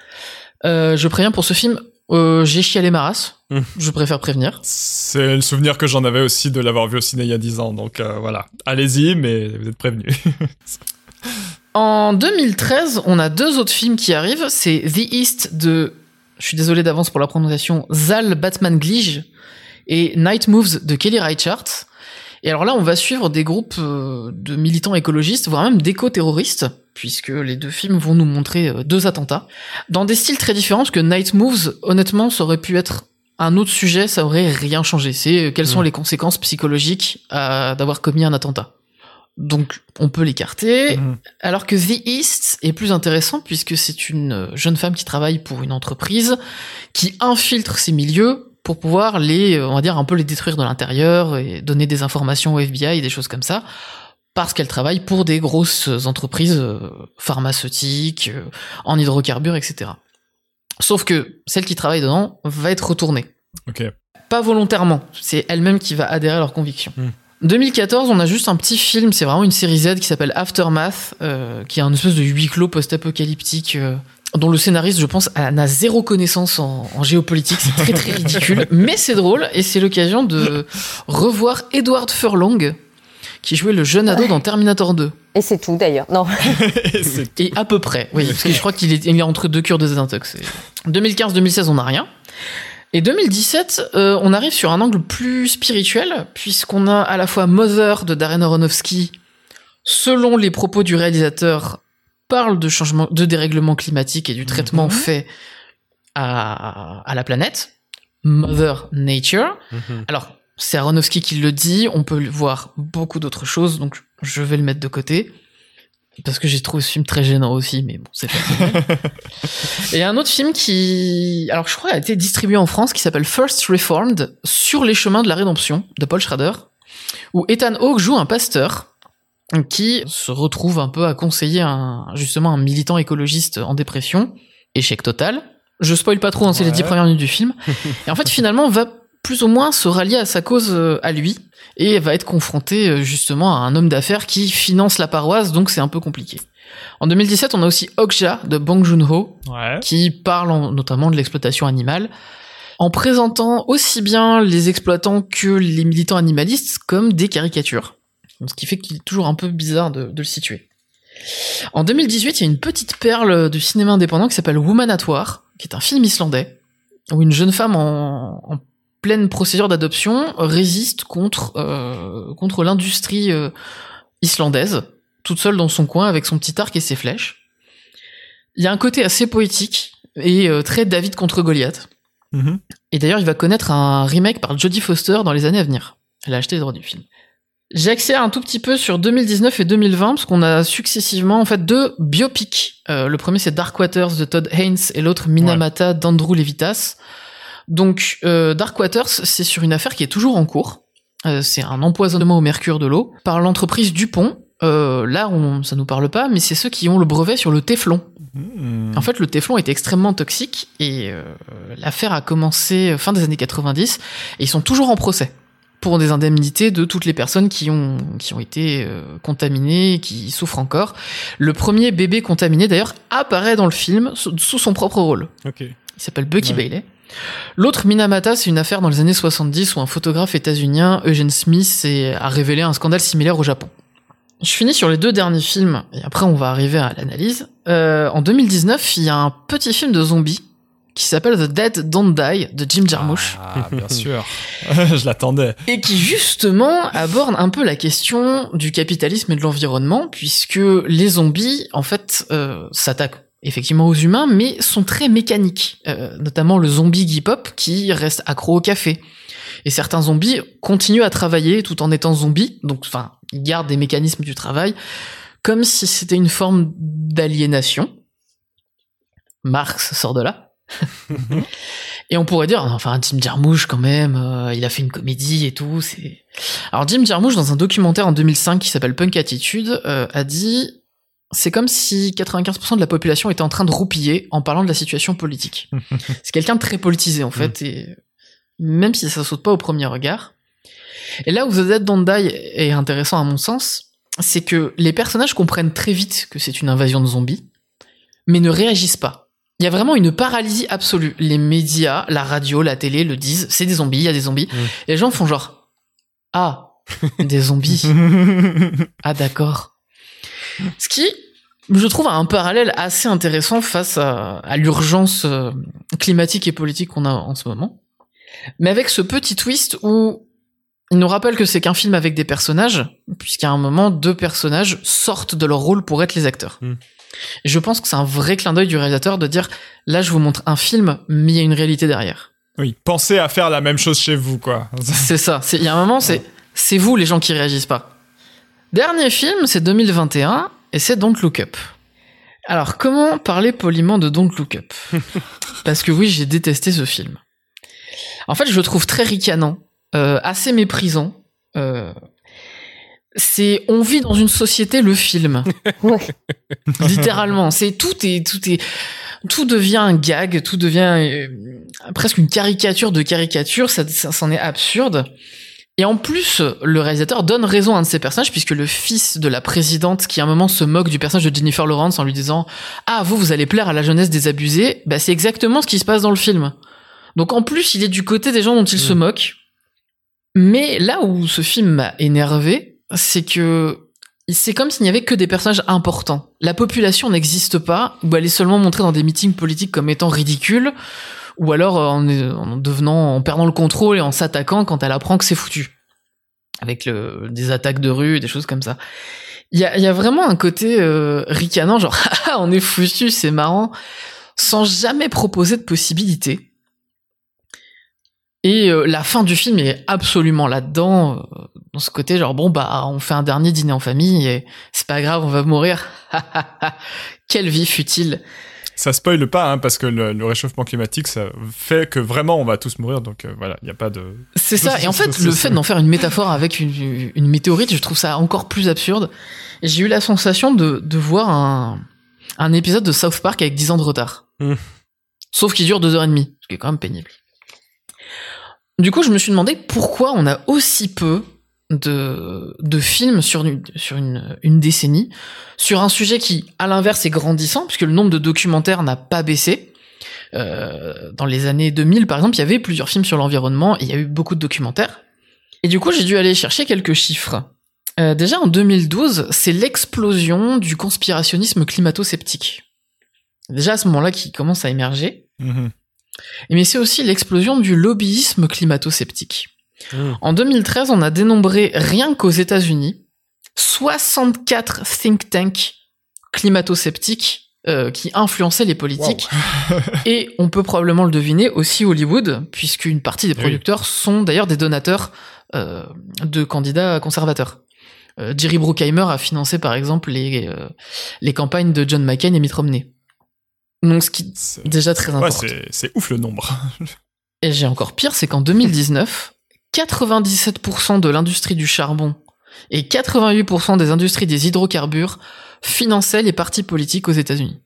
Euh, Je préviens pour ce film, euh, j'ai chialé ma race. Mm. Je préfère prévenir. C'est le souvenir que j'en avais aussi de l'avoir vu au ciné il y a 10 ans, donc euh, voilà. Allez-y, mais vous êtes prévenus. En 2013, on a deux autres films qui arrivent. C'est The East de, je suis désolé d'avance pour la prononciation, Zal Batman Glige et Night Moves de Kelly Reichardt. Et alors là, on va suivre des groupes euh, de militants écologistes, voire même d'éco-terroristes, puisque les deux films vont nous montrer euh, deux attentats, dans des styles très différents, parce que Night Moves, honnêtement, ça aurait pu être un autre sujet, ça aurait rien changé. C'est euh, quelles sont Mm. les conséquences psychologiques d'avoir commis un attentat. Donc, on peut l'écarter. Mhm. Alors que The East est plus intéressant puisque c'est une jeune femme qui travaille pour une entreprise qui infiltre ces milieux pour pouvoir les, euh, on va dire, un peu les détruire de l'intérieur et donner des informations au FBI et des choses comme ça. Parce qu'elle travaille pour des grosses entreprises euh, pharmaceutiques, euh, en hydrocarbures, etc. Sauf que celle qui travaille dedans va être retournée. Pas volontairement, c'est elle-même qui va adhérer à leurs convictions. Hmm. 2014, on a juste un petit film, c'est vraiment une série Z qui s'appelle Aftermath, euh, qui est un espèce de huis clos post-apocalyptique, euh, dont le scénariste, je pense, a- n'a zéro connaissance en, en géopolitique. C'est très très ridicule, mais c'est drôle et c'est l'occasion de revoir Edward Furlong, qui jouait le jeune ado dans Terminator 2. Et c'est tout d'ailleurs. Non. Et à peu près, oui, parce que je crois qu'il est, il est entre deux cures de désintox. 2015-2016, on n'a rien. Et 2017, euh, on arrive sur un angle plus spirituel, puisqu'on a à la fois Mother de Darren Aronofsky, selon les propos du réalisateur, parle de changement, de dérèglement climatique et du traitement Mhm. fait à, à la planète. Mother Nature. Mhm. Alors, c'est Aronofsky qui le dit, on peut voir beaucoup d'autres choses, donc je vais le mettre de côté. Parce que j'ai trouvé ce film très gênant aussi, mais bon, c'est pas Et il y a un autre film qui, alors je crois, a été distribué en France, qui s'appelle First Reformed, sur les chemins de la rédemption, de Paul Schrader, où Ethan Hawke joue un pasteur qui se retrouve un peu à conseiller un, justement un militant écologiste en dépression, échec total. Je spoil pas trop, hein, c'est les dix premières minutes du film. Et en fait, finalement, va plus ou moins se rallier à sa cause euh, à lui et va être confronté euh, justement à un homme d'affaires qui finance la paroisse, donc c'est un peu compliqué. En 2017, on a aussi Okja de Bong Joon-ho Ouais. qui parle en- notamment de l'exploitation animale en présentant aussi bien les exploitants que les militants animalistes comme des caricatures. Ce qui fait qu'il est toujours un peu bizarre de, de le situer. En 2018, il y a une petite perle du cinéma indépendant qui s'appelle Woman at War, qui est un film islandais, où une jeune femme en, en pleine procédure d'adoption résiste contre, euh, contre l'industrie euh, islandaise, toute seule dans son coin avec son petit arc et ses flèches. Il y a un côté assez poétique et euh, très David contre Goliath. Mhm. Et d'ailleurs, il va connaître un remake par Jodie Foster dans les années à venir. Elle a acheté les droits du film. J'ai accès un tout petit peu sur 2019 et 2020 parce qu'on a successivement en fait deux biopics. Euh, le premier c'est Dark Waters de Todd Haynes et l'autre Minamata d'Andrew Levitas. Donc euh, Dark Waters c'est sur une affaire qui est toujours en cours. Euh, c'est un empoisonnement au mercure de l'eau par l'entreprise Dupont. Euh, là, on, ça nous parle pas, mais c'est ceux qui ont le brevet sur le téflon. Mhm. En fait, le téflon est extrêmement toxique et euh, l'affaire a commencé fin des années 90 et ils sont toujours en procès pour des indemnités de toutes les personnes qui ont qui ont été euh, contaminées et qui souffrent encore. Le premier bébé contaminé d'ailleurs apparaît dans le film sous, son propre rôle. Ok. Il s'appelle Bucky Ouais. Bailey. L'autre Minamata, c'est une affaire dans les années 70 où un photographe états-unien, Eugene Smith, a révélé un scandale similaire au Japon. Je finis sur les deux derniers films, et après on va arriver à l'analyse. Euh, en 2019, il y a un petit film de zombies qui s'appelle The Dead Don't Die de Jim Jarmusch Ah, bien sûr. Je l'attendais. et qui justement aborde un peu la question du capitalisme et de l'environnement, puisque les zombies, en fait, euh, s'attaquent effectivement aux humains, mais sont très mécaniques, Euh, notamment le zombie Guy-Pop qui reste accro au café. Et certains zombies continuent à travailler tout en étant zombies, donc enfin, ils gardent des mécanismes du travail, comme si c'était une forme d'aliénation. Marx sort de là. Et on pourrait dire, enfin, Jim Jarmusch, quand même, euh, il a fait une comédie et tout. C'est. Alors, Jim Jarmusch, dans un documentaire en 2005 qui s'appelle Punk Attitude, euh, a dit, c'est comme si 95% de la population était en train de roupiller en parlant de la situation politique. c'est quelqu'un de très politisé, en fait, et même si ça saute pas au premier regard. Et là où The Dead Don't Die est intéressant à mon sens, c'est que les personnages comprennent très vite que c'est une invasion de zombies, mais ne réagissent pas. Il y a vraiment une paralysie absolue. Les médias, la radio, la télé le disent, c'est des zombies, il y a des zombies. Et les gens font genre, ah, des zombies. Ah d'accord. Ce qui, je trouve, a un parallèle assez intéressant face à, à l'urgence euh, climatique et politique qu'on a en ce moment. Mais avec ce petit twist où il nous rappelle que c'est qu'un film avec des personnages, puisqu'à un moment, deux personnages sortent de leur rôle pour être les acteurs. Mm. Et je pense que c'est un vrai clin d'œil du réalisateur de dire, là, je vous montre un film, mais il y a une réalité derrière. Oui, pensez à faire la même chose chez vous, quoi. C'est ça. Il y a un moment, c'est c'est vous les gens qui réagissent pas. Dernier film, c'est 2021 et c'est Don't Look Up. Alors, comment parler poliment de Don't Look Up? Parce que oui, j'ai détesté ce film. En fait, je le trouve très ricanant, euh, assez méprisant. Euh, c'est on vit dans une société le film. Ouais. Littéralement, c'est tout est tout est tout devient un gag, tout devient euh, presque une caricature de caricature, ça, ça c'en est absurde. Et en plus, le réalisateur donne raison à un de ses personnages, puisque le fils de la présidente, qui à un moment se moque du personnage de Jennifer Lawrence en lui disant Ah, vous, vous allez plaire à la jeunesse des abusés, bah, c'est exactement ce qui se passe dans le film. Donc en plus, il est du côté des gens dont il se moque. Mais là où ce film m'a énervé, c'est que c'est comme s'il n'y avait que des personnages importants. La population n'existe pas, ou elle est seulement montrée dans des meetings politiques comme étant ridicule, ou alors en, en devenant, en perdant le contrôle et en s'attaquant quand elle apprend que c'est foutu. Avec le, des attaques de rue, des choses comme ça. Il y a, y a, vraiment un côté euh, ricanant, genre on est foutu, c'est marrant, sans jamais proposer de possibilités. Et euh, la fin du film est absolument là-dedans, euh, dans ce côté genre bon bah on fait un dernier dîner en famille et c'est pas grave, on va mourir. Quelle vie futile. Ça spoile pas hein, parce que le, le, réchauffement climatique ça fait que vraiment on va tous mourir donc euh, voilà il y a pas de. C'est ça et en fait le fait d'en faire une métaphore avec une, une, météorite je trouve ça encore plus absurde. J'ai eu la sensation de, de voir un, un épisode de South Park avec 10 ans de retard. Mmh. Sauf qu'il dure deux heures et demie, ce qui est quand même pénible. Du coup, je me suis demandé pourquoi on a aussi peu de, films sur, une, sur une décennie, sur un sujet qui, à l'inverse, est grandissant, puisque le nombre de documentaires n'a pas baissé. Euh, dans les années 2000, par exemple, il y avait plusieurs films sur l'environnement et il y a eu beaucoup de documentaires. Et du coup, j'ai dû aller chercher quelques chiffres. Euh, déjà, en 2012, c'est l'explosion du conspirationnisme climato-sceptique. Déjà à ce moment-là qui commence à émerger. Mmh. Mais c'est aussi l'explosion du lobbyisme climato-sceptique. Mmh. En 2013, on a dénombré rien qu'aux États-Unis 64 think tanks climato-sceptiques euh, qui influençaient les politiques. Wow. Et on peut probablement le deviner aussi Hollywood, puisqu'une partie des producteurs oui. sont d'ailleurs des donateurs euh, de candidats conservateurs. Euh, Jerry Bruckheimer a financé par exemple les, les campagnes de John McCain et Mitt Romney. Donc, ce qui est déjà très important. Ouais, c'est ouf le nombre. Et j'ai encore pire, c'est qu'en 2019, 97% de l'industrie du charbon et 88% des industries des hydrocarbures finançaient les partis politiques aux États-Unis.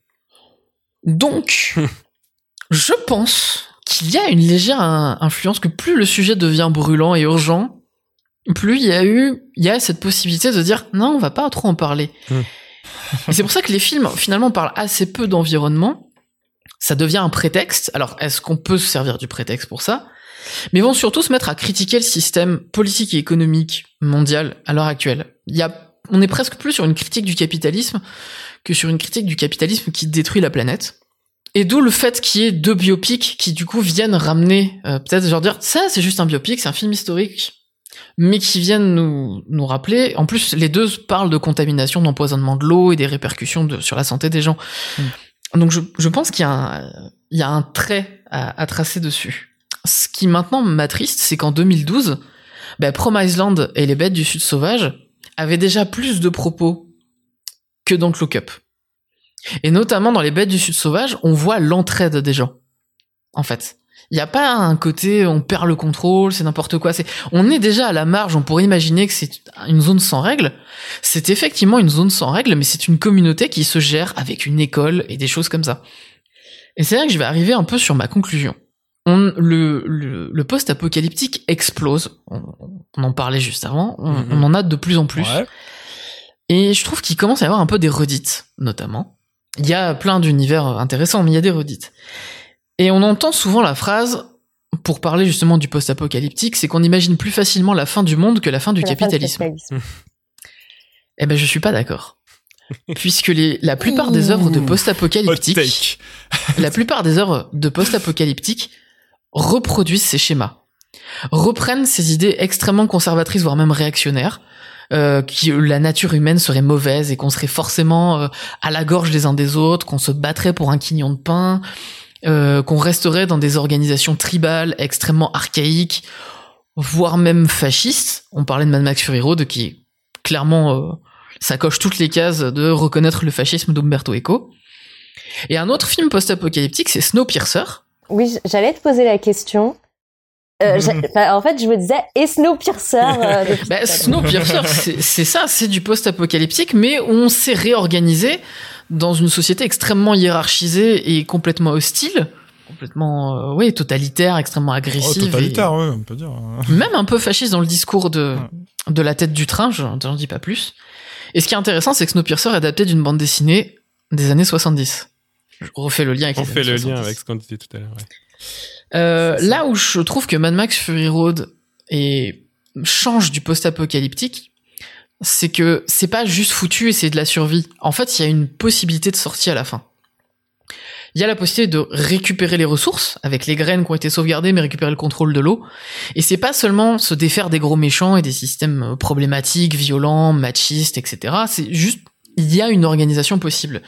Donc, je pense qu'il y a une légère influence que plus le sujet devient brûlant et urgent, plus il y a eu, il y a cette possibilité de dire non, on va pas trop en parler. Mm. Et c'est pour ça que les films, finalement, parlent assez peu d'environnement. Ça devient un prétexte. Alors, est-ce qu'on peut se servir du prétexte pour ça? Mais vont surtout se mettre à critiquer le système politique et économique mondial à l'heure actuelle. Il y a, on est presque plus sur une critique du capitalisme que sur une critique du capitalisme qui détruit la planète. Et d'où le fait qu'il y ait deux biopics qui du coup viennent ramener, euh, peut-être genre dire ça c'est juste un biopic, c'est un film historique mais qui viennent nous, nous rappeler. En plus, les deux parlent de contamination, d'empoisonnement de l'eau et des répercussions de, sur la santé des gens. Mm. Donc, je, je pense qu'il y, y, a un trait à, tracer dessus. Ce qui maintenant m'attriste, c'est qu'en 2012, bah, Promise Land et les bêtes du Sud sauvage avaient déjà plus de propos que dans Look Up. Et notamment dans les bêtes du Sud sauvage, on voit l'entraide des gens. En fait. Il n'y a pas un côté on perd le contrôle, c'est n'importe quoi. C'est on est déjà à la marge. On pourrait imaginer que c'est une zone sans règles. C'est effectivement une zone sans règles, mais c'est une communauté qui se gère avec une école et des choses comme ça. Et c'est là que je vais arriver un peu sur ma conclusion. On, le, le, le post-apocalyptique explose. On, on, en parlait juste avant. On, Mhm. on en a de plus en plus. Ouais. Et je trouve qu'il commence à y avoir un peu des redites, notamment. Il y a plein d'univers intéressants, mais il y a des redites. Et on entend souvent la phrase, pour parler justement du post-apocalyptique, c'est qu'on imagine plus facilement la fin du monde que la fin du La fin capitalisme. capitalisme. Eh ben, je suis pas d'accord. Puisque les, la plupart des œuvres de post-apocalyptique, la plupart des œuvres de post-apocalyptique reproduisent ces schémas, reprennent ces idées extrêmement conservatrices, voire même réactionnaires, euh, que la nature humaine serait mauvaise et qu'on serait forcément euh, à la gorge les uns des autres, qu'on se battrait pour un quignon de pain, euh, qu'on resterait dans des organisations tribales extrêmement archaïques, voire même fascistes. On parlait de Mad Max Fury Road qui est clairement euh, ça coche toutes les cases de reconnaître le fascisme d'Umberto Eco. Et un autre film post-apocalyptique, c'est Snowpiercer. Oui, j'allais te poser la question. Euh, j'a- enfin, en fait, je me disais, et Snowpiercer euh, Bah. Snowpiercer, c'est c'est ça, c'est du post-apocalyptique, mais on s'est réorganisé dans une société extrêmement hiérarchisée et complètement hostile, complètement, euh, oui, totalitaire, extrêmement Oh, agressive, totalitaire, ouais, on peut dire. et même un peu fasciste dans le discours de de la tête du train. J'en j'en dis pas plus. Et ce qui est intéressant, c'est que Snowpiercer est adapté d'une bande dessinée des années 70. Je refais le lien avec On les fait années le 70. lien avec ce qu'on disait tout à l'heure. ouais. Euh, là où je trouve que Mad Max Fury Road est, change du post-apocalyptique, c'est que c'est pas juste foutu et c'est de la survie. En fait, il y a une possibilité de sortie à la fin. Il y a la possibilité de récupérer les ressources avec les graines qui ont été sauvegardées, mais récupérer le contrôle de l'eau. Et c'est pas seulement se défaire des gros méchants et des systèmes euh, problématiques, violents, machistes, etc. C'est juste, il y a une organisation possible.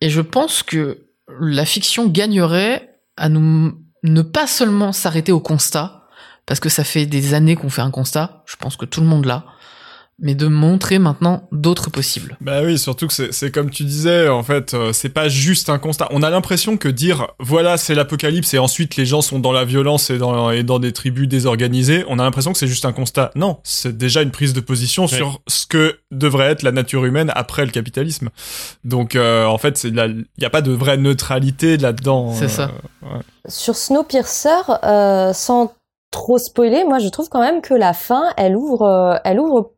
Et je pense que la fiction gagnerait à nous ne pas seulement s'arrêter au constat, parce que ça fait des années qu'on fait un constat, je pense que tout le monde l'a, mais de montrer maintenant d'autres possibles. Bah oui, surtout que c'est- c'est comme tu disais, en fait, euh, c'est pas juste un constat. On a l'impression que dire voilà, c'est l'apocalypse et ensuite les gens sont dans la violence et dans, et dans des tribus désorganisées, on a l'impression que c'est juste un constat. Non, c'est déjà une prise de position sur ce que devrait être la nature humaine après le capitalisme. Donc, euh, en fait, il n'y a pas de vraie neutralité là-dedans. C'est euh, ça. ouais. Sur Snowpiercer, euh, sans trop spoiler, moi je trouve quand même que la fin, elle ouvre, euh, elle ouvre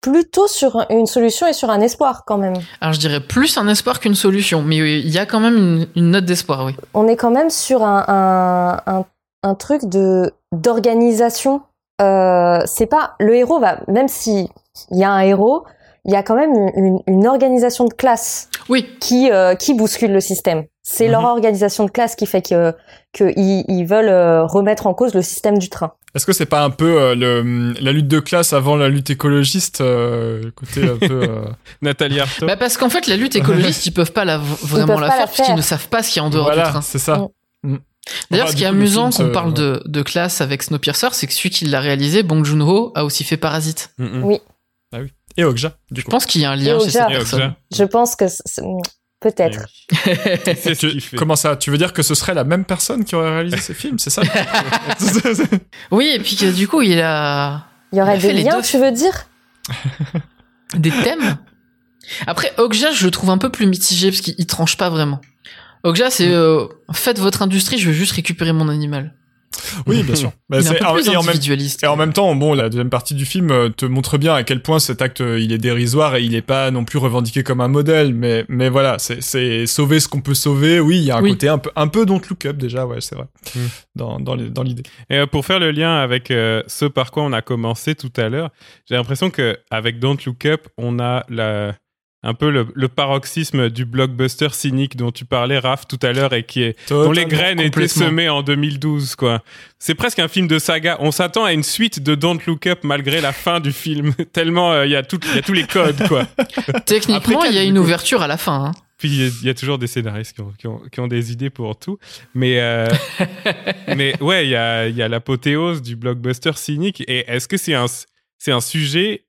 plutôt sur une solution et sur un espoir quand même. Alors je dirais plus un espoir qu'une solution, mais il y a quand même une, une note d'espoir, oui. On est quand même sur un, un, un, un truc de d'organisation. Euh, c'est pas le héros va même si il y a un héros, il y a quand même une, une organisation de classe Oui, qui euh, qui bouscule le système. C'est leur Mhm. organisation de classe qui fait que que ils, ils veulent euh, remettre en cause le système du train. Est-ce que c'est pas un peu euh, le, la lutte de classe avant la lutte écologiste, euh, côté un peu. euh, Nathalie Arthaud. bah parce qu'en fait la lutte écologiste, ils peuvent pas la, vraiment peuvent la pas faire la puisqu'ils faire. ne savent pas ce qu'il y a en dehors du voilà, train. c'est ça. Mm. D'ailleurs, Enfin, ce qui est du amusant qu'on se- parle de, de classe avec Snowpiercer, c'est que celui qui l'a réalisé, Bong Joon-ho, a aussi fait Parasite. Mm, mm. Oui. Et Okja, du Je coup. pense qu'il y a un lien Et chez cette personne. Je pense que peut-être. Comment ça Tu veux dire que ce serait la même personne qui aurait réalisé ces films C'est ça Oui, et puis que du coup, il a Il y aurait des liens, tu veux dire des thèmes. Après, Okja, je le trouve un peu plus mitigé parce qu'il il tranche pas vraiment. Okja, c'est euh, faites votre industrie, je veux juste récupérer mon animal. Oui, bien sûr. Bah, il est un c'est- peu plus et, en même, et en même temps, bon, la deuxième partie du film euh, te montre bien à quel point cet acte euh, il est dérisoire et il est pas non plus revendiqué comme un modèle. Mais mais voilà, c'est c'est sauver ce qu'on peut sauver. Oui, il y a un Oui. côté un peu un peu don't look up déjà. Ouais, c'est vrai. Mm. Dans dans l'idée. Et euh, pour faire le lien avec euh, ce par quoi on a commencé tout à l'heure, j'ai l'impression que avec Don't Look Up, on a la un peu le, le paroxysme du blockbuster cynique dont tu parlais, Raph, tout à l'heure, et qui est dont les graines étaient semées en 2012, quoi. C'est presque un film de saga. On s'attend à une suite de Don't Look Up malgré la fin du film, tellement euh, il y a y tous les codes, quoi. Techniquement, il y a une ouverture à la fin. hein. Puis il y a- il y, a toujours des scénaristes qui ont, qui ont, qui ont des idées pour tout. Mais, euh, mais ouais, il y a, il y a l'apothéose du blockbuster cynique. Et est-ce que c'est un, c'est un sujet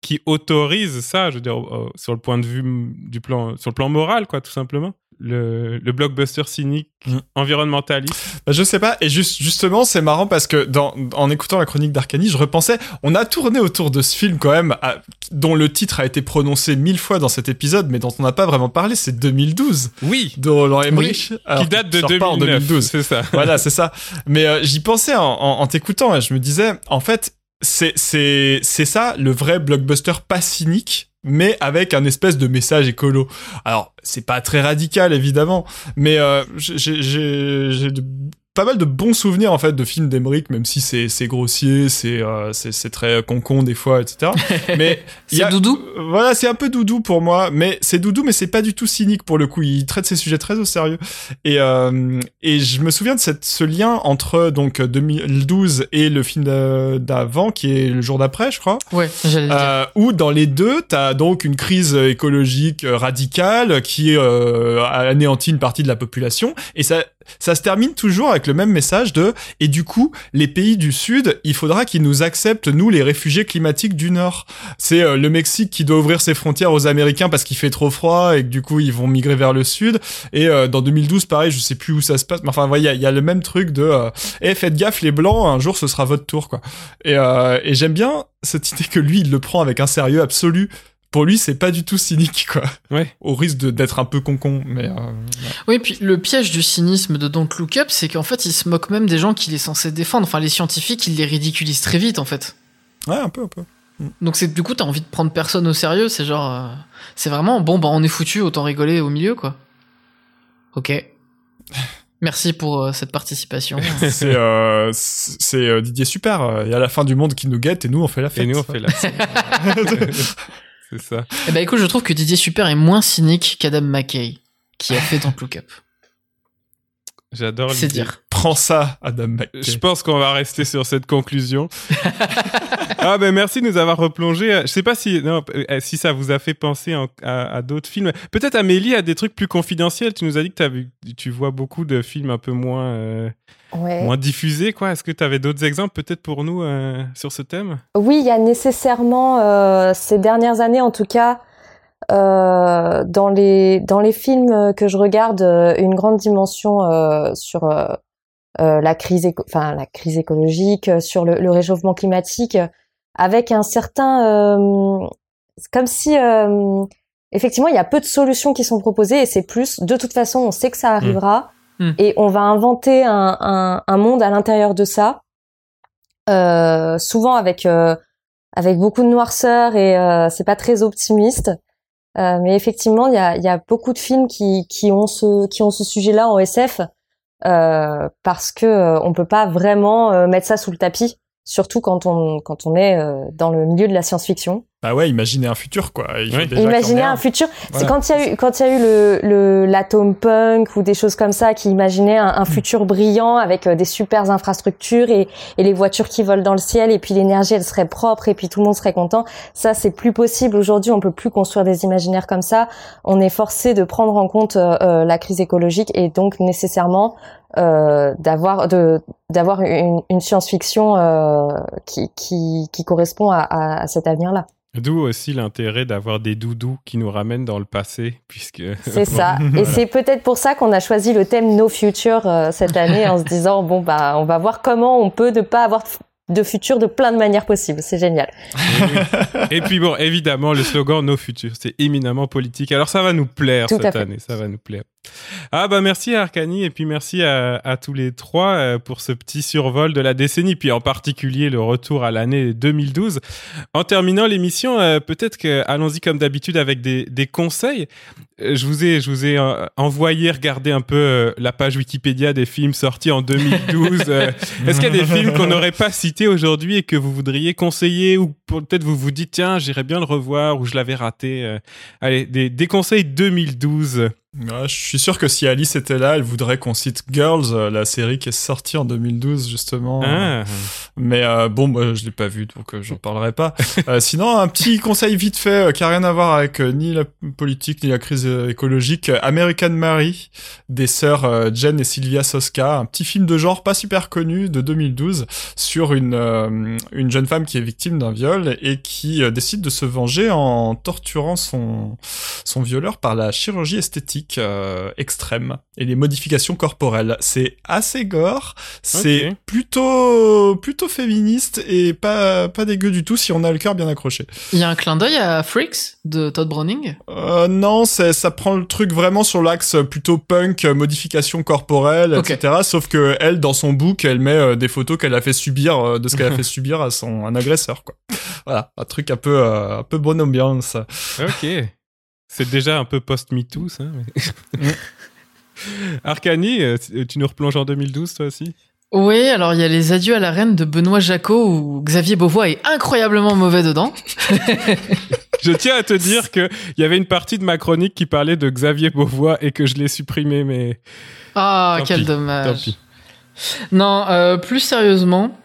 qui autorise ça, je veux dire, euh, sur le point de vue du plan, sur le plan moral, quoi, tout simplement le, le blockbuster cynique Mm. environnementaliste. Bah, je sais pas. Et juste, justement, c'est marrant parce que dans, en écoutant la chronique d'Arcanie, je repensais, on a tourné autour de ce film quand même, à- dont le titre a été prononcé mille fois dans cet épisode, mais dont on n'a pas vraiment parlé, c'est 2012 Oui, de Roland Emmerich. alors qui date de sort pas 2009. en 2012. C'est ça. voilà, c'est ça. Mais euh, j'y pensais en, en, en t'écoutant et je me disais, en fait, c'est c'est c'est ça le vrai blockbuster pas cynique, mais avec un espèce de message écolo. Alors c'est pas très radical évidemment, mais euh, j'ai pas mal de bons souvenirs en fait de films d'Emmerich, même si c'est c'est grossier, c'est euh, c'est très concon des fois, etc. Mais C'est a- doudou. euh, Voilà, c'est un peu doudou pour moi, mais c'est doudou, mais c'est pas du tout cynique pour le coup. Il traite ces sujets très au sérieux. Et euh, et je me souviens de cette, ce lien entre donc 2012 et le film d'a- d'avant, qui est le jour d'après, je crois. Ouais. Euh, où dans les deux, t'as donc une crise écologique euh, radicale qui euh, anéantit une partie de la population, et ça, ça se termine toujours avec le même message de et du coup, les pays du Sud, il faudra qu'ils nous acceptent nous les réfugiés climatiques du Nord. C'est euh, le Mexique qui doit ouvrir ses frontières aux Américains parce qu'il fait trop froid et que du coup ils vont migrer vers le Sud. Et euh, dans 2012, pareil, je sais plus où ça se passe, mais enfin, voilà, il y y a le même truc de euh, eh faites gaffe les blancs, un jour ce sera votre tour quoi. Et, euh, et j'aime bien cette idée que lui, il le prend avec un sérieux absolu. Pour lui, c'est pas du tout cynique, quoi. Ouais. Au risque d'être un peu concon, mais euh, Oui, puis le piège du cynisme de Don't Look Up, c'est qu'en fait, il se moque même des gens qu'il est censé défendre. Enfin, les scientifiques, il les ridiculise très vite, en fait. ouais, un peu, un peu. Donc c'est du coup, t'as envie de prendre personne au sérieux. C'est genre, euh, c'est vraiment bon, bah on est foutu, autant rigoler au milieu, quoi. Ok. Merci pour euh, cette participation. c'est euh, c'est euh, Didier Super. Il y a la fin du monde qui nous guette et nous on fait la fête. Et nous on fait la fête. c'est ça. Eh ben écoute, je trouve que Didier Super est moins cynique qu'Adam McKay, qui a fait Don't Look Up. J'adore C'est dire. Prends ça, Adam McKay. Je pense qu'on va rester sur cette conclusion. ah ben merci de nous avoir replongé. Je sais pas si non, euh, si ça vous a fait penser en- à, à d'autres films. Peut-être Amélie a des trucs plus confidentiels. Tu nous as dit que vu, tu vois beaucoup de films un peu moins euh, Ouais. moins diffusés quoi. Est-ce que tu avais d'autres exemples peut-être pour nous euh, sur ce thème? Oui, il y a nécessairement euh, ces dernières années, en tout cas, euh, dans les dans les films que je regarde, euh, une grande dimension euh, sur euh, euh, la crise, enfin la crise écologique, euh, sur le, le réchauffement climatique, avec un certain, euh, comme si euh, effectivement il y a peu de solutions qui sont proposées et c'est plus de toute façon on sait que ça arrivera Mm. et on va inventer un, un, un monde à l'intérieur de ça, euh, souvent avec euh, avec beaucoup de noirceur et euh, c'est pas très optimiste. Euh, mais effectivement, il y a, beaucoup de films qui, ont ce sujet-là en SF euh, parce que euh, on peut pas vraiment euh, mettre ça sous le tapis, surtout quand on est dans le milieu de la science-fiction. Bah ouais, imaginez un futur quoi. Oui. Imaginez un. un futur. Voilà. C'est quand il y a eu quand il y a eu le le l'atome punk ou des choses comme ça qui imaginaient un, Hmm. un futur brillant avec euh, des super infrastructures et et les voitures qui volent dans le ciel et puis l'énergie elle serait propre et puis tout le monde serait content. Ça c'est plus possible aujourd'hui. On peut plus construire des imaginaires comme ça. On est forcé de prendre en compte euh, euh, la crise écologique et donc nécessairement euh, d'avoir de d'avoir une, une science-fiction euh, qui qui qui correspond à, à, à cet avenir-là. D'où aussi l'intérêt d'avoir des doudous qui nous ramènent dans le passé, puisque C'est ça. Et c'est peut-être pour ça qu'on a choisi le thème No Future euh, cette année en se disant bon bah on va voir comment on peut ne pas avoir de futur de plein de manières possibles. C'est génial. Et puis bon, évidemment, le slogan Nos futurs, c'est éminemment politique. Alors ça va nous plaire Tout cette année, ça va nous plaire. Ah bah merci à Arcani et puis merci à, à tous les trois euh, pour ce petit survol de la décennie, puis en particulier le retour à l'année 2012. En terminant l'émission, euh, peut-être que allons-y comme d'habitude avec des, des conseils. Euh, Je vous ai, je vous ai envoyé regarder un peu la page Wikipédia des films sortis en 2012. Euh, Est-ce qu'il y a des films qu'on n'aurait pas cités aujourd'hui et que vous voudriez conseiller ou peut-être vous vous dites tiens j'irais bien le revoir ou je l'avais raté. euh. Allez, des, des conseils 2012. Ouais, je suis sûr que si Alice était là, elle voudrait qu'on cite Girls, euh, la série qui est sortie en 2012 justement. Ah. Mais euh, bon, moi, je l'ai pas vu, donc euh, j'en parlerai pas. Euh, sinon, un petit conseil vite fait qui a rien à voir avec ni la politique ni la crise écologique. American Mary des sœurs Jen et Sylvia Soska, un petit film de genre pas super connu de 2012 sur une une jeune femme qui est victime d'un viol et qui décide de se venger en torturant son son violeur par la chirurgie esthétique euh, extrême et les modifications corporelles. C'est assez gore, c'est plutôt plutôt féministe et pas pas dégueu du tout si on a le cœur bien accroché. Il y a un clin d'œil à Freaks de Todd Browning? Euh, non, c'est ça prend le truc vraiment sur l'axe plutôt punk, euh, modification corporelle, Ok. etc. Sauf que elle, dans son book, elle met euh, des photos qu'elle a fait subir euh, de ce qu'elle a fait subir à son un agresseur, quoi. Voilà, un truc un peu euh, un peu bonne ambiance. Ok. C'est déjà un peu post-MeToo, ça. mais- Arcani, euh, tu nous replonges en 2012, toi aussi? Oui, alors il y a les adieux à la reine de Benoît Jacot où Xavier Beauvois est incroyablement mauvais dedans. Je tiens à te dire que il y avait une partie de ma chronique qui parlait de Xavier Beauvois et que je l'ai supprimé, mais Ah, quel pis, dommage. tant pis. Non, euh, plus sérieusement,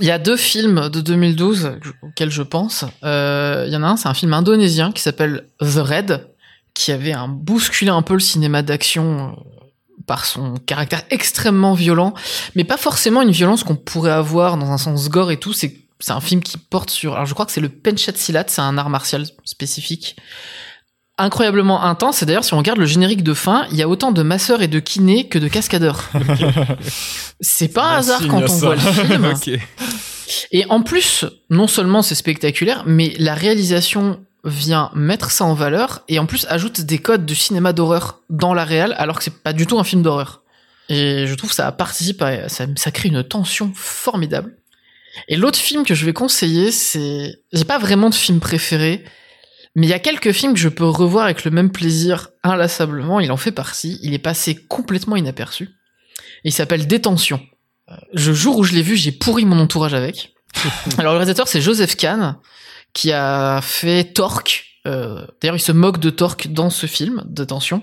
il y a deux films de 2012 auxquels je pense. Euh, Il y en a un, c'est un film indonésien qui s'appelle The Red, qui avait un bousculé un peu le cinéma d'action euh, par son caractère extrêmement violent, mais pas forcément une violence qu'on pourrait avoir dans un sens gore et tout. C'est c'est un film qui porte sur, alors je crois que c'est le penchat silat, c'est un art martial spécifique incroyablement intense. Et d'ailleurs, si on regarde le générique de fin, il y a autant de masseurs et de kinés que de cascadeurs. c'est pas un hasard quand on ça. voit le film. Et en plus, non seulement c'est spectaculaire, mais la réalisation vient mettre ça en valeur et en plus ajoute des codes du cinéma d'horreur dans la réal alors que c'est pas du tout un film d'horreur. Et je trouve que ça participe à, ça, ça crée une tension formidable. Et l'autre film que je vais conseiller, c'est, j'ai pas vraiment de film préféré, mais il y a quelques films que je peux revoir avec le même plaisir inlassablement. Il en fait partie. Il est passé complètement inaperçu. Il s'appelle Détention. Le jour où je l'ai vu, j'ai pourri mon entourage avec. Alors le réalisateur c'est Joseph Kahn qui a fait Torque. Euh, D'ailleurs, il se moque de Torque dans ce film, Détention.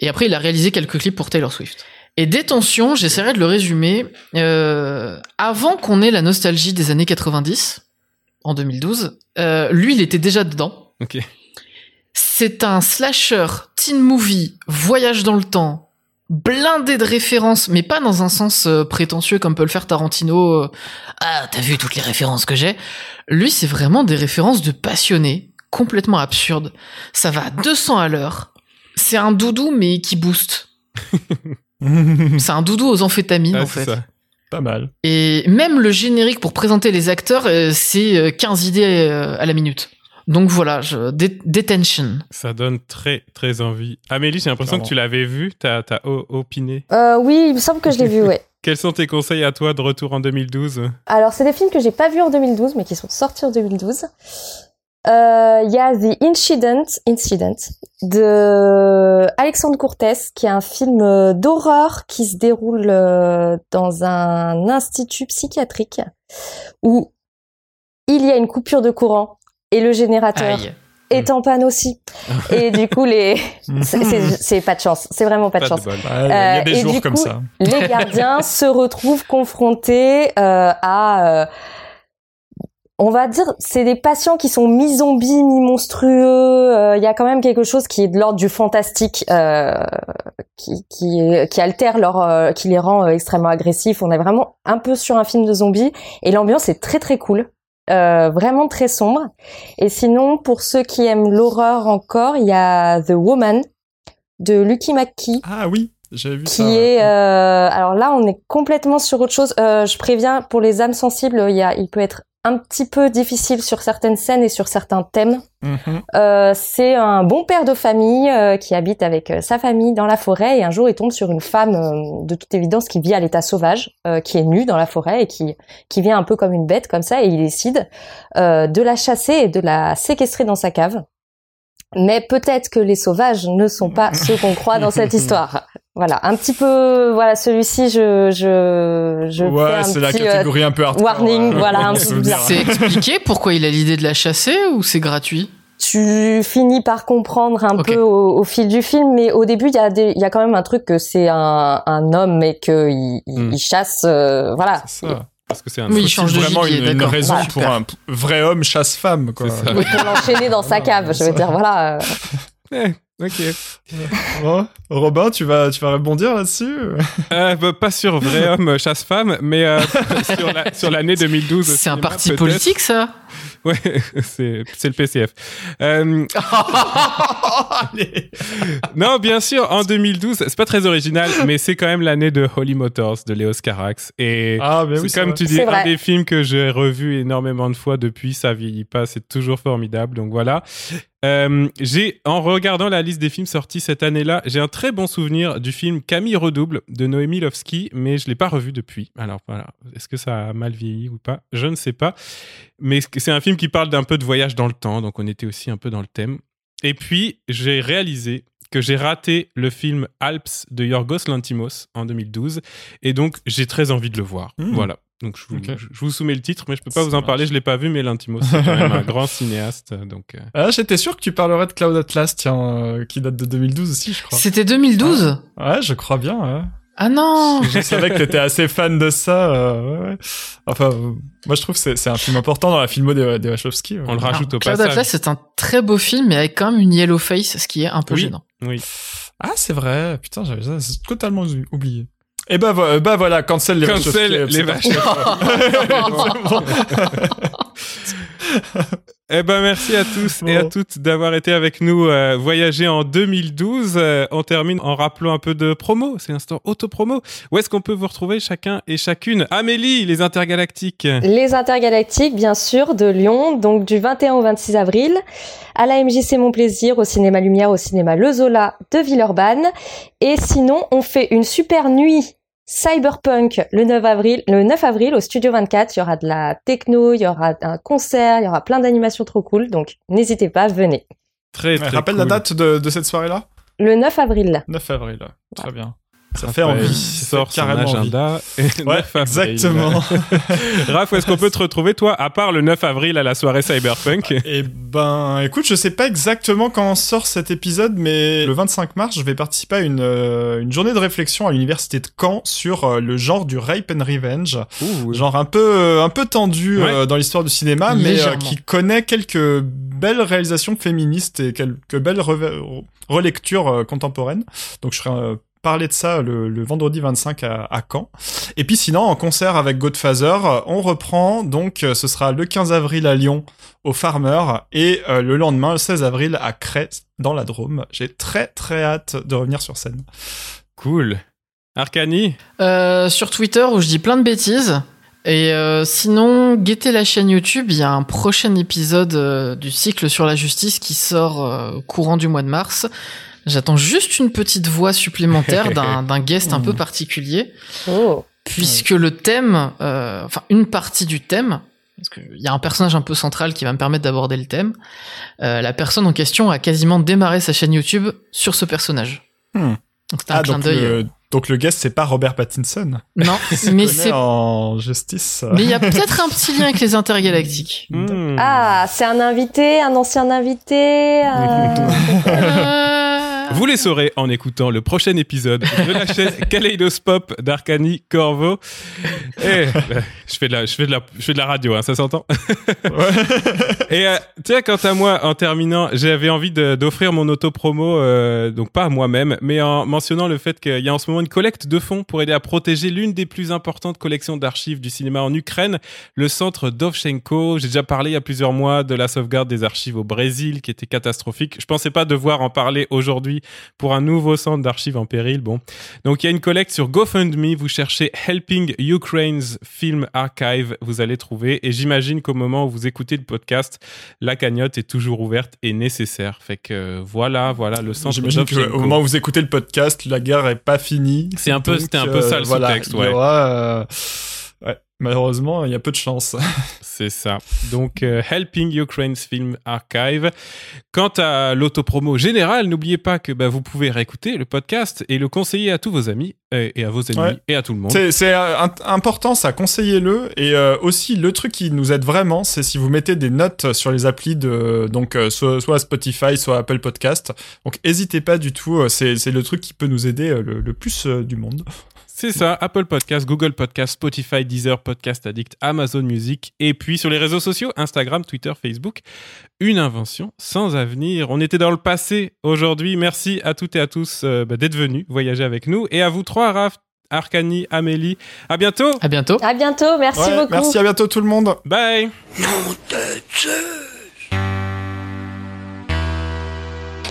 Et après, il a réalisé quelques clips pour Taylor Swift. Et Détention, j'essaierai de le résumer. Euh, avant qu'on ait la nostalgie des années 90, en 2012, euh, lui, il était déjà dedans. Ok. C'est un slasher, teen movie, voyage dans le temps, blindé de références, mais pas dans un sens euh, prétentieux comme peut le faire Tarantino. euh, ah, t'as vu toutes les références que j'ai? Lui, c'est vraiment des références de passionnés, complètement absurdes. Ça va à 200 à l'heure. C'est un doudou, mais qui booste. C'est un doudou aux amphétamines, Ah, en c'est fait. ça. Pas mal. Et même le générique pour présenter les acteurs, euh, c'est euh, 15 idées euh, à la minute. Donc voilà, je, dé- Detention. Ça donne très très envie. Amélie, j'ai l'impression que tu l'avais vu, t'as as opiné. Euh, oui, il me semble que je l'ai vu, ouais. Quels sont tes conseils à toi de retour en 2012 Alors, c'est des films que j'ai pas vus en 2012, mais qui sont sortis en 2012. Euh, Il y a The Incident, Incident de Alexandre Cortez, qui est un film euh, d'horreur qui se déroule euh, dans un institut psychiatrique où il y a une coupure de courant et le générateur Aïe. est en panne aussi. Et du coup, les c'est- c'est pas de chance, c'est vraiment pas de chance. Il y a Euh, des et jours du comme coup, ça. les gardiens se retrouvent confrontés euh, à, euh, on va dire, c'est des patients qui sont mi-zombies, mi-monstrueux. Euh, Il y a quand même quelque chose qui est de l'ordre du fantastique, euh, qui, qui, qui altère leur, euh, qui les rend euh, extrêmement agressifs. On est vraiment un peu sur un film de zombies et l'ambiance est très très cool. Euh, vraiment très sombre. Et sinon, pour ceux qui aiment l'horreur encore, il y a The Woman de Lucky McKee Ah oui, j'ai vu qui ça. est euh, alors là on est complètement sur autre chose Euh, je préviens pour les âmes sensibles il y a il peut être un petit peu difficile sur certaines scènes et sur certains thèmes Mhm. Euh, c'est un bon père de famille euh, qui habite avec euh, sa famille dans la forêt et un jour il tombe sur une femme euh, de toute évidence qui vit à l'état sauvage euh, qui est nue dans la forêt et qui qui vient un peu comme une bête comme ça et il décide euh, de la chasser et de la séquestrer dans sa cave mais peut-être que les sauvages ne sont pas ceux qu'on croit dans cette histoire. Voilà, un petit peu, voilà, celui-ci, je, je, Ouais, un c'est la euh, catégorie un peu hardcore. warning, euh, voilà, un petit. C'est expliqué pourquoi il a l'idée de la chasser ou c'est gratuit? Tu finis par comprendre un peu au, au fil du film, mais au début, il y a des, il y a quand même un truc que c'est un, un homme et que il, il- Hmm. il chasse, euh, voilà. C'est ça. Parce que c'est un Oui, il change de vraiment gibier, une, une raison Voilà. pour un vrai homme chasse-femme, quoi. C'est ça. Et pour l'enchaîner dans sa cave, je veux dire, voilà. Euh, ok. Bon, Robin, tu vas, tu vas rebondir là-dessus Euh, bah, pas sur vrai homme chasse-femme, mais euh, sur la- sur l'année 2012. au C'est un parti politique, ça? Ouais, c'est c'est le PCF. Euh, non, bien sûr, en 2012, c'est pas très original, mais c'est quand même l'année de Holy Motors de Léos Carax. Et Ah, mais c'est oui, comme tu dis, C'est un vrai. des films que j'ai revu énormément de fois depuis, ça vieillit pas, c'est toujours formidable. Donc voilà. Euh, j'ai, en regardant la liste des films sortis cette année-là, j'ai un très bon souvenir du film Camille Redouble de Noémie Lovski, mais je l'ai pas revu depuis. Alors voilà, est-ce que ça a mal vieilli ou pas? Je ne sais pas. Mais c'est un film qui parle d'un peu de voyage dans le temps, donc on était aussi un peu dans le thème. Et puis, j'ai réalisé que j'ai raté le film Alps de Yorgos Lantimos en 2012, et donc j'ai très envie de le voir. Hmm. Voilà. Donc je vous, je- soumets le titre, mais je peux pas vous en parler, je l'ai pas vu, mais Lantimos c'est quand même un grand cinéaste, donc. euh, Ah, j'étais sûr que tu parlerais de Cloud Atlas, tiens, euh, qui date de 2012 aussi, je crois. C'était 2012 Ouais, je crois bien. Ouais. Ah non Je savais que t'étais assez fan de ça. euh, ouais, ouais. Enfin, euh, moi je trouve que c'est c'est un film important dans la filmo des, des Wachowski. ouais. On le rajoute au Cloud passage. Atlas, c'est un très beau film, mais avec quand même une yellow face, ce qui est un peu Oui. gênant. Oui. Ah, c'est vrai. Putain, j'avais totalement oublié. Et bah, vo- bah voilà, cancel les Cancel les Wachowski. Eh ben merci à tous et à toutes d'avoir été avec nous euh, voyager en 2012. Euh, on termine en rappelant un peu de promo, c'est l'instant auto-promo. Où est-ce qu'on peut vous retrouver chacun et chacune? Amélie, les intergalactiques. Les intergalactiques, bien sûr, de Lyon, donc du 21 au 26 avril, à la MJC Mon Plaisir, au cinéma Lumière, au cinéma Le Zola de Villeurbanne. Et sinon, on fait une super nuit cyberpunk le 9 avril, le 9 avril au Studio 24. Il y aura de la techno, il y aura un concert, il y aura plein d'animations trop cool. Donc, n'hésitez pas, venez. Très très Rappelle cool. la date de, de cette soirée-là? Le 9 avril. 9 avril. Très bien. Ça fait envie. Sort son carrément envie. agenda. et Ouais, 9 avril. exactement. Raph, où est-ce qu'on peut te retrouver, toi, à part le 9 avril à la soirée Cyberpunk Eh ben, écoute, je sais pas exactement quand sort cet épisode, mais le 25 mars, je vais participer à une, euh, une journée de réflexion à l'université de Caen sur euh, le genre du rape and revenge. Ouh, Genre un peu, euh, un peu tendu Ouais. euh, dans l'histoire du cinéma, mais euh, qui connaît quelques belles réalisations féministes et quelques belles reve- relectures euh, contemporaines. Donc je serai euh, parler de ça le, le vendredi 25 à, à Caen. Et puis sinon, en concert avec Godfather, on reprend, donc euh, ce sera le 15 avril à Lyon au Farmer et euh, le lendemain, le 16 avril à Crest dans la Drôme. J'ai très très hâte de revenir sur scène. Cool. Arcani Euh, sur Twitter où je dis plein de bêtises. Et euh, sinon, guettez la chaîne YouTube, il y a un prochain épisode euh, du cycle sur la justice qui sort euh, courant du mois de mars. J'attends juste une petite voix supplémentaire d'un d'un guest un peu particulier, Oh. puisque le thème, euh, enfin une partie du thème, parce qu'il y a un personnage un peu central qui va me permettre d'aborder le thème, euh, la personne en question a quasiment démarré sa chaîne YouTube sur ce personnage. Hmm. Donc un Ah, clin donc d'œil. le, donc le guest, c'est pas Robert Pattinson. Non, Il mais c'est en justice. Mais il y a peut-être un petit lien avec les intergalactiques. Hmm. Ah, c'est un invité, un ancien invité. euh, Euh, Vous les saurez en écoutant le prochain épisode de la chaîne Kaleidoscope d'Arcani Corvo. Et euh, je fais de la, je fais de la, je fais de la radio, hein, ça s'entend. Et euh, tiens, quant à moi, en terminant, j'avais envie d'offrir mon auto-promo, euh, donc pas à moi-même, mais en mentionnant le fait qu'il y a en ce moment une collecte de fonds pour aider à protéger l'une des plus importantes collections d'archives du cinéma en Ukraine, le centre Dovchenko. J'ai déjà parlé il y a plusieurs mois de la sauvegarde des archives au Brésil, qui était catastrophique. Je pensais pas devoir en parler aujourd'hui pour un nouveau centre d'archives en péril. Bon, donc il y a une collecte sur GoFundMe. Vous cherchez Helping Ukraine's Film Archive, vous allez trouver. Et j'imagine qu'au moment où vous écoutez le podcast, la cagnotte est toujours ouverte et nécessaire. Fait que euh, voilà, voilà le centre J'imagine qu'au moment où vous écoutez le podcast, la guerre est pas finie. C'est un peu- c'était un peu ça, le voilà, sous-texte, il y ouais. aura, euh, ouais, malheureusement, il y a peu de chance. C'est ça. Donc, euh, Helping Ukraine's Film Archive. Quant à l'autopromo générale, n'oubliez pas que bah, vous pouvez réécouter le podcast et le conseiller à tous vos amis euh, et à vos ennemis Ouais. et à tout le monde. C'est euh, important, ça, conseillez-le. Et euh, aussi, le truc qui nous aide vraiment, c'est si vous mettez des notes sur les applis de, donc, euh, soit, soit Spotify, soit Apple Podcast. Donc, n'hésitez pas du tout. C'est le truc qui peut nous aider le, le plus du monde. C'est ça, Apple Podcast, Google Podcast, Spotify, Deezer, Podcast Addict, Amazon Music, et puis sur les réseaux sociaux, Instagram, Twitter, Facebook, une invention sans avenir. On était dans le passé aujourd'hui. Merci à toutes et à tous euh, bah, d'être venus voyager avec nous, et à vous trois, Raph, Arcani, Amélie. À bientôt. À bientôt. À bientôt, merci Ouais, beaucoup. Merci, à bientôt tout le monde. Bye.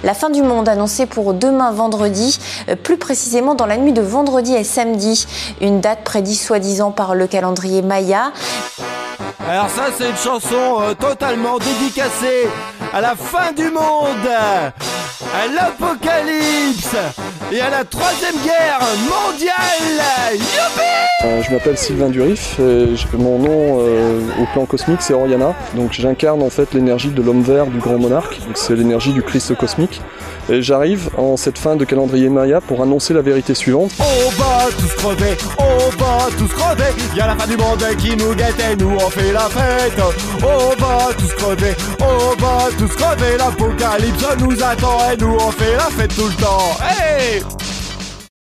La fin du monde annoncée pour demain vendredi, euh, plus précisément dans la nuit de vendredi et samedi, une date prédite soi-disant par le calendrier Maya. Alors ça c'est une chanson euh, totalement dédicacée à la fin du monde, à l'apocalypse et à la troisième guerre mondiale. Youpi Euh, je m'appelle Sylvain Durif et mon nom euh, au plan cosmique c'est Oriana. Donc j'incarne en fait l'énergie de l'homme vert du grand monarque, c'est l'énergie du Christ cosmique. Et j'arrive en cette fin de calendrier Maya pour annoncer la vérité suivante. On va tous crever, on va tous crever. Y a la fin du monde qui nous guette et nous on fait la fête. On va tous crever, on va tous crever. L'apocalypse nous attend et nous on fait la fête tout le temps. Hey